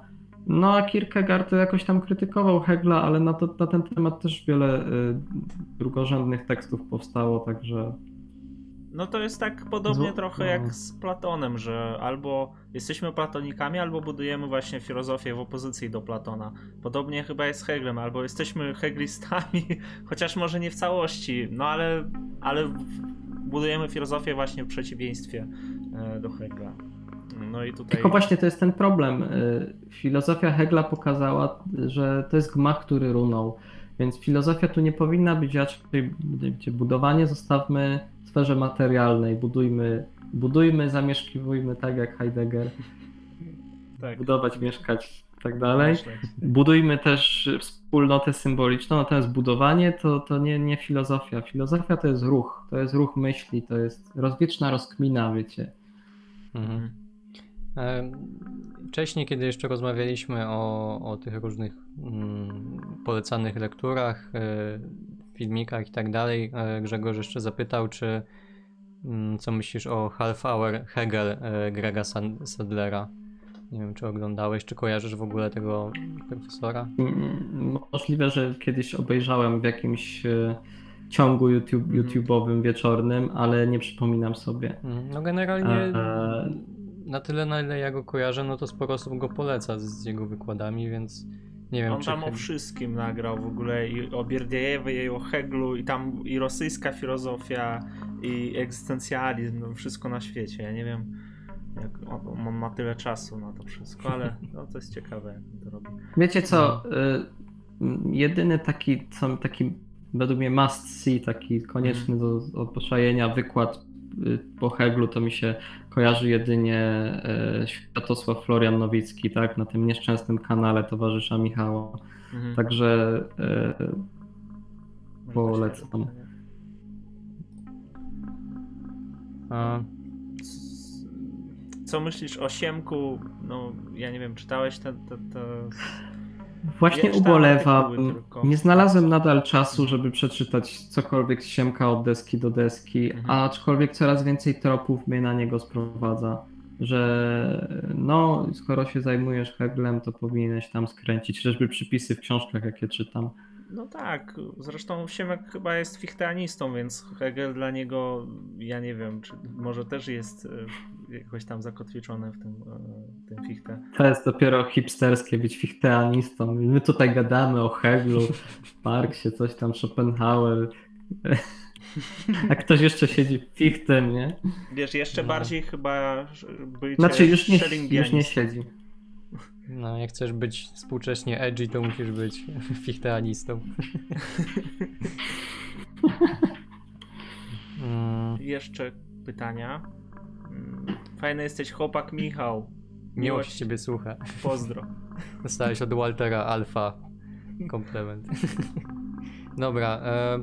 No a Kierkegaard jakoś tam krytykował Hegla, ale na, to, na ten temat też wiele y, drugorzędnych tekstów powstało, także No to jest tak podobnie Zło- trochę no. jak z Platonem, że albo jesteśmy platonikami, albo budujemy właśnie filozofię w opozycji do Platona. Podobnie chyba jest z Heglem, albo jesteśmy heglistami, chociaż może nie w całości, no ale, ale budujemy filozofię właśnie w przeciwieństwie e, do Hegla. No i tutaj... Tylko właśnie to jest ten problem. Y, Filozofia Hegla pokazała, że to jest gmach, który runął. Więc filozofia tu nie powinna być raczej budowanie, zostawmy sferze materialnej, budujmy, budujmy, zamieszkiwujmy tak jak Heidegger, tak, budować, mieszkać i tak dalej. Budujmy też wspólnotę symboliczną, natomiast budowanie to, to nie, nie filozofia. Filozofia to jest ruch, to jest ruch myśli, to jest rozwieczna rozkmina, wiecie. Mhm. Wcześniej, kiedy jeszcze rozmawialiśmy o, o tych różnych mm, polecanych lekturach, e, filmikach i tak dalej, e, Grzegorz jeszcze zapytał, czy mm, co myślisz o Half Hour Hegel e, Grega Sadlera? Nie wiem, czy oglądałeś, czy kojarzysz w ogóle tego profesora? Mm, Możliwe, że kiedyś obejrzałem w jakimś e, ciągu YouTube, Mhm. YouTube'owym wieczornym, ale nie przypominam sobie. Mm, No generalnie na tyle, na ile ja go kojarzę, no to sporo osób go poleca z jego wykładami, więc nie wiem, On czy... tam o wszystkim nagrał w ogóle i o Bierdziejewie, i o Heglu, i tam i rosyjska filozofia, i egzystencjalizm, no wszystko na świecie. Ja nie wiem, jak on, on ma tyle czasu na to wszystko, ale no, to jest ciekawe, jak on to robi. Wiecie co, e, m, jedyny taki, co, taki według mnie must see, taki konieczny do obszajenia wykład y, po Heglu, to mi się kojarzy jedynie e, Światosław Florian Nowicki, tak, na tym nieszczęsnym kanale towarzysza Michała. Mhm. Także e, polecam. A, Co myślisz o Siemku? No, ja nie wiem, czytałeś te, te, te... Właśnie ubolewam. Nie znalazłem nadal czasu, żeby przeczytać cokolwiek z Siemka od deski do deski, Mhm. aczkolwiek coraz więcej tropów mnie na niego sprowadza. Że no, skoro się zajmujesz Heglem, to powinieneś tam skręcić, chociażby przypisy w książkach, jakie czytam. No tak, zresztą Siemek chyba jest fichteanistą, więc Hegel dla niego, ja nie wiem, czy może też jest e, jakoś tam zakotwiczony w tym, e, w tym fichte. To jest dopiero hipsterskie być fichteanistą. My tutaj gadamy o Heglu, Marksie, coś tam, Schopenhauer. A ktoś jeszcze siedzi fichtem, nie? Wiesz, jeszcze No. bardziej chyba być Znaczy już nie, już nie siedzi. No, jak chcesz być współcześnie edgy, to musisz być fichteanistą. mm, Jeszcze pytania. Mm, Fajny jesteś chłopak Michał. miłość ciebie słucha. Pozdro. Dostałeś od Waltera Alfa komplement. Dobra. E,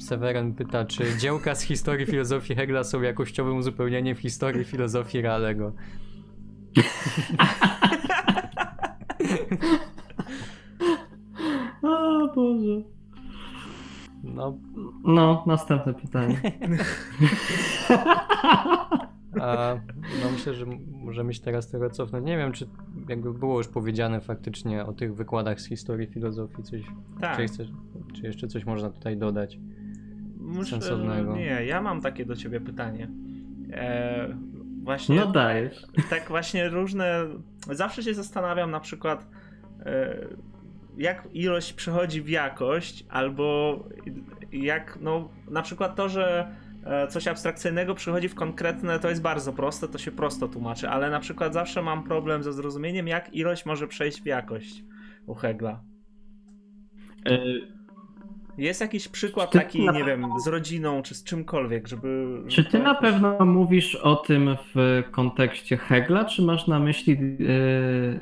Severen pyta, czy dziełka z historii filozofii Hegla są jakościowym uzupełnieniem historii filozofii Realego? O Boże. No, No, następne pytanie. a, no myślę, że możemy się teraz trochę cofnąć. Nie wiem, czy jakby było już powiedziane faktycznie o tych wykładach z historii filozofii coś, Tak. czy, chcesz, czy jeszcze coś można tutaj dodać? Muszę, sensownego. Nie, ja mam takie do ciebie pytanie. E, właśnie No dajesz. tak właśnie różne. Zawsze się zastanawiam na przykład, e, jak ilość przechodzi w jakość, albo jak, no, na przykład to, że e, coś abstrakcyjnego przychodzi w konkretne, to jest bardzo proste, to się prosto tłumaczy, ale na przykład zawsze mam problem ze zrozumieniem, jak ilość może przejść w jakość u Hegla. E, Jest jakiś przykład ty taki, na nie wiem, z rodziną, czy z czymkolwiek, żeby... Czy ty na pewno mówisz o tym w kontekście Hegla, czy masz na myśli e,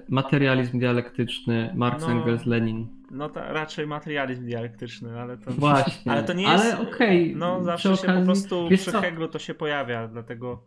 materializm dialektyczny Marx, No. Engels, Lenin? No to raczej materializm dialektyczny, ale to... Właśnie. Ale to nie jest... Ale okej. No przy zawsze się po prostu wiesz przy co? Heglu to się pojawia, dlatego...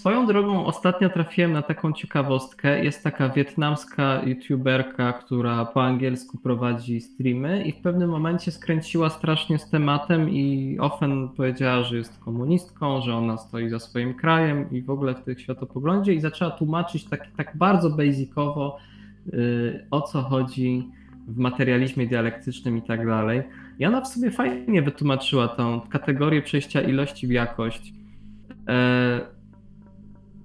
Swoją drogą ostatnio trafiłem na taką ciekawostkę. Jest taka wietnamska youtuberka, która po angielsku prowadzi streamy i w pewnym momencie skręciła strasznie z tematem i Offen powiedziała, że jest komunistką, że ona stoi za swoim krajem i w ogóle w tych światopoglądzie i zaczęła tłumaczyć tak, tak bardzo basicowo y, o co chodzi w materializmie dialektycznym i tak dalej. I ona w sobie fajnie wytłumaczyła tą kategorię przejścia ilości w jakość. E,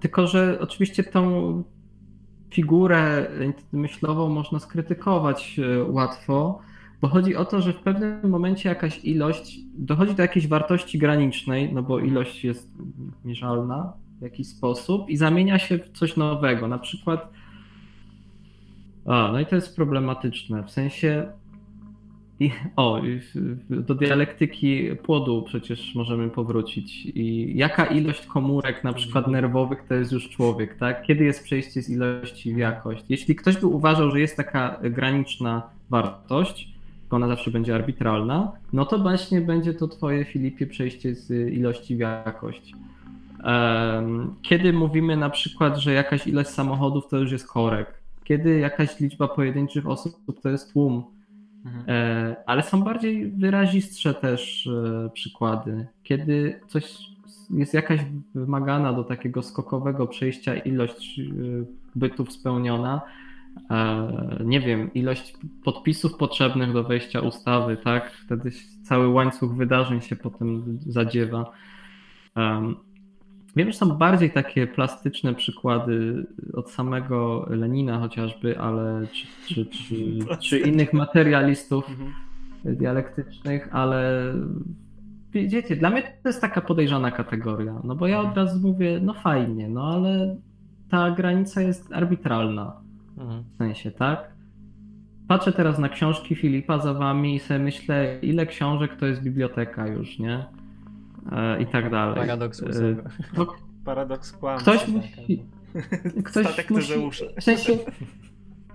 tylko, że oczywiście tą figurę myślową można skrytykować e, łatwo, bo chodzi o to, że w pewnym momencie jakaś ilość dochodzi do jakiejś wartości granicznej, no bo ilość jest mierzalna w jakiś sposób i zamienia się w coś nowego. Na przykład. A, no i to jest problematyczne. W sensie. I, o, do dialektyki płodu przecież możemy powrócić. I jaka ilość komórek, na przykład nerwowych, to jest już człowiek, tak? Kiedy jest przejście z ilości w jakość? Jeśli ktoś by uważał, że jest taka graniczna wartość, to ona zawsze będzie arbitralna, no to właśnie będzie to twoje, Filipie, przejście z ilości w jakość. Kiedy mówimy na przykład, że jakaś ilość samochodów to już jest korek, kiedy jakaś liczba pojedynczych osób to jest tłum, Mhm. E, Ale są bardziej wyrazistsze też e, przykłady, kiedy coś jest jakaś wymagana do takiego skokowego przejścia ilość e, bytów spełniona. Nie wiem, ilość podpisów potrzebnych do wejścia ustawy, tak? Wtedy cały łańcuch wydarzeń się potem zadziewa. Em, Wiem, że są bardziej takie plastyczne przykłady od samego Lenina chociażby, ale czy, czy, czy, czy innych materialistów Mhm. dialektycznych, ale wiecie, dla mnie to jest taka podejrzana kategoria, no bo ja od razu mówię, no fajnie, no ale ta granica jest arbitralna Mhm. w sensie, tak? Patrzę teraz na książki Filipa za wami i sobie myślę, ile książek to jest biblioteka już, nie? E, I tak dalej. Paradoks E, no, Paradoks kłamstwa. Ktoś musi. Ktoś Statek musi Tezeusza. w sensie,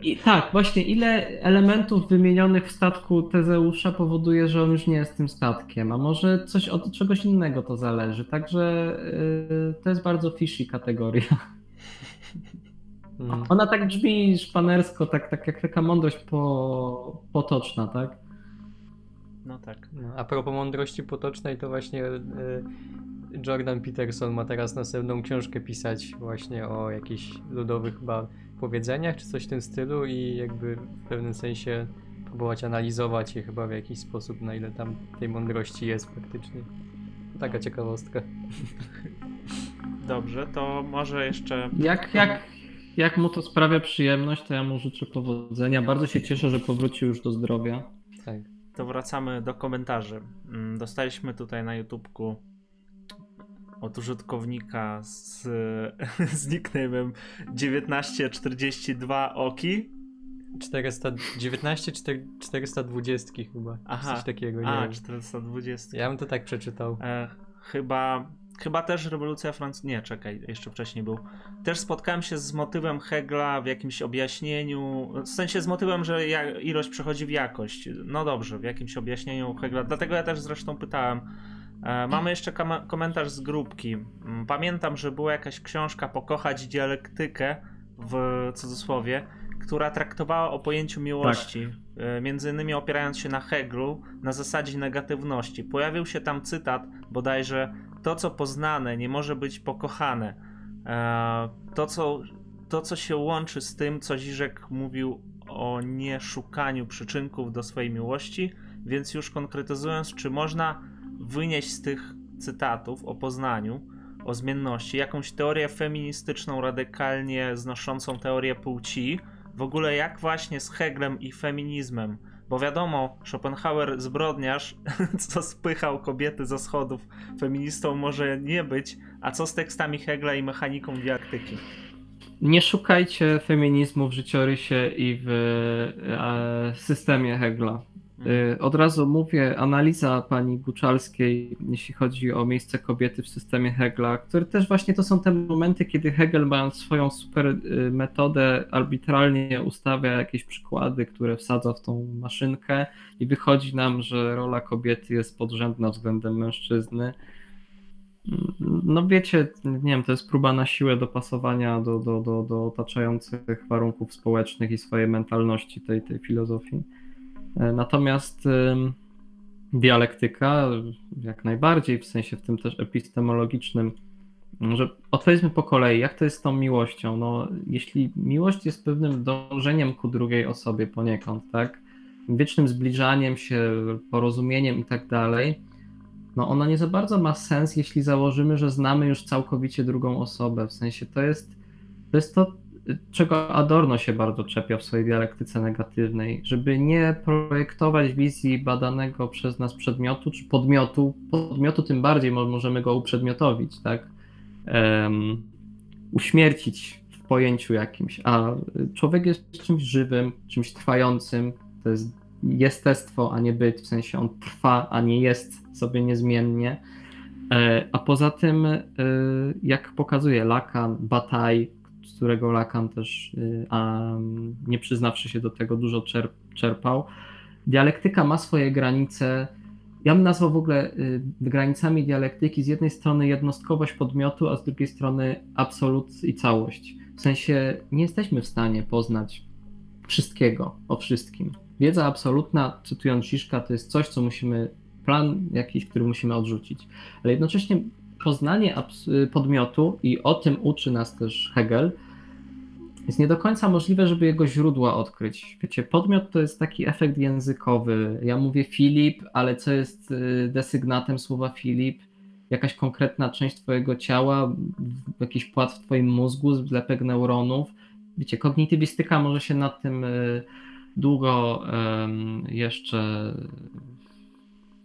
i, tak, właśnie ile elementów wymienionych w statku Tezeusza powoduje, że on już nie jest tym statkiem, a może coś od czegoś innego to zależy. Także yy, to jest bardzo fishy kategoria. Mhm. Ona tak brzmi szpanersko, tak, tak jak taka mądrość po, potoczna, tak? No tak. No, a propos mądrości potocznej, to właśnie y, Jordan Peterson ma teraz następną książkę pisać właśnie o jakichś ludowych chyba powiedzeniach czy coś w tym stylu i jakby w pewnym sensie próbować analizować je chyba w jakiś sposób, na ile tam tej mądrości jest faktycznie. Taka ciekawostka. Dobrze, to może jeszcze. Jak, jak, jak mu to sprawia przyjemność, to ja mu życzę powodzenia. Bardzo się cieszę, że powrócił już do zdrowia. Tak. To wracamy do komentarzy. Mm, Dostaliśmy tutaj na YouTubku od użytkownika z, z nickname'em 1942 oki. 419 4, 420 chyba. Aha. Coś takiego, nie A, wiem. 420. Ja bym to tak przeczytał. E, chyba, chyba też rewolucja francuska. Nie, czekaj, jeszcze wcześniej był. Też spotkałem się z motywem Hegla w jakimś objaśnieniu. W sensie z motywem, że ilość przechodzi w jakość. No dobrze, w jakimś objaśnieniu Hegla. Dlatego ja też zresztą pytałem. E, mamy jeszcze komentarz z grupki. Mm, Pamiętam, że była jakaś książka Pokochać dialektykę w cudzysłowie, która traktowała o pojęciu miłości, e, między innymi opierając się na Heglu na zasadzie negatywności. Pojawił się tam cytat bodajże to, co poznane, nie może być pokochane. E, to, co, to, co się łączy z tym, co Ziżek mówił o nieszukaniu przyczynków do swojej miłości, więc już konkretyzując, czy można wynieść z tych cytatów o poznaniu, o zmienności, jakąś teorię feministyczną, radykalnie znoszącą teorię płci, w ogóle jak właśnie z Heglem i feminizmem, bo wiadomo, Schopenhauer zbrodniarz, co spychał kobiety ze schodów, feministą może nie być, a co z tekstami Hegla i mechaniką dialektyki? Nie szukajcie feminizmu w życiorysie i w e, systemie Hegla. Y, od razu mówię, analiza pani Guczalskiej, jeśli chodzi o miejsce kobiety w systemie Hegla, które też właśnie to są te momenty, kiedy Hegel, mając swoją super y, metodę, arbitralnie ustawia jakieś przykłady, które wsadza w tą maszynkę i wychodzi nam, że rola kobiety jest podrzędna względem mężczyzny. No wiecie, nie wiem, to jest próba na siłę dopasowania do, do, do, do otaczających warunków społecznych i swojej mentalności tej, tej filozofii. E, natomiast dialektyka, jak najbardziej, w sensie w tym też epistemologicznym, że odpowiedzmy po kolei, jak to jest z tą miłością? No, jeśli miłość jest pewnym dążeniem ku drugiej osobie poniekąd, tak? Wiecznym zbliżaniem się, porozumieniem i tak dalej, no ona nie za bardzo ma sens, jeśli założymy, że znamy już całkowicie drugą osobę. W sensie to jest, to jest to, czego Adorno się bardzo czepia w swojej dialektyce negatywnej, żeby nie projektować wizji badanego przez nas przedmiotu czy podmiotu, podmiotu tym bardziej możemy go uprzedmiotowić, tak? Um, uśmiercić w pojęciu jakimś, a człowiek jest czymś żywym, czymś trwającym, to jest jestestwo, a nie byt, w sensie on trwa, a nie jest sobie niezmiennie. E, a poza tym, e, jak pokazuje Lacan, Bataille, którego Lacan też, y, a nie przyznawszy się do tego, dużo czerpał. Dialektyka ma swoje granice. Ja bym nazwał w ogóle y, granicami dialektyki z jednej strony jednostkowość podmiotu, a z drugiej strony absolut i całość. W sensie nie jesteśmy w stanie poznać wszystkiego o wszystkim. Wiedza absolutna, cytując Ziszka, to jest coś, co musimy, plan jakiś, który musimy odrzucić. Ale jednocześnie poznanie podmiotu, i o tym uczy nas też Hegel, jest nie do końca możliwe, żeby jego źródła odkryć. Wiecie, podmiot to jest taki efekt językowy. Ja mówię Filip, ale co jest y, desygnatem słowa Filip? Jakaś konkretna część twojego ciała, jakiś płat w twoim mózgu, zlepek neuronów. Wiecie, kognitywistyka może się nad tym y, długo jeszcze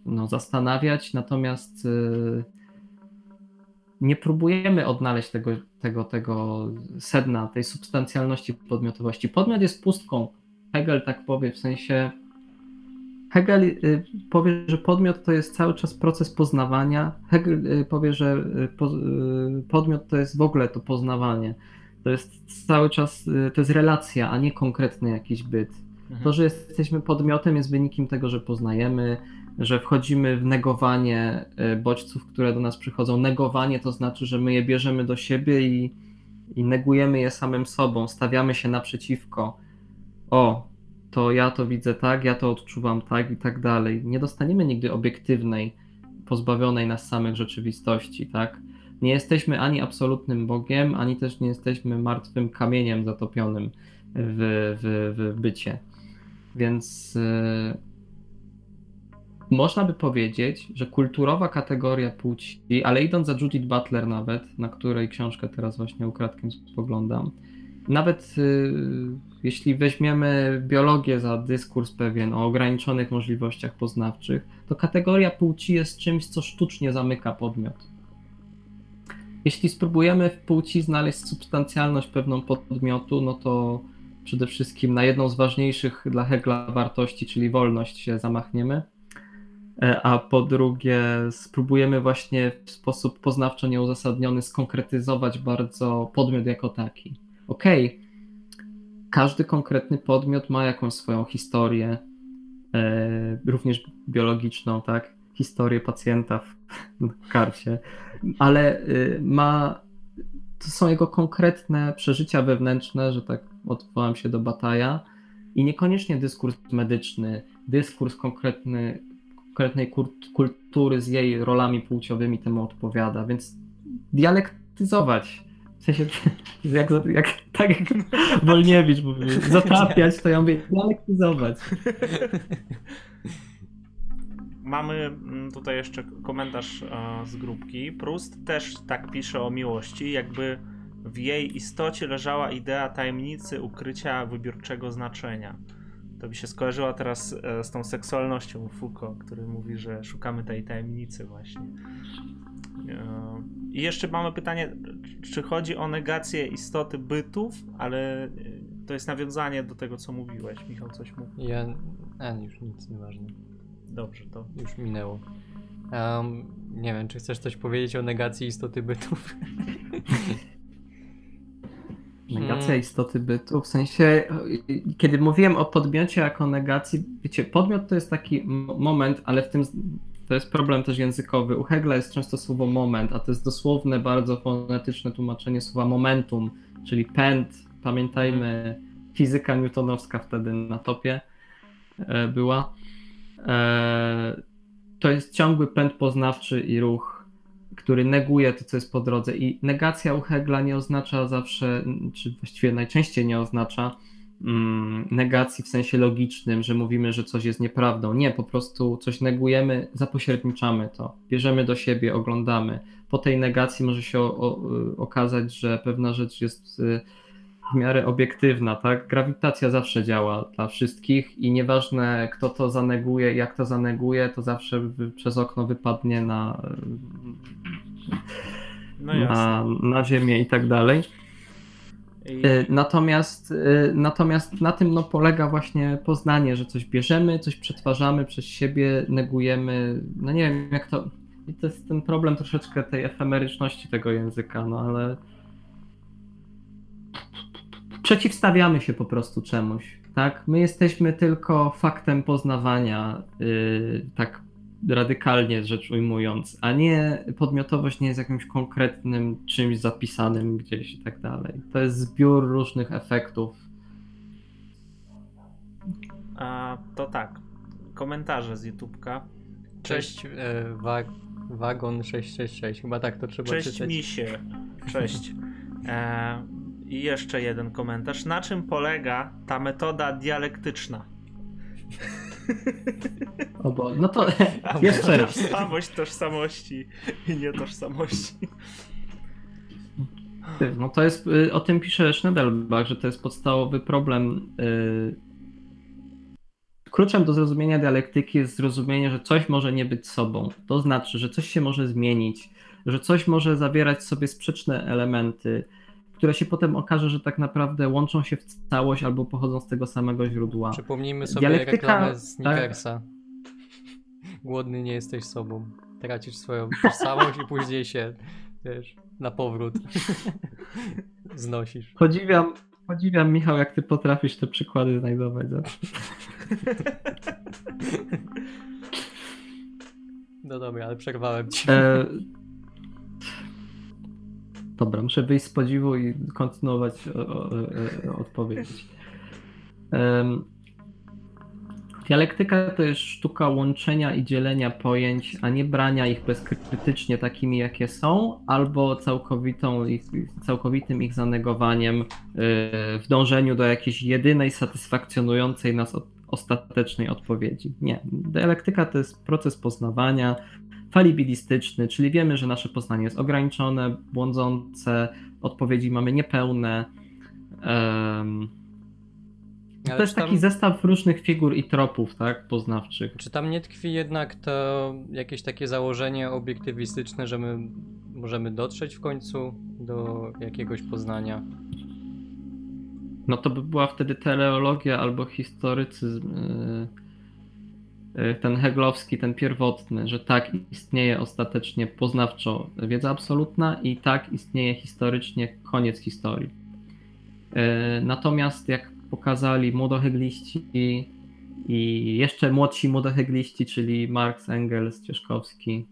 no, zastanawiać, natomiast y, nie próbujemy odnaleźć tego, tego, tego sedna, tej substancjalności podmiotowości. Podmiot jest pustką. Hegel tak powie, w sensie Hegel y, powie, że podmiot to jest cały czas proces poznawania. Hegel y, powie, że y, podmiot to jest w ogóle to poznawanie. To jest cały czas, to jest relacja, a nie konkretny jakiś byt. Mhm. To, że jesteśmy podmiotem jest wynikiem tego, że poznajemy, że wchodzimy w negowanie e, bodźców, które do nas przychodzą. Negowanie to znaczy, że my je bierzemy do siebie i, i negujemy je samym sobą, stawiamy się naprzeciwko. O, to ja to widzę tak, ja to odczuwam tak i tak dalej. Nie dostaniemy nigdy obiektywnej, pozbawionej nas samych rzeczywistości, tak? Nie jesteśmy ani absolutnym Bogiem, ani też nie jesteśmy martwym kamieniem zatopionym w, w, w bycie. Więc yy, można by powiedzieć, że kulturowa kategoria płci, ale idąc za Judith Butler nawet, na której książkę teraz właśnie ukradkiem spoglądam, nawet y, jeśli weźmiemy biologię za dyskurs pewien o ograniczonych możliwościach poznawczych, to kategoria płci jest czymś, co sztucznie zamyka podmiot. Jeśli spróbujemy w płci znaleźć substancjalność pewną podmiotu, no to przede wszystkim na jedną z ważniejszych dla Hegla wartości, czyli wolność się zamachniemy a po drugie spróbujemy właśnie w sposób poznawczo nieuzasadniony skonkretyzować bardzo podmiot jako taki. Okej, okay. każdy konkretny podmiot ma jakąś swoją historię, e, również biologiczną, tak? Historię pacjenta w karcie, ale e, ma to są jego konkretne przeżycia wewnętrzne, że tak odwołam się do Bataja, i niekoniecznie dyskurs medyczny, dyskurs konkretny, konkretnej kultury z jej rolami płciowymi temu odpowiada, więc dialektyzować. W sensie, jak, jak, tak jak Wolniewicz mówi, zatapiać, to ja mówię dialektyzować. Mamy mm, tutaj jeszcze komentarz e, z grupki. Prust też tak pisze o miłości, jakby w jej istocie leżała idea tajemnicy ukrycia wybiórczego znaczenia. To mi się skojarzyła teraz e, z tą seksualnością Foucault, który mówi, że szukamy tej tajemnicy właśnie. E, I jeszcze mamy pytanie, czy chodzi o negację istoty bytów, ale to jest nawiązanie do tego, co mówiłeś. Michał, coś mówi? Ja... A, już nic, nieważne. Dobrze, to... Już minęło. Um, nie wiem, czy chcesz coś powiedzieć o negacji istoty bytów? Negacja hmm. istoty bytu, w sensie, kiedy mówiłem o podmiocie jako negacji, wiecie, podmiot to jest taki moment, ale w tym to jest problem też językowy. U Hegla jest często słowo moment, a to jest dosłowne, bardzo fonetyczne tłumaczenie słowa momentum, czyli pęd. Pamiętajmy, fizyka newtonowska wtedy na topie e, była. E, to jest ciągły pęd poznawczy i ruch który neguje to, co jest po drodze. I negacja u Hegla nie oznacza zawsze, czy właściwie najczęściej nie oznacza mm, negacji w sensie logicznym, że mówimy, że coś jest nieprawdą. Nie, po prostu coś negujemy, zapośredniczamy to, bierzemy do siebie, oglądamy. Po tej negacji może się o, o, okazać, że pewna rzecz jest y, w miarę obiektywna, tak? Grawitacja zawsze działa dla wszystkich i nieważne kto to zaneguje, jak to zaneguje, to zawsze przez okno wypadnie na, no na, na ziemię i tak dalej. I... Y, natomiast, y, natomiast na tym no, polega właśnie poznanie, że coś bierzemy, coś przetwarzamy przez siebie, negujemy. No nie wiem, jak to. I to jest ten problem troszeczkę tej efemeryczności tego języka, no ale przeciwstawiamy się po prostu czemuś, tak? My jesteśmy tylko faktem poznawania, yy, tak radykalnie rzecz ujmując, a nie podmiotowość nie jest jakimś konkretnym czymś zapisanym gdzieś i tak dalej. To jest zbiór różnych efektów. A, to tak. Komentarze z YouTubka. Cześć, Cześć e, wag Wagon 666, chyba tak to trzeba Cześć czytać. misie. Cześć. E, i jeszcze jeden komentarz. Na czym polega ta metoda dialektyczna? O bo, no to jeszcze raz. Tożsamość tożsamości i nietożsamości. No to jest, y, o tym pisze Schneidelbach, że to jest podstawowy problem. Y, kluczem do zrozumienia dialektyki jest zrozumienie, że coś może nie być sobą. To znaczy, że coś się może zmienić, że coś może zawierać sobie sprzeczne elementy, które się potem okaże, że tak naprawdę łączą się w całość albo pochodzą z tego samego źródła. Przypomnijmy sobie Dialektyka, reklamę z Snickersa. Tak. Głodny nie jesteś sobą. Tracisz swoją tożsamość i później się, wiesz, na powrót znosisz. Podziwiam, podziwiam Michał, jak ty potrafisz te przykłady znajdować. No dobra, ale przerwałem ci. E Dobra, muszę wyjść z podziwu i kontynuować odpowiedź. Dialektyka to jest sztuka łączenia i dzielenia pojęć, a nie brania ich bezkrytycznie takimi, jakie są, albo całkowitą ich, całkowitym ich zanegowaniem yy, w dążeniu do jakiejś jedynej satysfakcjonującej nas ostatecznej odpowiedzi. Nie. Dialektyka to jest proces poznawania, falibilistyczny, czyli wiemy, że nasze poznanie jest ograniczone, błądzące, odpowiedzi mamy niepełne. Um, to jest tam, taki zestaw różnych figur i tropów, tak, poznawczych. Czy tam nie tkwi jednak to jakieś takie założenie obiektywistyczne, że my możemy dotrzeć w końcu do jakiegoś poznania? No to by była wtedy teleologia albo historycyzm. Yy ten heglowski, ten pierwotny, że tak istnieje ostatecznie poznawczo wiedza absolutna i tak istnieje historycznie koniec historii. Y, natomiast jak pokazali młodohegliści i jeszcze młodsi młodohegliści, czyli Marx, Engels, Cieszkowski,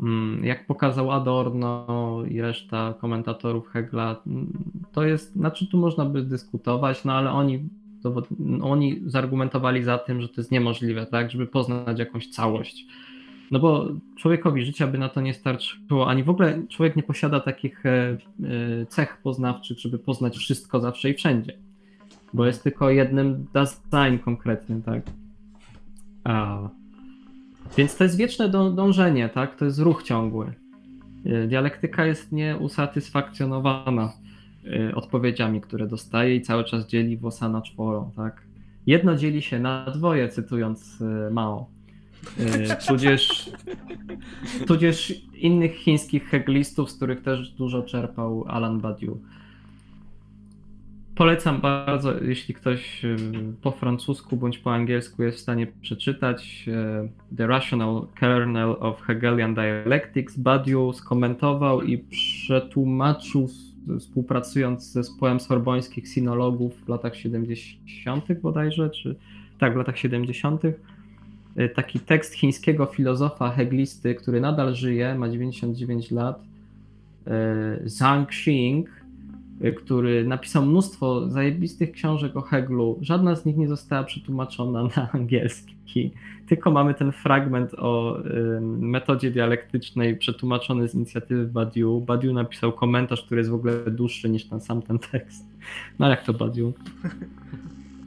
mm, jak pokazał Adorno i reszta komentatorów Hegla, mm, to jest, znaczy tu można by dyskutować, no ale oni, oni zargumentowali za tym, że to jest niemożliwe, tak, żeby poznać jakąś całość. No bo człowiekowi życia by na to nie starczyło, ani w ogóle człowiek nie posiada takich e, e, cech poznawczych, żeby poznać wszystko zawsze i wszędzie. Bo jest tylko jednym Dasein konkretnym, tak? A. Więc to jest wieczne dążenie, tak? To jest ruch ciągły. E, dialektyka jest nieusatysfakcjonowana odpowiedziami, które dostaje i cały czas dzieli włosa na czworo, tak? Jedno dzieli się na dwoje, cytując Mao E, tudzież, tudzież innych chińskich heglistów, z których też dużo czerpał Alan Badiou. Polecam bardzo, jeśli ktoś po francusku bądź po angielsku jest w stanie przeczytać The Rational Kernel of Hegelian Dialectics. Badiou skomentował i przetłumaczył współpracując z zespołem sorbońskich sinologów w latach 70. bodajże, czy tak, w latach 70 Y, taki tekst chińskiego filozofa heglisty, który nadal żyje, ma 99 lat, y, Zhang Xing, który napisał mnóstwo zajebistych książek o Heglu. Żadna z nich nie została przetłumaczona na angielski, tylko mamy ten fragment o metodzie dialektycznej przetłumaczony z inicjatywy Badiou. Badiou napisał komentarz, który jest w ogóle dłuższy niż ten sam ten tekst. No jak to Badiou?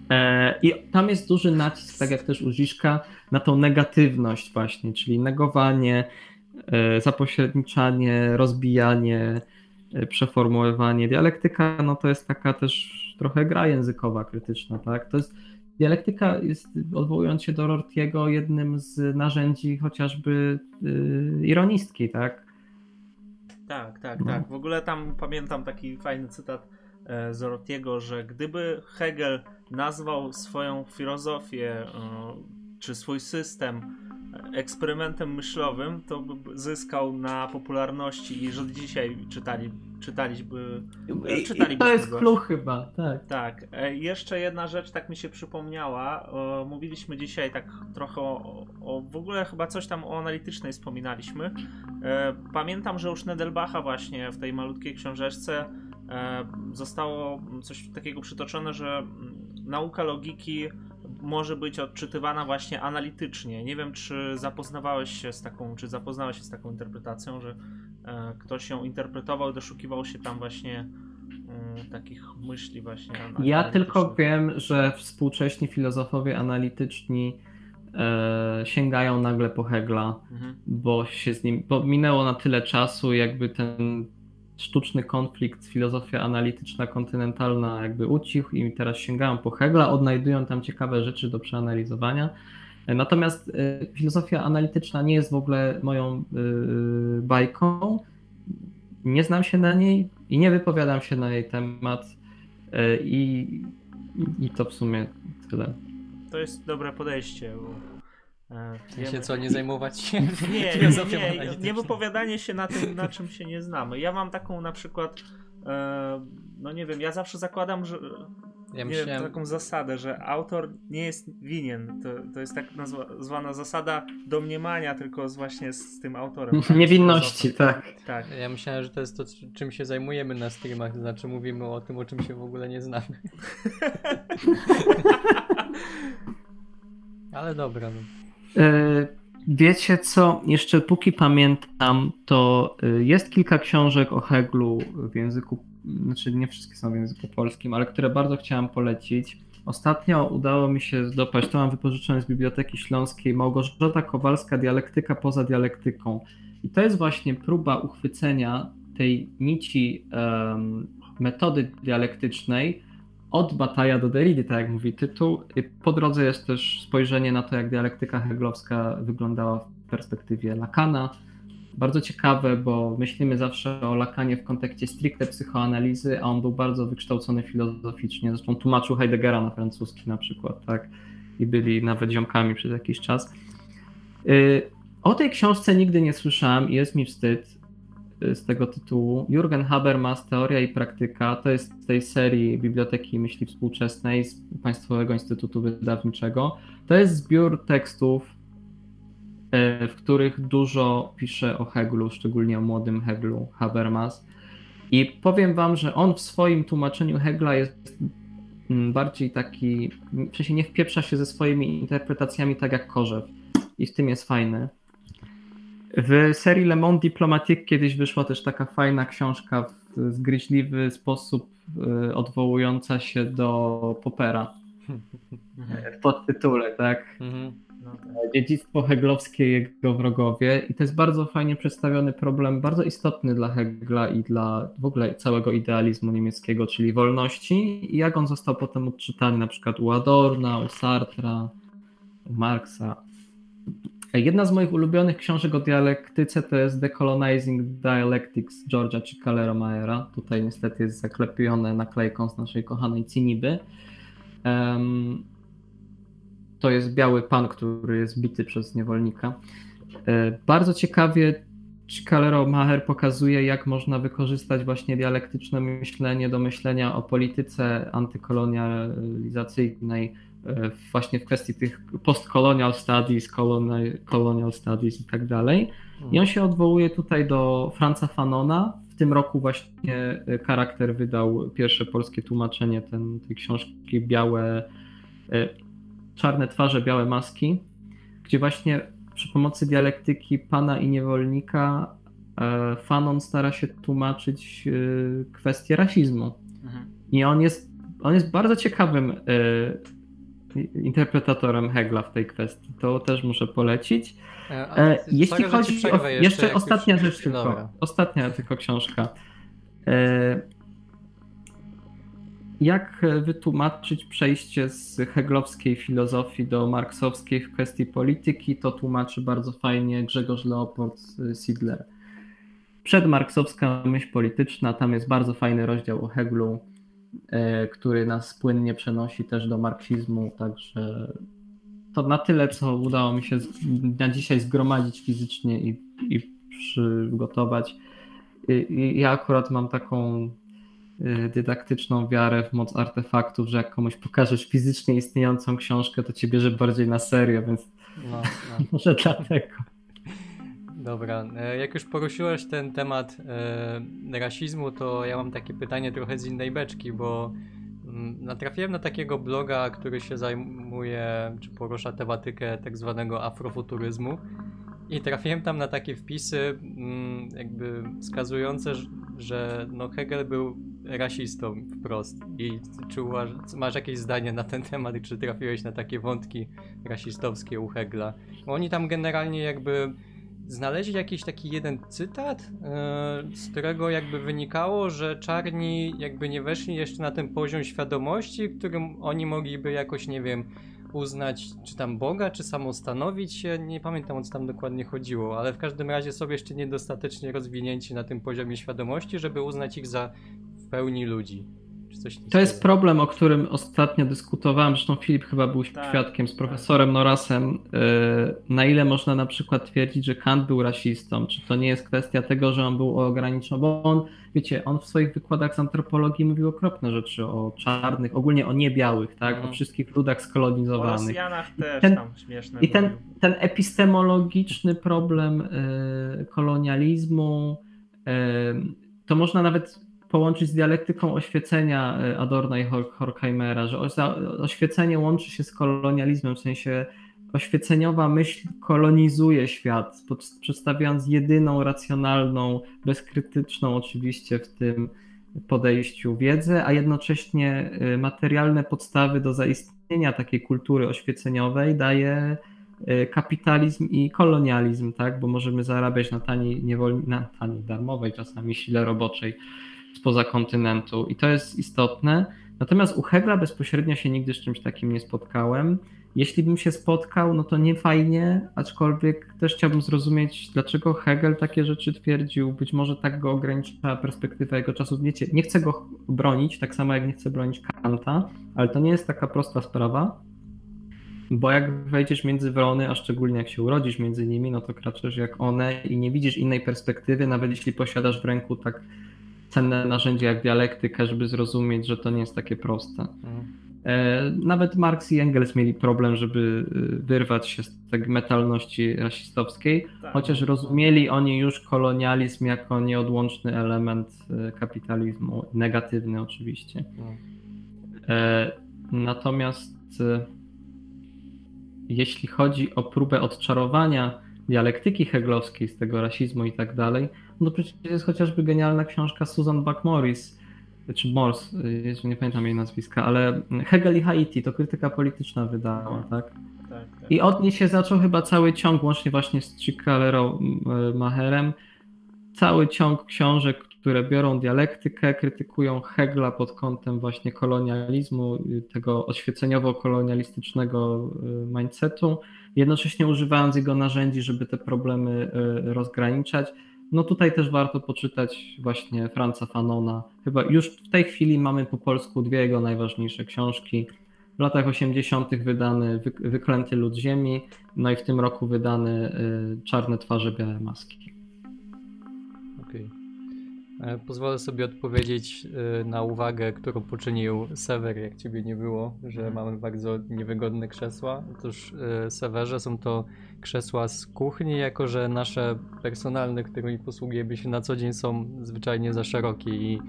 E, I tam jest duży nacisk, tak jak też u Ziszka, na tą negatywność właśnie, czyli negowanie, e, zapośredniczanie, rozbijanie, przeformułowanie. Dialektyka no to jest taka też trochę gra językowa krytyczna, tak? To jest Dialektyka jest, odwołując się do Rortiego, jednym z narzędzi chociażby yy, ironistki, tak? Tak, tak, no. tak. W ogóle tam pamiętam taki fajny cytat z Rortiego, że gdyby Hegel nazwał swoją filozofię czy swój system eksperymentem myślowym, to by zyskał na popularności i że dzisiaj czytali, czytaliby, czytaliby To jest clue chyba, tak. Tak. E, jeszcze jedna rzecz tak mi się przypomniała. Mówiliśmy dzisiaj tak trochę o, o w ogóle chyba coś tam o analitycznej wspominaliśmy. E, pamiętam, że już Nedelbacha właśnie w tej malutkiej książeczce e, zostało coś takiego przytoczone, że mm, nauka logiki może być odczytywana właśnie analitycznie. Nie wiem, czy zapoznawałeś się z taką, czy zapoznałeś się z taką interpretacją, że e, ktoś ją interpretował, doszukiwał się tam właśnie e, takich myśli właśnie. Ja tylko wiem, że współcześni filozofowie analityczni e, sięgają nagle po Hegla, mhm. bo się z nim, bo minęło na tyle czasu, jakby ten sztuczny konflikt, filozofia analityczna, kontynentalna jakby ucichł i teraz sięgają po Hegla, odnajdują tam ciekawe rzeczy do przeanalizowania. Natomiast y, filozofia analityczna nie jest w ogóle moją y, bajką. Nie znam się na niej i nie wypowiadam się na jej temat. Y, I, i to w sumie tyle. To jest dobre podejście. Bo E, się co, nie zajmować się nie, nie, nie, nie wypowiadanie się na tym, na czym się nie znamy. Ja mam taką na przykład, e, no nie wiem, ja zawsze zakładam, że ja myślałem... wiem, taką zasadę, że autor nie jest winien. To, to jest tak nazwa, zwana zasada domniemania, tylko z, właśnie z, z tym autorem. Tak? Niewinności, tak. tak. Ja myślałem, że to jest to, czym się zajmujemy na streamach, to znaczy mówimy o tym, o czym się w ogóle nie znamy. Ale dobra. No. E, wiecie co, jeszcze póki pamiętam, to e, jest kilka książek o Heglu w języku, znaczy nie wszystkie są w języku polskim, ale które bardzo chciałem polecić. Ostatnio udało mi się zdopaść, to mam wypożyczone z Biblioteki Śląskiej, Małgorzata Kowalska, Dialektyka poza dialektyką. I to jest właśnie próba uchwycenia tej nici um, metody dialektycznej, od Bataja do Derrida, tak jak mówi tytuł. Po drodze jest też spojrzenie na to, jak dialektyka heglowska wyglądała w perspektywie Lakana. Bardzo ciekawe, bo myślimy zawsze o Lakanie w kontekście stricte psychoanalizy, a on był bardzo wykształcony filozoficznie. Zresztą tłumaczył Heideggera na francuski na przykład, tak? I byli nawet ziomkami przez jakiś czas. Y, o tej książce nigdy nie słyszałem i jest mi wstyd z tego tytułu. Jürgen Habermas, Teoria i Praktyka, to jest z tej serii Biblioteki Myśli Współczesnej z Państwowego Instytutu Wydawniczego. To jest zbiór tekstów e, w których dużo pisze o Heglu, szczególnie o młodym Heglu, Habermas. I powiem wam, że on w swoim tłumaczeniu Hegla jest mm, bardziej taki, w sensie nie wpieprza się ze swoimi interpretacjami tak jak Korzew. I w tym jest fajny. W serii Le Monde Diplomatique kiedyś wyszła też taka fajna książka w zgryźliwy sposób y, odwołująca się do Popera w podtytule, tak? Mhm. Dziedzictwo heglowskie jego wrogowie. I to jest bardzo fajnie przedstawiony problem, bardzo istotny dla Hegla i dla w ogóle całego idealizmu niemieckiego, czyli wolności i jak on został potem odczytany na przykład u Adorna, u Sartra, u Marksa. Jedna z moich ulubionych książek o dialektyce to jest Decolonizing Dialectics George'a Cicalero Mayera. Tutaj niestety jest zaklepione naklejką z naszej kochanej Ciniby. Em, to jest biały pan, który jest bity przez niewolnika. E, Bardzo ciekawie Cicalero Maher pokazuje, jak można wykorzystać właśnie dialektyczne myślenie do myślenia o polityce antykolonializacyjnej właśnie w kwestii tych post-colonial studies, colonial, colonial studies i tak dalej. I on się odwołuje tutaj do Franza Fanona. W tym roku właśnie e, charakter wydał pierwsze polskie tłumaczenie ten, tej książki Białe, e, Czarne twarze, białe maski, gdzie właśnie przy pomocy dialektyki pana i niewolnika e, Fanon stara się tłumaczyć e, kwestię rasizmu. Mhm. I on jest, on jest bardzo ciekawym e, interpretatorem Hegla w tej kwestii. To też muszę polecić. E, a E, jeśli że ci chodzi o. Jeszcze, jak ostatnia już- rzecz tylko. Dobra. Ostatnia tylko książka. E, jak wytłumaczyć przejście z heglowskiej filozofii do marksowskiej w kwestii polityki, to tłumaczy bardzo fajnie Grzegorz Leopold Sidler. Przedmarksowska myśl polityczna, tam jest bardzo fajny rozdział o Heglu, który nas płynnie przenosi też do marksizmu, także to na tyle, co udało mi się na dzisiaj zgromadzić fizycznie i, i przygotować. I, ja akurat mam taką y, dydaktyczną wiarę w moc artefaktów, że jak komuś pokażesz fizycznie istniejącą książkę, to cię bierze bardziej na serio, więc No, no. może dlatego. Dobra, e, jak już poruszyłeś ten temat e, rasizmu, to ja mam takie pytanie trochę z innej beczki, bo mm, natrafiłem na takiego bloga, który się zajmuje, czy porusza tematykę tak zwanego afrofuturyzmu i trafiłem tam na takie wpisy mm, jakby wskazujące, że- no Hegel był rasistą wprost i czy masz jakieś zdanie na ten temat czy trafiłeś na takie wątki rasistowskie u Hegla? Oni tam generalnie jakby znaleźli jakiś taki jeden cytat, e, z którego jakby wynikało, że czarni jakby nie weszli jeszcze na ten poziom świadomości, którym oni mogliby jakoś, nie wiem, uznać czy tam Boga, czy samostanowić się, nie pamiętam o co tam dokładnie chodziło, ale w każdym razie są jeszcze niedostatecznie rozwinięci na tym poziomie świadomości, żeby uznać ich za w pełni ludzi. To jest problem, o którym ostatnio dyskutowałem, zresztą Filip chyba był Tak, świadkiem z tak. profesorem Norasem, y, na ile można na przykład twierdzić, że Kant był rasistą, czy to nie jest kwestia tego, że on był ograniczony, bo on, wiecie, on w swoich wykładach z antropologii mówił okropne rzeczy o czarnych, ogólnie o niebiałych, tak, Mhm. o wszystkich ludach O skolonizowanych. Rosjanach też ten- tam śmieszne I ten, ten epistemologiczny problem y, kolonializmu, y, to można nawet połączyć z dialektyką oświecenia y, Adorna i Hor- Horkheimera, że oświecenie łączy się z kolonializmem, w sensie oświeceniowa myśl kolonizuje świat, przedstawiając jedyną racjonalną, bezkrytyczną oczywiście w tym podejściu wiedzę, a jednocześnie y, materialne podstawy do zaistnienia takiej kultury oświeceniowej daje y, kapitalizm i kolonializm, tak? Bo możemy zarabiać na taniej, niewol... na taniej, darmowej czasami sile roboczej spoza kontynentu i to jest istotne. Natomiast u Hegla bezpośrednio się nigdy z czymś takim nie spotkałem. Jeśli bym się spotkał, no to nie fajnie, aczkolwiek też chciałbym zrozumieć, dlaczego Hegel takie rzeczy twierdził. Być może tak go ograniczała perspektywa jego czasów. Wiecie, nie chcę go bronić, tak samo jak nie chcę bronić Kanta, ale to nie jest taka prosta sprawa. Bo jak wejdziesz między wrony, a szczególnie jak się urodzisz między nimi, no to kraczesz jak one i nie widzisz innej perspektywy, nawet jeśli posiadasz w ręku tak cenne narzędzie jak dialektyka, żeby zrozumieć, że to nie jest takie proste. Mhm. E, Nawet Marx i Engels mieli problem, żeby e, wyrwać się z tej metalności rasistowskiej, Tak. chociaż rozumieli oni już kolonializm jako nieodłączny element e, kapitalizmu, negatywny oczywiście. E, Natomiast jeśli chodzi o próbę odczarowania dialektyki heglowskiej z tego rasizmu i tak dalej, no przecież jest chociażby genialna książka Susan Buck Morris, czy Morse, e, jeszcze nie pamiętam jej nazwiska, ale Hegel i Haiti to krytyka polityczna wydała, tak? Tak, tak. I od niej się zaczął chyba cały ciąg, łącznie właśnie z Cicalero Maherem, cały ciąg książek, które biorą dialektykę, krytykują Hegla pod kątem właśnie kolonializmu, y, tego oświeceniowo-kolonialistycznego y, mindsetu, jednocześnie używając jego narzędzi, żeby te problemy y, rozgraniczać. No tutaj też warto poczytać właśnie Franza Fanona. Chyba już w tej chwili mamy po polsku dwie jego najważniejsze książki. W latach 80. wydany Wy- Wyklęty Lud Ziemi, no i w tym roku wydany y, Czarne Twarze, Białe Maski. E, Pozwolę sobie odpowiedzieć e, na uwagę, którą poczynił Sewer, jak ciebie nie było, że mamy bardzo niewygodne krzesła. Otóż e, Sewerze są to krzesła z kuchni, jako że nasze personalne, którymi posługujemy się na co dzień są zwyczajnie za szerokie i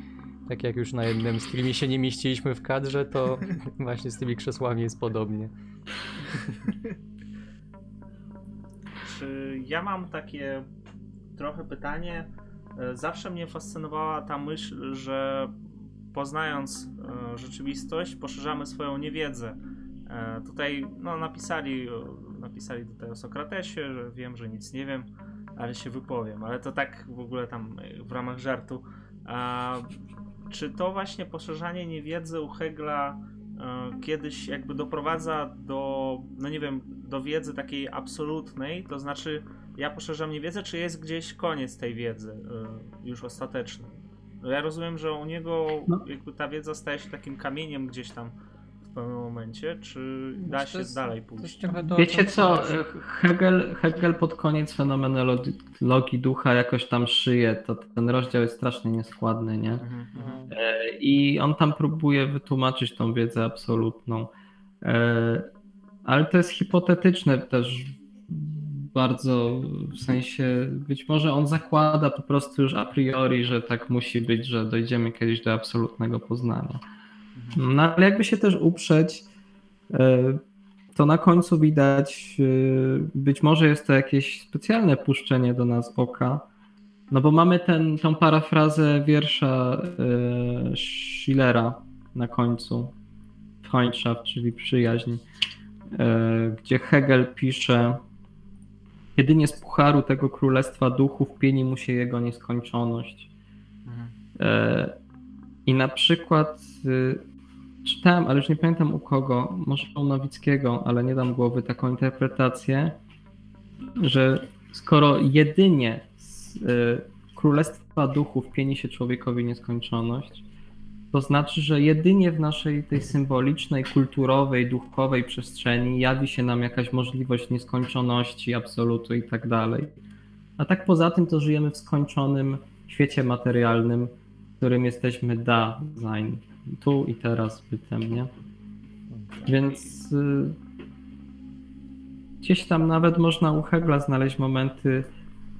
tak jak już na jednym streamie się nie mieściliśmy w kadrze, to właśnie z tymi krzesłami jest podobnie. Czy ja mam takie trochę pytanie. E, Zawsze mnie fascynowała ta myśl, że poznając e, rzeczywistość, poszerzamy swoją niewiedzę. E, Tutaj no, napisali, napisali tutaj o Sokratesie, że wiem, że nic nie wiem, ale się wypowiem. Ale to tak w ogóle tam w ramach żartu. A czy to właśnie poszerzanie niewiedzy u Hegla kiedyś jakby doprowadza do, no nie wiem, do wiedzy takiej absolutnej, to znaczy ja poszerzam niewiedzę, czy jest gdzieś koniec tej wiedzy e, już ostateczny? No ja rozumiem, że u niego No. jakby ta wiedza staje się takim kamieniem gdzieś tam w pewnym momencie, czy da się jest- dalej pójść? Wiecie co, Hegel, Hegel pod koniec fenomenologii ducha jakoś tam szyje, to ten rozdział jest strasznie nieskładny, nie? Mhm, mhm. Mhm. E, I on tam próbuje wytłumaczyć tą wiedzę absolutną. E, Ale to jest hipotetyczne też bardzo, w sensie być może on zakłada po prostu już a priori, że tak musi być, że dojdziemy kiedyś do absolutnego poznania. No ale jakby się też uprzeć, e, to na końcu widać, e, być może jest to jakieś specjalne puszczenie do nas oka, no bo mamy ten, tą parafrazę wiersza e, Schillera na końcu, Freundschaft, czyli przyjaźń, gdzie Hegel pisze Jedynie z pucharu tego królestwa duchów pieni mu się jego nieskończoność. Mhm. E, I na przykład y, czytałem, ale już nie pamiętam u kogo, może u Nowickiego, ale nie dam głowy taką interpretację, że skoro jedynie z y, królestwa duchów pieni się człowiekowi nieskończoność, to znaczy, że jedynie w naszej tej symbolicznej, kulturowej, duchowej przestrzeni jawi się nam jakaś możliwość nieskończoności, absolutu i tak dalej. A tak poza tym to żyjemy w skończonym świecie materialnym, w którym jesteśmy da sein, tu i teraz bytem, nie? Więc y, gdzieś tam nawet można u Hegla znaleźć momenty,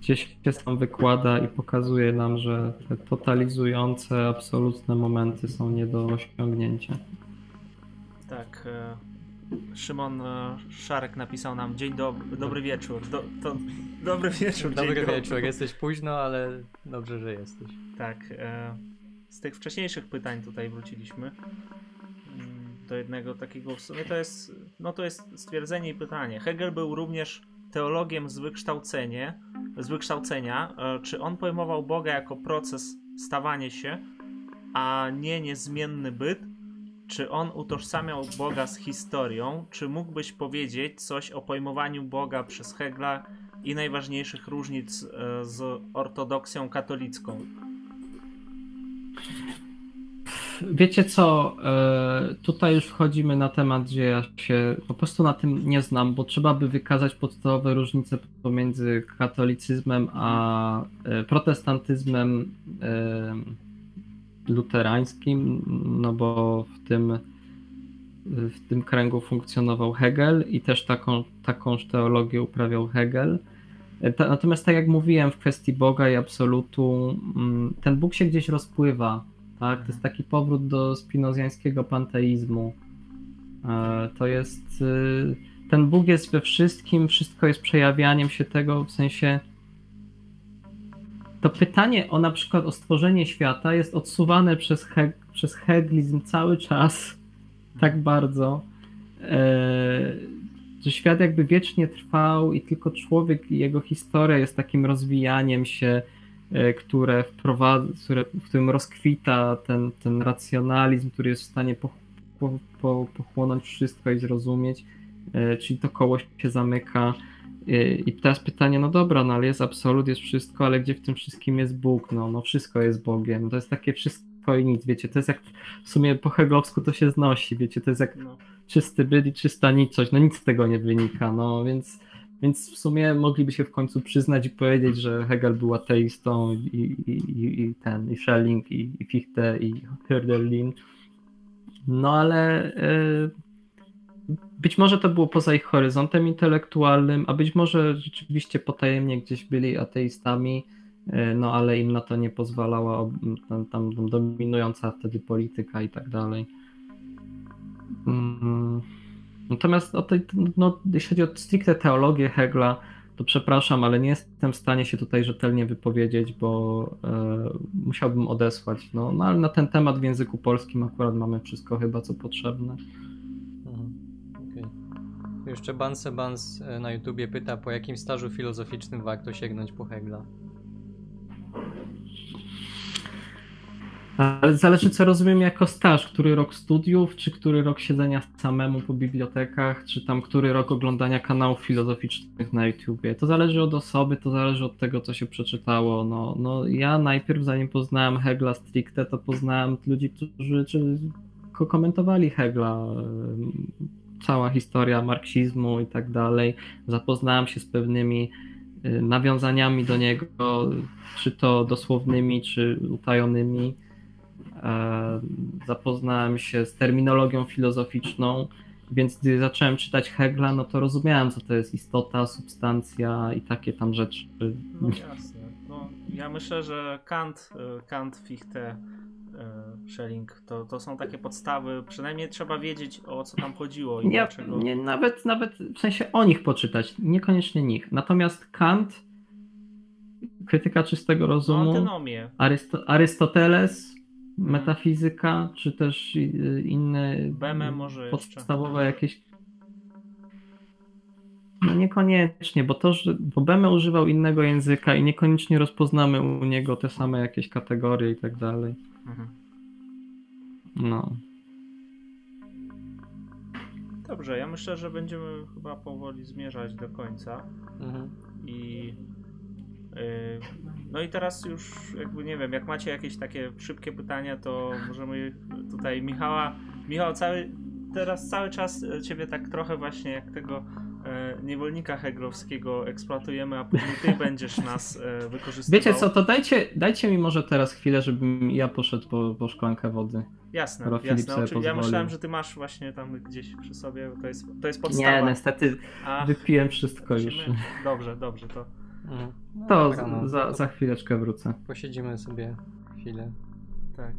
gdzie się sam wykłada i pokazuje nam, że te totalizujące, absolutne momenty są nie do osiągnięcia. Tak. e, Szymon e, Szarek napisał nam dzień dobry, dobry wieczór. Do, to, dobry wieczór, dzień Dobry wieczór, jesteś późno, ale dobrze, że jesteś. Tak. e, Z tych wcześniejszych pytań tutaj wróciliśmy mm, do jednego takiego w sumie to jest, no to jest stwierdzenie i pytanie. Hegel był również teologiem z wykształcenie, z wykształcenia. E, Czy on pojmował Boga jako proces stawania się, a nie niezmienny byt? Czy on utożsamiał Boga z historią? Czy mógłbyś powiedzieć coś o pojmowaniu Boga przez Hegla i najważniejszych różnic e, z ortodoksją katolicką? Wiecie co, e, tutaj już wchodzimy na temat, gdzie ja się po prostu na tym nie znam, bo trzeba by wykazać podstawowe różnice pomiędzy katolicyzmem a e, protestantyzmem e, luterańskim, no bo w tym w tym kręgu funkcjonował Hegel i też taką, takąż teologię uprawiał Hegel. Natomiast tak jak mówiłem w kwestii Boga i absolutu, mm, ten Bóg się gdzieś rozpływa. Tak? To jest taki powrót do spinozjańskiego panteizmu. E, To jest. y, Ten Bóg jest we wszystkim, wszystko jest przejawianiem się tego w sensie. To pytanie o na przykład o stworzenie świata jest odsuwane przez, Heg- przez heglizm cały czas tak bardzo, e, że świat jakby wiecznie trwał i tylko człowiek i jego historia jest takim rozwijaniem się, które wprowadza, które, w którym rozkwita ten, ten racjonalizm, który jest w stanie po, po, po, pochłonąć wszystko i zrozumieć, e, czyli to koło się zamyka. E, I teraz pytanie, no dobra, no ale jest absolut, jest wszystko, ale gdzie w tym wszystkim jest Bóg? No, no wszystko jest Bogiem. To jest takie wszystko i nic, wiecie, to jest jak w sumie po heglowsku to się znosi, wiecie, to jest jak No. czysty byt i czysta nicość, no nic z tego nie wynika, no więc, więc w sumie mogliby się w końcu przyznać i powiedzieć, że Hegel był ateistą i, i, i, i ten, i Schelling, i, i Fichte, i Hölderlin, no ale y, być może to było poza ich horyzontem intelektualnym, a być może rzeczywiście potajemnie gdzieś byli ateistami, y, no ale im na to nie pozwalała tam, tam dominująca wtedy polityka i tak dalej. Mm, Natomiast o tej, no, jeśli chodzi o stricte teologię Hegla, to przepraszam, ale nie jestem w stanie się tutaj rzetelnie wypowiedzieć, bo e, musiałbym odesłać. No, no ale na ten temat w języku polskim akurat mamy wszystko chyba co potrzebne. Mhm. Okej. Jeszcze Banse Bans e, na YouTubie pyta, po jakim stażu filozoficznym warto sięgnąć po Hegla. Ale zależy co rozumiem jako staż, który rok studiów, czy który rok siedzenia samemu po bibliotekach, czy tam który rok oglądania kanałów filozoficznych na YouTubie. To zależy od osoby, to zależy od tego, co się przeczytało. No, no ja najpierw, zanim poznałem Hegla stricte, to poznałem ludzi, którzy czy, ko- komentowali Hegla, cała historia marksizmu i tak dalej. Zapoznałem się z pewnymi y, nawiązaniami do niego, czy to dosłownymi, czy utajonymi. E, Zapoznałem się z terminologią filozoficzną, więc gdy zacząłem czytać Hegla, no to rozumiałem, co to jest istota, substancja i takie tam rzeczy. No jasne. No, ja myślę, że Kant, y, Kant Fichte, y, Schelling to, to są takie podstawy. Przynajmniej trzeba wiedzieć o co tam chodziło i dlaczego. nie, nawet, nawet w sensie o nich poczytać, niekoniecznie nich. Natomiast Kant, krytyka czystego rozumu. Arysto, Arystoteles. Metafizyka, czy też y, inne Beme może jeszcze. podstawowe jakieś. No niekoniecznie, bo to, że bo Beme używał innego języka i niekoniecznie rozpoznamy u niego te same jakieś kategorie i tak dalej. Mhm. No. Dobrze, ja myślę, że będziemy chyba powoli zmierzać do końca. Mhm. I yy, no i teraz już jakby nie wiem, jak macie jakieś takie szybkie pytania, to możemy tutaj Michała, Michał cały teraz cały czas e, ciebie tak trochę właśnie jak tego e, niewolnika heglowskiego eksploatujemy, a później ty będziesz nas e, wykorzystywał. Wiecie co, to dajcie, dajcie mi może teraz chwilę, żebym ja poszedł po, po szklankę wody. Jasne, Filip jasne. Ja myślałem, że ty masz właśnie tam gdzieś przy sobie, to jest, to jest Nie, podstawa. niestety A, wypiłem wszystko już. Dobrze, dobrze, to Mhm. No To dobra, no, za, to za chwileczkę wrócę. Posiedzimy sobie chwilę. tak.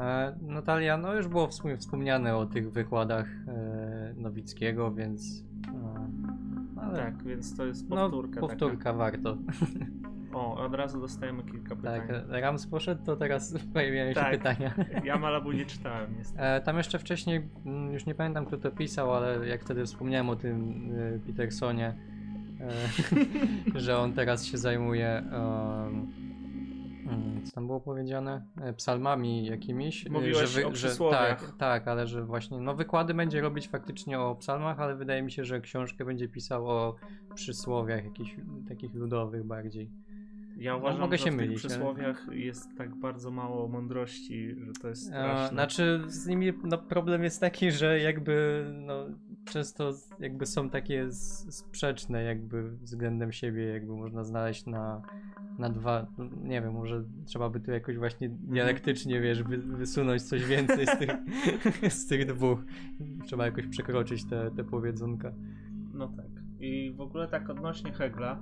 E, Natalia, no już było w sumie wspomniane o tych wykładach e, Nowickiego, więc. E, ale Tak, więc to jest no, powtórka. powtórka warto. Taka. O, od razu dostajemy kilka pytań. Tak, Rams poszedł, to teraz pojawiają się Tak. pytania. Ja Malabu nie czytałem niestety. E, tam jeszcze wcześniej, mm, już nie pamiętam kto to pisał, ale jak wtedy wspomniałem o tym e, Petersonie, że on teraz się zajmuje, mm, co tam było powiedziane, E, psalmami jakimiś. e, Mówiłeś że o przysłowiach. Tak, tak, ale że właśnie, no wykłady będzie robić faktycznie o psalmach, ale wydaje mi się, że książkę będzie pisał o przysłowiach jakichś takich ludowych bardziej. Ja uważam, mogę że się w mylić, tych ale- przysłowiach jest tak bardzo mało mądrości, że to jest E, straszne. znaczy z nimi no, problem jest taki, że jakby no, często jakby są takie sprzeczne jakby względem siebie, jakby można znaleźć na, na dwa, nie wiem, może trzeba by tu jakoś właśnie dialektycznie, wiesz, wy, wysunąć coś więcej z tych, z tych dwóch. Trzeba jakoś przekroczyć te, te powiedzonka. No tak. I w ogóle tak odnośnie Hegla,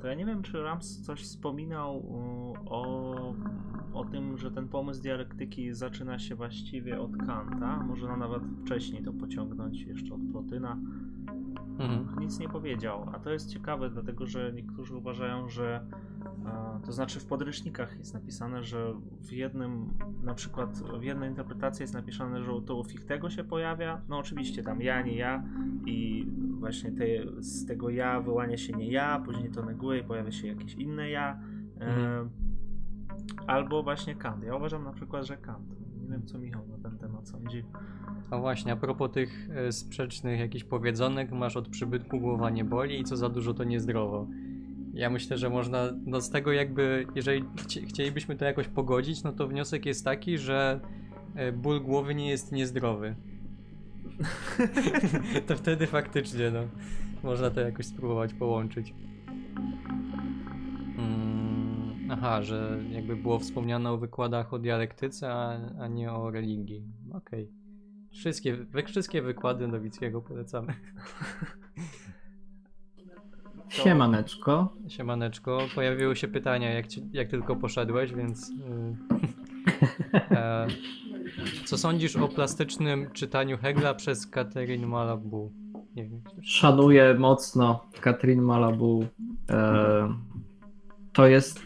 to ja nie wiem, czy Rams coś wspominał e, o, o tym, że ten pomysł dialektyki zaczyna się właściwie od Kanta. Może nawet wcześniej to pociągnąć, jeszcze od Plotyna. Mhm. Nic nie powiedział. A to jest ciekawe, dlatego że niektórzy uważają, że e, to znaczy w podręcznikach jest napisane, że w jednym, na przykład w jednej interpretacji jest napisane, że to u Fichtego się pojawia. No oczywiście tam ja, nie ja i właśnie te, z tego ja wyłania się nie ja, później to neguje i pojawia się jakieś inne ja. E, Mhm. Albo właśnie Kant. Ja uważam na przykład, że Kant. Nie wiem, co Michał na ten temat sądzi. A właśnie, a propos tych e, sprzecznych jakichś powiedzonek, masz od przybytku głowa nie boli i co za dużo to niezdrowo. Ja myślę, że można, no z tego jakby, jeżeli chci- chcielibyśmy to jakoś pogodzić, no to wniosek jest taki, że e, ból głowy nie jest niezdrowy. to wtedy faktycznie, no, można to jakoś spróbować połączyć. Mm, aha, że jakby było wspomniane o wykładach o dialektyce, a, a nie o religii. Okej. Wszystkie, wy, wszystkie wykłady Nowickiego polecamy. Siemaneczko. Siemaneczko, pojawiły się pytania jak, ci, jak tylko poszedłeś, więc... y, e, co sądzisz o plastycznym czytaniu Hegla przez Catherine Malabou? Nie wiem. Szanuję mocno Katrin Malabu. E, to jest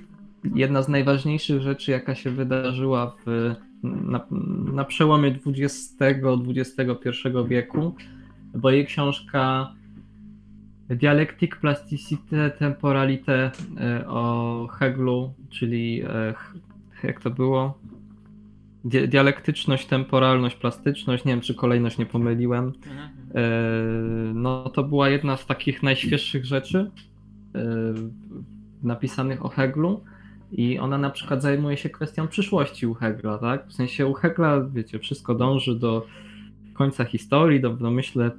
jedna z najważniejszych rzeczy, jaka się wydarzyła w, na, na przełomie XX-XXI wieku, bo jej książka Dialectic Plasticité Temporalité e, o Heglu, czyli e, jak to było? Di- dialektyczność, temporalność, plastyczność. Nie wiem, czy kolejność nie pomyliłem. E, No to była jedna z takich najświeższych rzeczy napisanych o Heglu i ona na przykład zajmuje się kwestią przyszłości u Hegla, tak? W sensie u Hegla, wiecie, wszystko dąży do końca historii, do, do myślę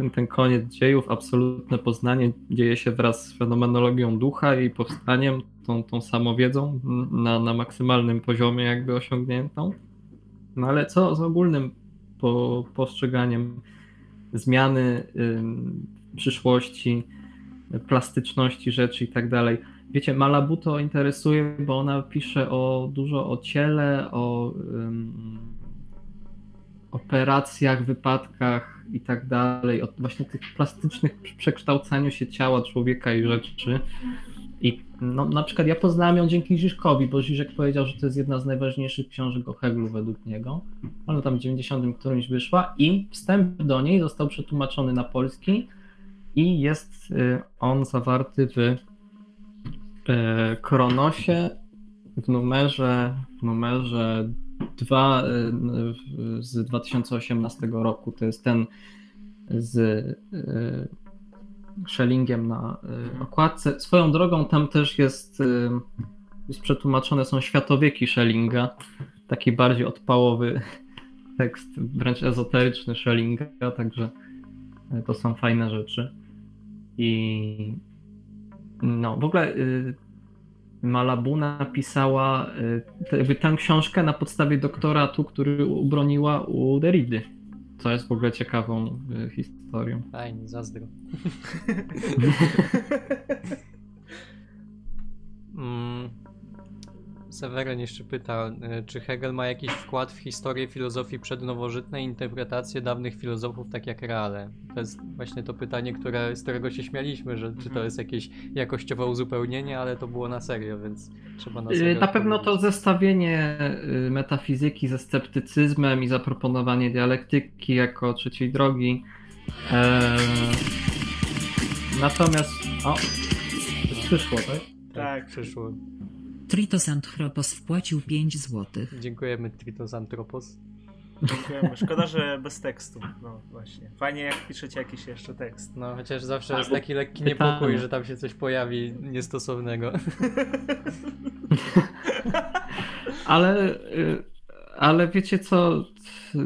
ten, ten koniec dziejów, absolutne poznanie dzieje się wraz z fenomenologią ducha i powstaniem, tą, tą samowiedzą na, na maksymalnym poziomie jakby osiągniętą. No ale co z ogólnym po, postrzeganiem zmiany ym, przyszłości, plastyczności rzeczy i tak dalej. Wiecie, Malabu to interesuje, bo ona pisze o dużo o ciele, o ym, operacjach, wypadkach i tak dalej, o właśnie tych plastycznych przekształcaniu się ciała człowieka i rzeczy. I no, na przykład ja poznałem ją dzięki Żyżkowi, bo Żyżek powiedział, że to jest jedna z najważniejszych książek o Heglu według niego. Ona tam w 90 którymś wyszła i wstęp do niej został przetłumaczony na polski i jest y, on zawarty w y, Kronosie w numerze, w numerze 2 y, z 2018 roku. To jest ten z y, Schellingiem na y, okładce. Swoją drogą tam też jest, jest przetłumaczone są światowieki Schellinga, taki bardziej odpałowy tekst, wręcz ezoteryczny Schellinga, także to są fajne rzeczy. I no, w ogóle y, Malabu napisała y, te- jakby tę książkę na podstawie doktoratu, który ubroniła u Derrida, co jest w ogóle ciekawą y, historią. Fajnie, zazdro. Mm. Seweryn jeszcze pyta, y, czy Hegel ma jakiś wkład w historię filozofii przednowożytnej, interpretację dawnych filozofów, tak jak Reale? To jest właśnie to pytanie, które, z którego się śmialiśmy, że czy to Mhm. jest jakieś jakościowe uzupełnienie, ale to było na serio, więc trzeba na Y, serio Na pewno to zestawienie y, metafizyki ze sceptycyzmem i zaproponowanie dialektyki jako trzeciej drogi. Eee, Natomiast. O, przyszło, tak? Tak. przyszło. Tritos Anthropos wpłacił 5 złotych. Dziękujemy Tritos Antropos. Dziękujemy. Szkoda, że bez tekstu. No właśnie. Fajnie jak piszecie jakiś jeszcze tekst. No, chociaż zawsze jest taki lekki niepokój, że tam się coś pojawi niestosownego. Ale, y, ale wiecie co,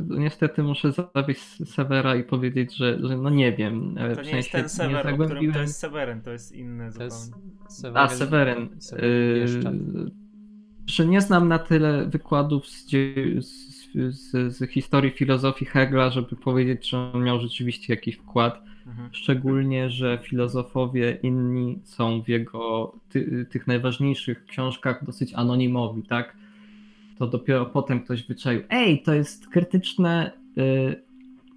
niestety muszę zawieść Severa i powiedzieć, że, że no nie wiem. To w nie jest ten Sever, o którym zagłębiłem- to jest Seweryn, to jest inny To jest zupełnie. A, Seweryn. Seweryn Bieszczad. Yy, że nie znam na tyle wykładów z, z, z, z historii filozofii Hegla, żeby powiedzieć, czy on miał rzeczywiście jakiś wkład. Mhm. Szczególnie, że filozofowie inni są w jego ty, tych najważniejszych książkach dosyć anonimowi, tak? To dopiero potem ktoś wyczaił. Ej, to jest krytyczne y,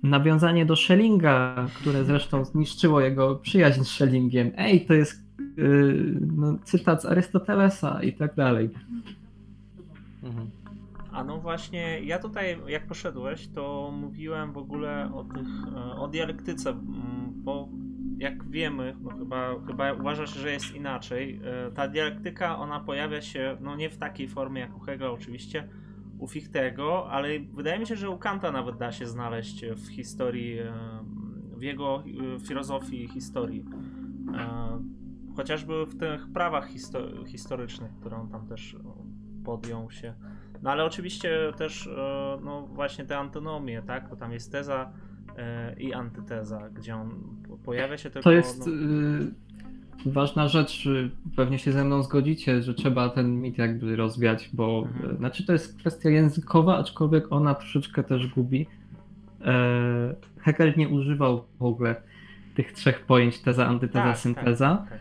nawiązanie do Schellinga, które zresztą zniszczyło jego przyjaźń z Schellingiem. Ej, to jest y, no, cytat z Arystotelesa i tak dalej. Mhm. A no właśnie, ja tutaj, jak poszedłeś, to mówiłem w ogóle o tych, e, o dialektyce, mm, bo jak wiemy, no chyba, chyba uważasz, że jest inaczej. e, Ta dialektyka, ona pojawia się, no nie w takiej formie jak u Hegla oczywiście, u Fichtego, ale wydaje mi się, że u Kanta nawet da się znaleźć w historii, e, w jego e, filozofii historii. Chociażby w tych prawach histo- historycznych, które on tam też podjął się. No ale oczywiście też, no właśnie te antynomie, tak? To tam jest teza i antyteza, gdzie on po- pojawia się tylko... To jest no, y, ważna rzecz, y, pewnie się ze mną zgodzicie, że trzeba ten mit jakby rozwiać, bo Mhm. y, znaczy to jest kwestia językowa, aczkolwiek ona troszeczkę też gubi. E, Hegel nie używał w ogóle tych trzech pojęć teza, antyteza, tak, synteza. Tak, tak.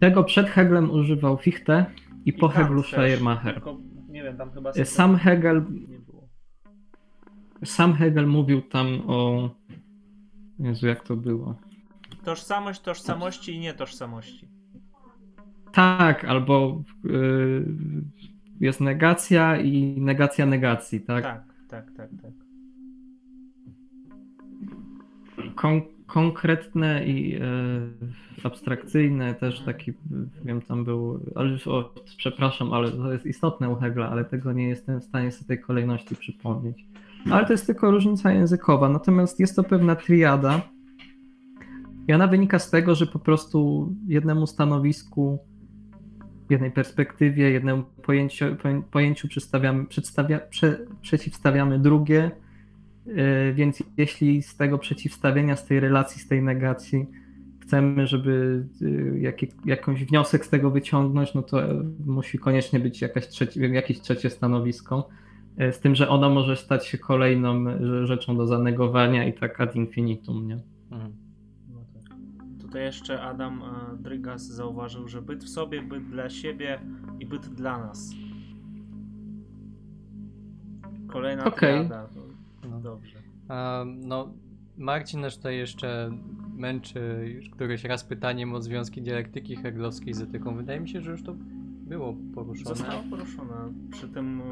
Tego przed Heglem używał Fichte i po Kant Heglu Schleiermacher. Tylko, nie wiem, tam chyba... E, Sam Hegel, sam Hegel mówił tam o... Jezu, jak to było? Tożsamość tożsamości i nietożsamości. Tak, albo y, jest negacja i negacja negacji, tak? Tak, tak, tak, tak. Kon- konkretne i e, abstrakcyjne też taki, wiem, tam był, ale o, przepraszam, ale to jest istotne u Hegla, ale tego nie jestem w stanie sobie tej kolejności przypomnieć. Ale to jest tylko różnica językowa, natomiast jest to pewna triada. I ona wynika z tego, że po prostu jednemu stanowisku, jednej perspektywie, jednemu pojęciu, poję- pojęciu przedstawiamy, przedstawia, prze, przeciwstawiamy drugie, Yy, Więc jeśli z tego przeciwstawienia, z tej relacji, z tej negacji chcemy, żeby yy, jakie, jakąś wniosek z tego wyciągnąć, no to musi koniecznie być jakaś trzecie, jakieś trzecie stanowisko. E, Z tym, że ono może stać się kolejną e, rzeczą do zanegowania i tak ad infinitum, nie? Mhm. No tak. Tutaj jeszcze Adam e, Drygas zauważył, że byt w sobie, byt dla siebie i byt dla nas. Kolejna Okej. triada. To No. Dobrze. A, no, Marcin nas tutaj jeszcze męczy już któryś raz pytaniem o związki dialektyki heglowskiej z etyką. Wydaje mi się, że już to było poruszone. Zostało poruszone przy tym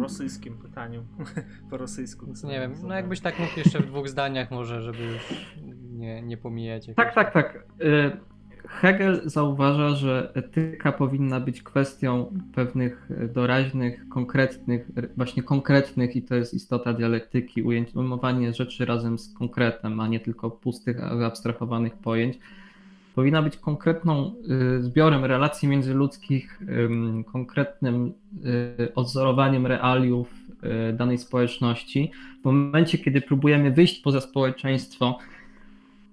rosyjskim pytaniu. po rosyjsku. Nie wiem, no jakbyś tak mógł jeszcze w dwóch zdaniach może, żeby już nie, nie pomijać. Tak, tak, tak. Y, Hegel zauważa, że etyka powinna być kwestią pewnych doraźnych, konkretnych, właśnie konkretnych, i to jest istota dialektyki, ujęć, ujmowanie rzeczy razem z konkretem, a nie tylko pustych, abstrahowanych pojęć. Powinna być konkretną y, zbiorem relacji międzyludzkich, ym, konkretnym y, odzorowaniem realiów y, danej społeczności. W momencie, kiedy próbujemy wyjść poza społeczeństwo,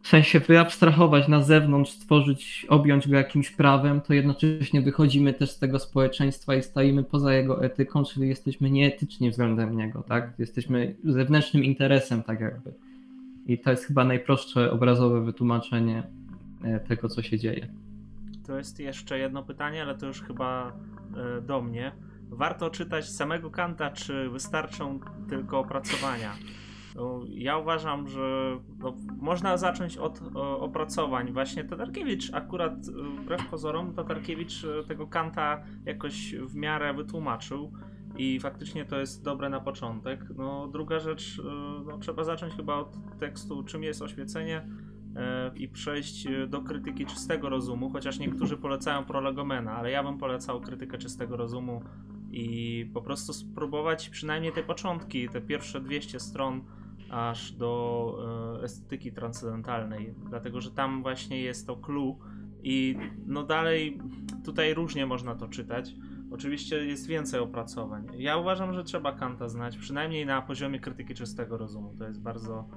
w sensie wyabstrahować na zewnątrz, stworzyć, objąć go jakimś prawem, to jednocześnie wychodzimy też z tego społeczeństwa i stajemy poza jego etyką, czyli jesteśmy nieetyczni względem niego, tak? Jesteśmy zewnętrznym interesem, tak jakby. I to jest chyba najprostsze obrazowe wytłumaczenie tego, co się dzieje. To jest jeszcze jedno pytanie, ale to już chyba e, do mnie. Warto czytać samego Kanta, czy wystarczą tylko opracowania? No, ja uważam, że no, można zacząć od o, opracowań. Właśnie Tatarkiewicz akurat, e, wbrew pozorom, Tatarkiewicz e, tego Kanta jakoś w miarę wytłumaczył i faktycznie to jest dobre na początek. No, druga rzecz, e, no, trzeba zacząć chyba od tekstu Czym jest oświecenie e, i przejść e, do krytyki czystego rozumu, chociaż niektórzy polecają prolegomena, ale ja bym polecał krytykę czystego rozumu i po prostu spróbować przynajmniej te początki, te pierwsze 200 stron aż do e, estetyki transcendentalnej, dlatego że tam właśnie jest to clue i no dalej tutaj różnie można to czytać. Oczywiście jest więcej opracowań. Ja uważam, że trzeba Kanta znać, przynajmniej na poziomie krytyki czystego rozumu. To jest bardzo,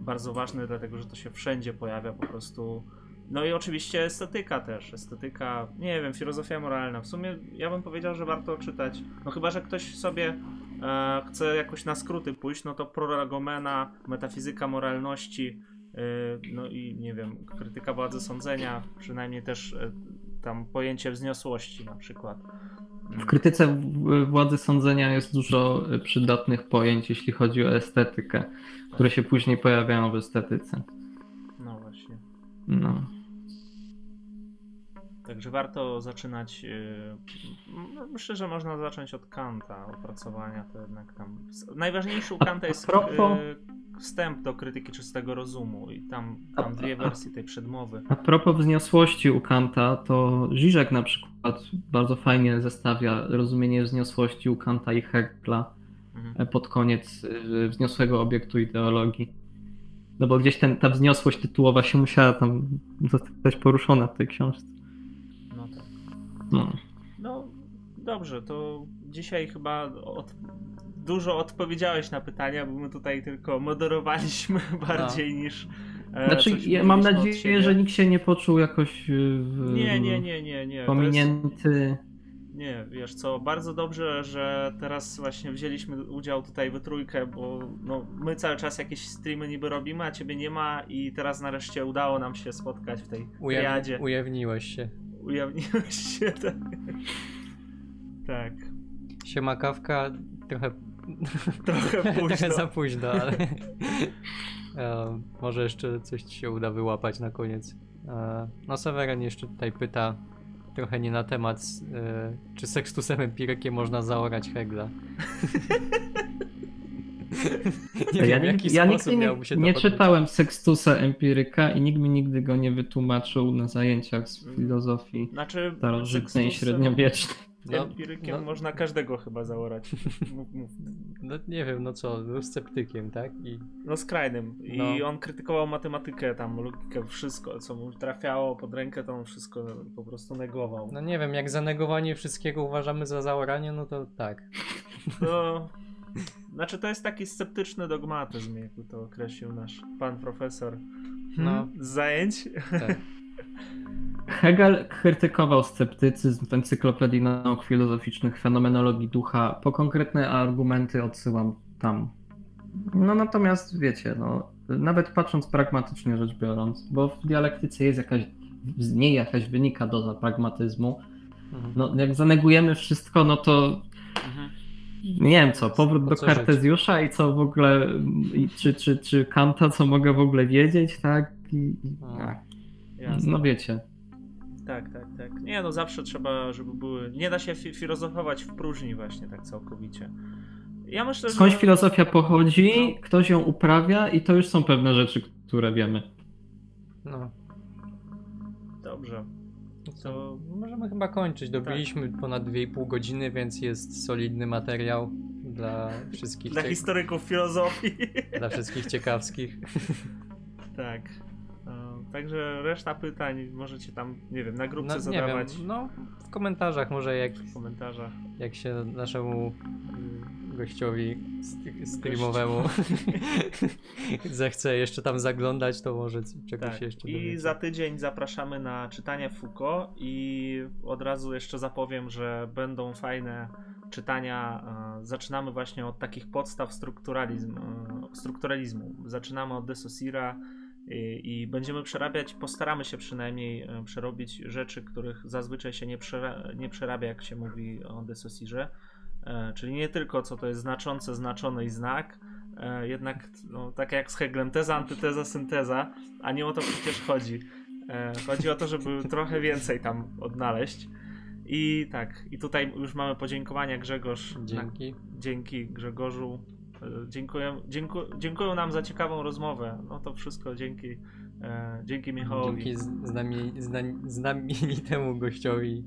bardzo ważne, dlatego że to się wszędzie pojawia po prostu. No i oczywiście estetyka też. Estetyka, nie wiem, filozofia moralna. W sumie ja bym powiedział, że warto czytać. No chyba, że ktoś sobie e, chce jakoś na skróty pójść, no to Proragomena, metafizyka moralności, e, no i nie wiem, krytyka władzy sądzenia, przynajmniej też e, tam pojęcie wzniosłości na przykład. W krytyce władzy sądzenia jest dużo przydatnych pojęć, jeśli chodzi o estetykę, które się później pojawiają w estetyce. No właśnie. No. Także warto zaczynać. Yy, no, myślę, że można zacząć od Kanta, opracowania to jednak tam. Najważniejszy u Kanta jest propos- yy, wstęp do krytyki czystego rozumu i tam, tam dwie wersje tej przedmowy. A propos wzniosłości u Kanta, to Žižek na przykład bardzo fajnie zestawia rozumienie wzniosłości u Kanta i Hegla Mhm. e, pod koniec y, wzniosłego obiektu ideologii. No bo gdzieś ten, ta wzniosłość tytułowa się musiała tam zostać poruszona w tej książce. No tak. No. No dobrze, to dzisiaj chyba od, dużo odpowiedziałeś na pytania, bo my tutaj tylko moderowaliśmy bardziej niż. e, Znaczy, ja mam nadzieję, że nikt się nie poczuł jakoś w, Nie, nie, nie, nie, nie. To jest- pominięty. Nie, wiesz co, bardzo dobrze, że teraz właśnie wzięliśmy udział tutaj we trójkę, bo no, my cały czas jakieś streamy niby robimy, a ciebie nie ma i teraz nareszcie udało nam się spotkać w tej Ujaw... triadzie. Ujawniłeś się. Ujawniłeś się, tak. tak. Siema kawka, trochę, Trochę późno. trochę za późno, ale może jeszcze coś ci się uda wyłapać na koniec. E, no Severin jeszcze tutaj pyta, trochę nie na temat, e, czy sekstusem empirykiem można zaorać Hegla? nie ja wiem, w nig- jaki ja sposób nigdy nie, miałby się to nie odbyć. czytałem Sextusa Empiryka i nikt mi nigdy go nie wytłumaczył na zajęciach z filozofii Znaczy, starożytnej i Sextusem- średniowiecznej. No, Empirykiem no. można każdego chyba zaorać. No nie wiem, no co, był sceptykiem, tak? I No skrajnym. I No. on krytykował matematykę, tam logikę, wszystko, co mu trafiało pod rękę, to on wszystko po prostu negował. no nie wiem, jak zanegowanie wszystkiego uważamy za zaoranie, no to tak. No, znaczy to jest taki sceptyczny dogmatyzm, jakby to określił nasz pan profesor. No. Hmm? Z zajęć. tak. Hegel krytykował sceptycyzm w Encyklopedii Nauk Filozoficznych Fenomenologii Ducha. Po konkretne argumenty odsyłam tam. No natomiast wiecie, no, nawet patrząc pragmatycznie rzecz biorąc, bo w dialektyce jest jakaś, z niej jakaś wynika doza pragmatyzmu. Mhm. No jak zanegujemy wszystko, no to nie wiem co, powrót Po do? Kartezjusza i co w ogóle, i czy, czy, czy Kanta, co mogę w ogóle wiedzieć, tak? I, tak. No wiecie. Tak, tak, tak. Nie, no zawsze trzeba, żeby były... Nie da się fi- filozofować w próżni właśnie tak całkowicie. Ja myślę, Skądś że... filozofia pochodzi, No. ktoś ją uprawia i to już są pewne rzeczy, które wiemy. No. Dobrze. To możemy chyba kończyć. Dobiliśmy ponad 2,5 godziny, więc jest solidny materiał dla wszystkich, Dla cie- historyków filozofii. dla wszystkich ciekawskich. tak. Także reszta pytań możecie tam, nie wiem, na grupce No, nie zadawać wiem, no w komentarzach może jak, w komentarzach. jak się naszemu y, gościowi st- streamowemu zechce jeszcze tam zaglądać, to może czegoś Tak. jeszcze I dowiecie. za tydzień zapraszamy na czytanie Foucault i od razu jeszcze zapowiem, że będą fajne czytania. E, Zaczynamy właśnie od takich podstaw strukturalizm, e, strukturalizmu. Zaczynamy od de Saussura i, i będziemy przerabiać, postaramy się przynajmniej e, przerobić rzeczy, których zazwyczaj się nie, przera- nie przerabia, jak się mówi o de Saussure. E, Czyli nie tylko co to jest znaczące, znaczone i znak, e, jednak no, tak jak z Heglem, teza, antyteza, synteza, a nie o to przecież chodzi. Chodzi o to, żeby trochę więcej tam odnaleźć. I tak, i tutaj już mamy podziękowania Grzegorz. Na, Dzięki. dzięki Grzegorzu. E, Dziękuję, dzięku, dziękuję nam za ciekawą rozmowę. No to wszystko dzięki, e, dzięki Michałowi. Dzięki znamienitemu gościowi.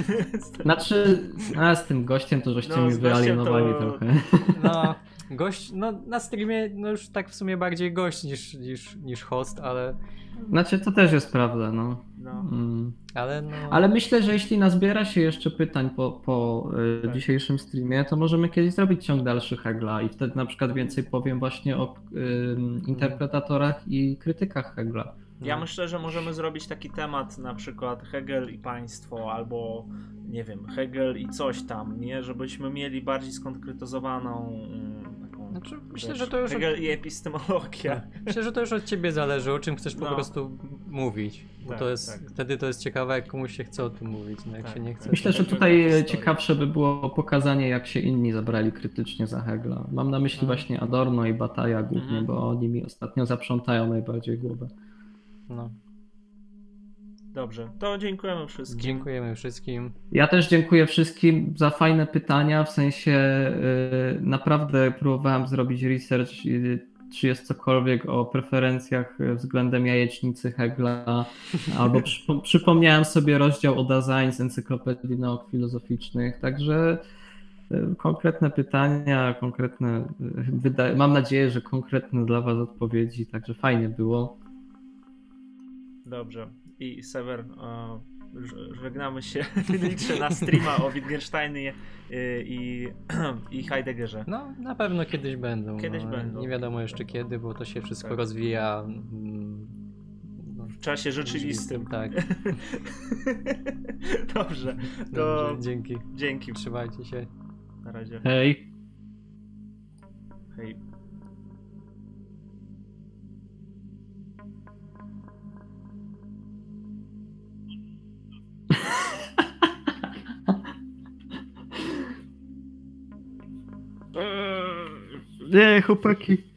Znaczy, a z tym gościem to żeście No, mi wyalienowali to- trochę. No, gość, no na streamie, no już tak w sumie bardziej gość niż, niż, niż host, ale Znaczy, to też jest prawda, no. No. Mm. Ale no... Ale myślę, że jeśli nazbiera się jeszcze pytań po, po y, Tak. dzisiejszym streamie, to możemy kiedyś zrobić ciąg dalszy Hegla i wtedy na przykład więcej powiem właśnie o y, interpretatorach i krytykach Hegla. Ja no. myślę, że możemy zrobić taki temat, na przykład Hegel i państwo, albo nie wiem, Hegel i coś tam, nie? Żebyśmy mieli bardziej skonkretyzowaną mm. Znaczy, myślę, że to już od- i epistemologia. Myślę, że to już od ciebie zależy, o czym chcesz po No. prostu mówić. Bo Tak, to jest, tak. wtedy to jest ciekawe, jak komuś się chce o tym mówić, no jak Tak, się nie tak. chce. Myślę, że tak tutaj ciekawsze by było pokazanie, jak się inni zabrali krytycznie za Hegla. Mam na myśli Mhm. właśnie Adorno i Bataja głównie, Mhm. bo oni mi ostatnio zaprzątają najbardziej głowę. No. Dobrze, to dziękujemy wszystkim. Dziękujemy wszystkim. Ja też dziękuję wszystkim za fajne pytania, w sensie y, naprawdę próbowałem zrobić research, y, czy jest cokolwiek o preferencjach względem jajecznicy Hegla, albo przypo- przypomniałem sobie rozdział o Dasein z Encyklopedii Nauk Filozoficznych, także y, konkretne pytania, konkretne, y, mam nadzieję, że konkretne dla Was odpowiedzi, także fajnie było. Dobrze. I Sever, żegnamy się. Liczę na streama o Wittgensteinie i, i Heideggerze. No, na pewno kiedyś będą. Kiedyś no, będą. Nie wiadomo jeszcze kiedy, bo to się wszystko Tak. rozwija. mm, no, W czasie rzeczywistym. Tak. Dobrze. To Dobrze, dzięki. dzięki. Trzymajcie się. Na razie. Hej! Hej. Nie, chłopaki.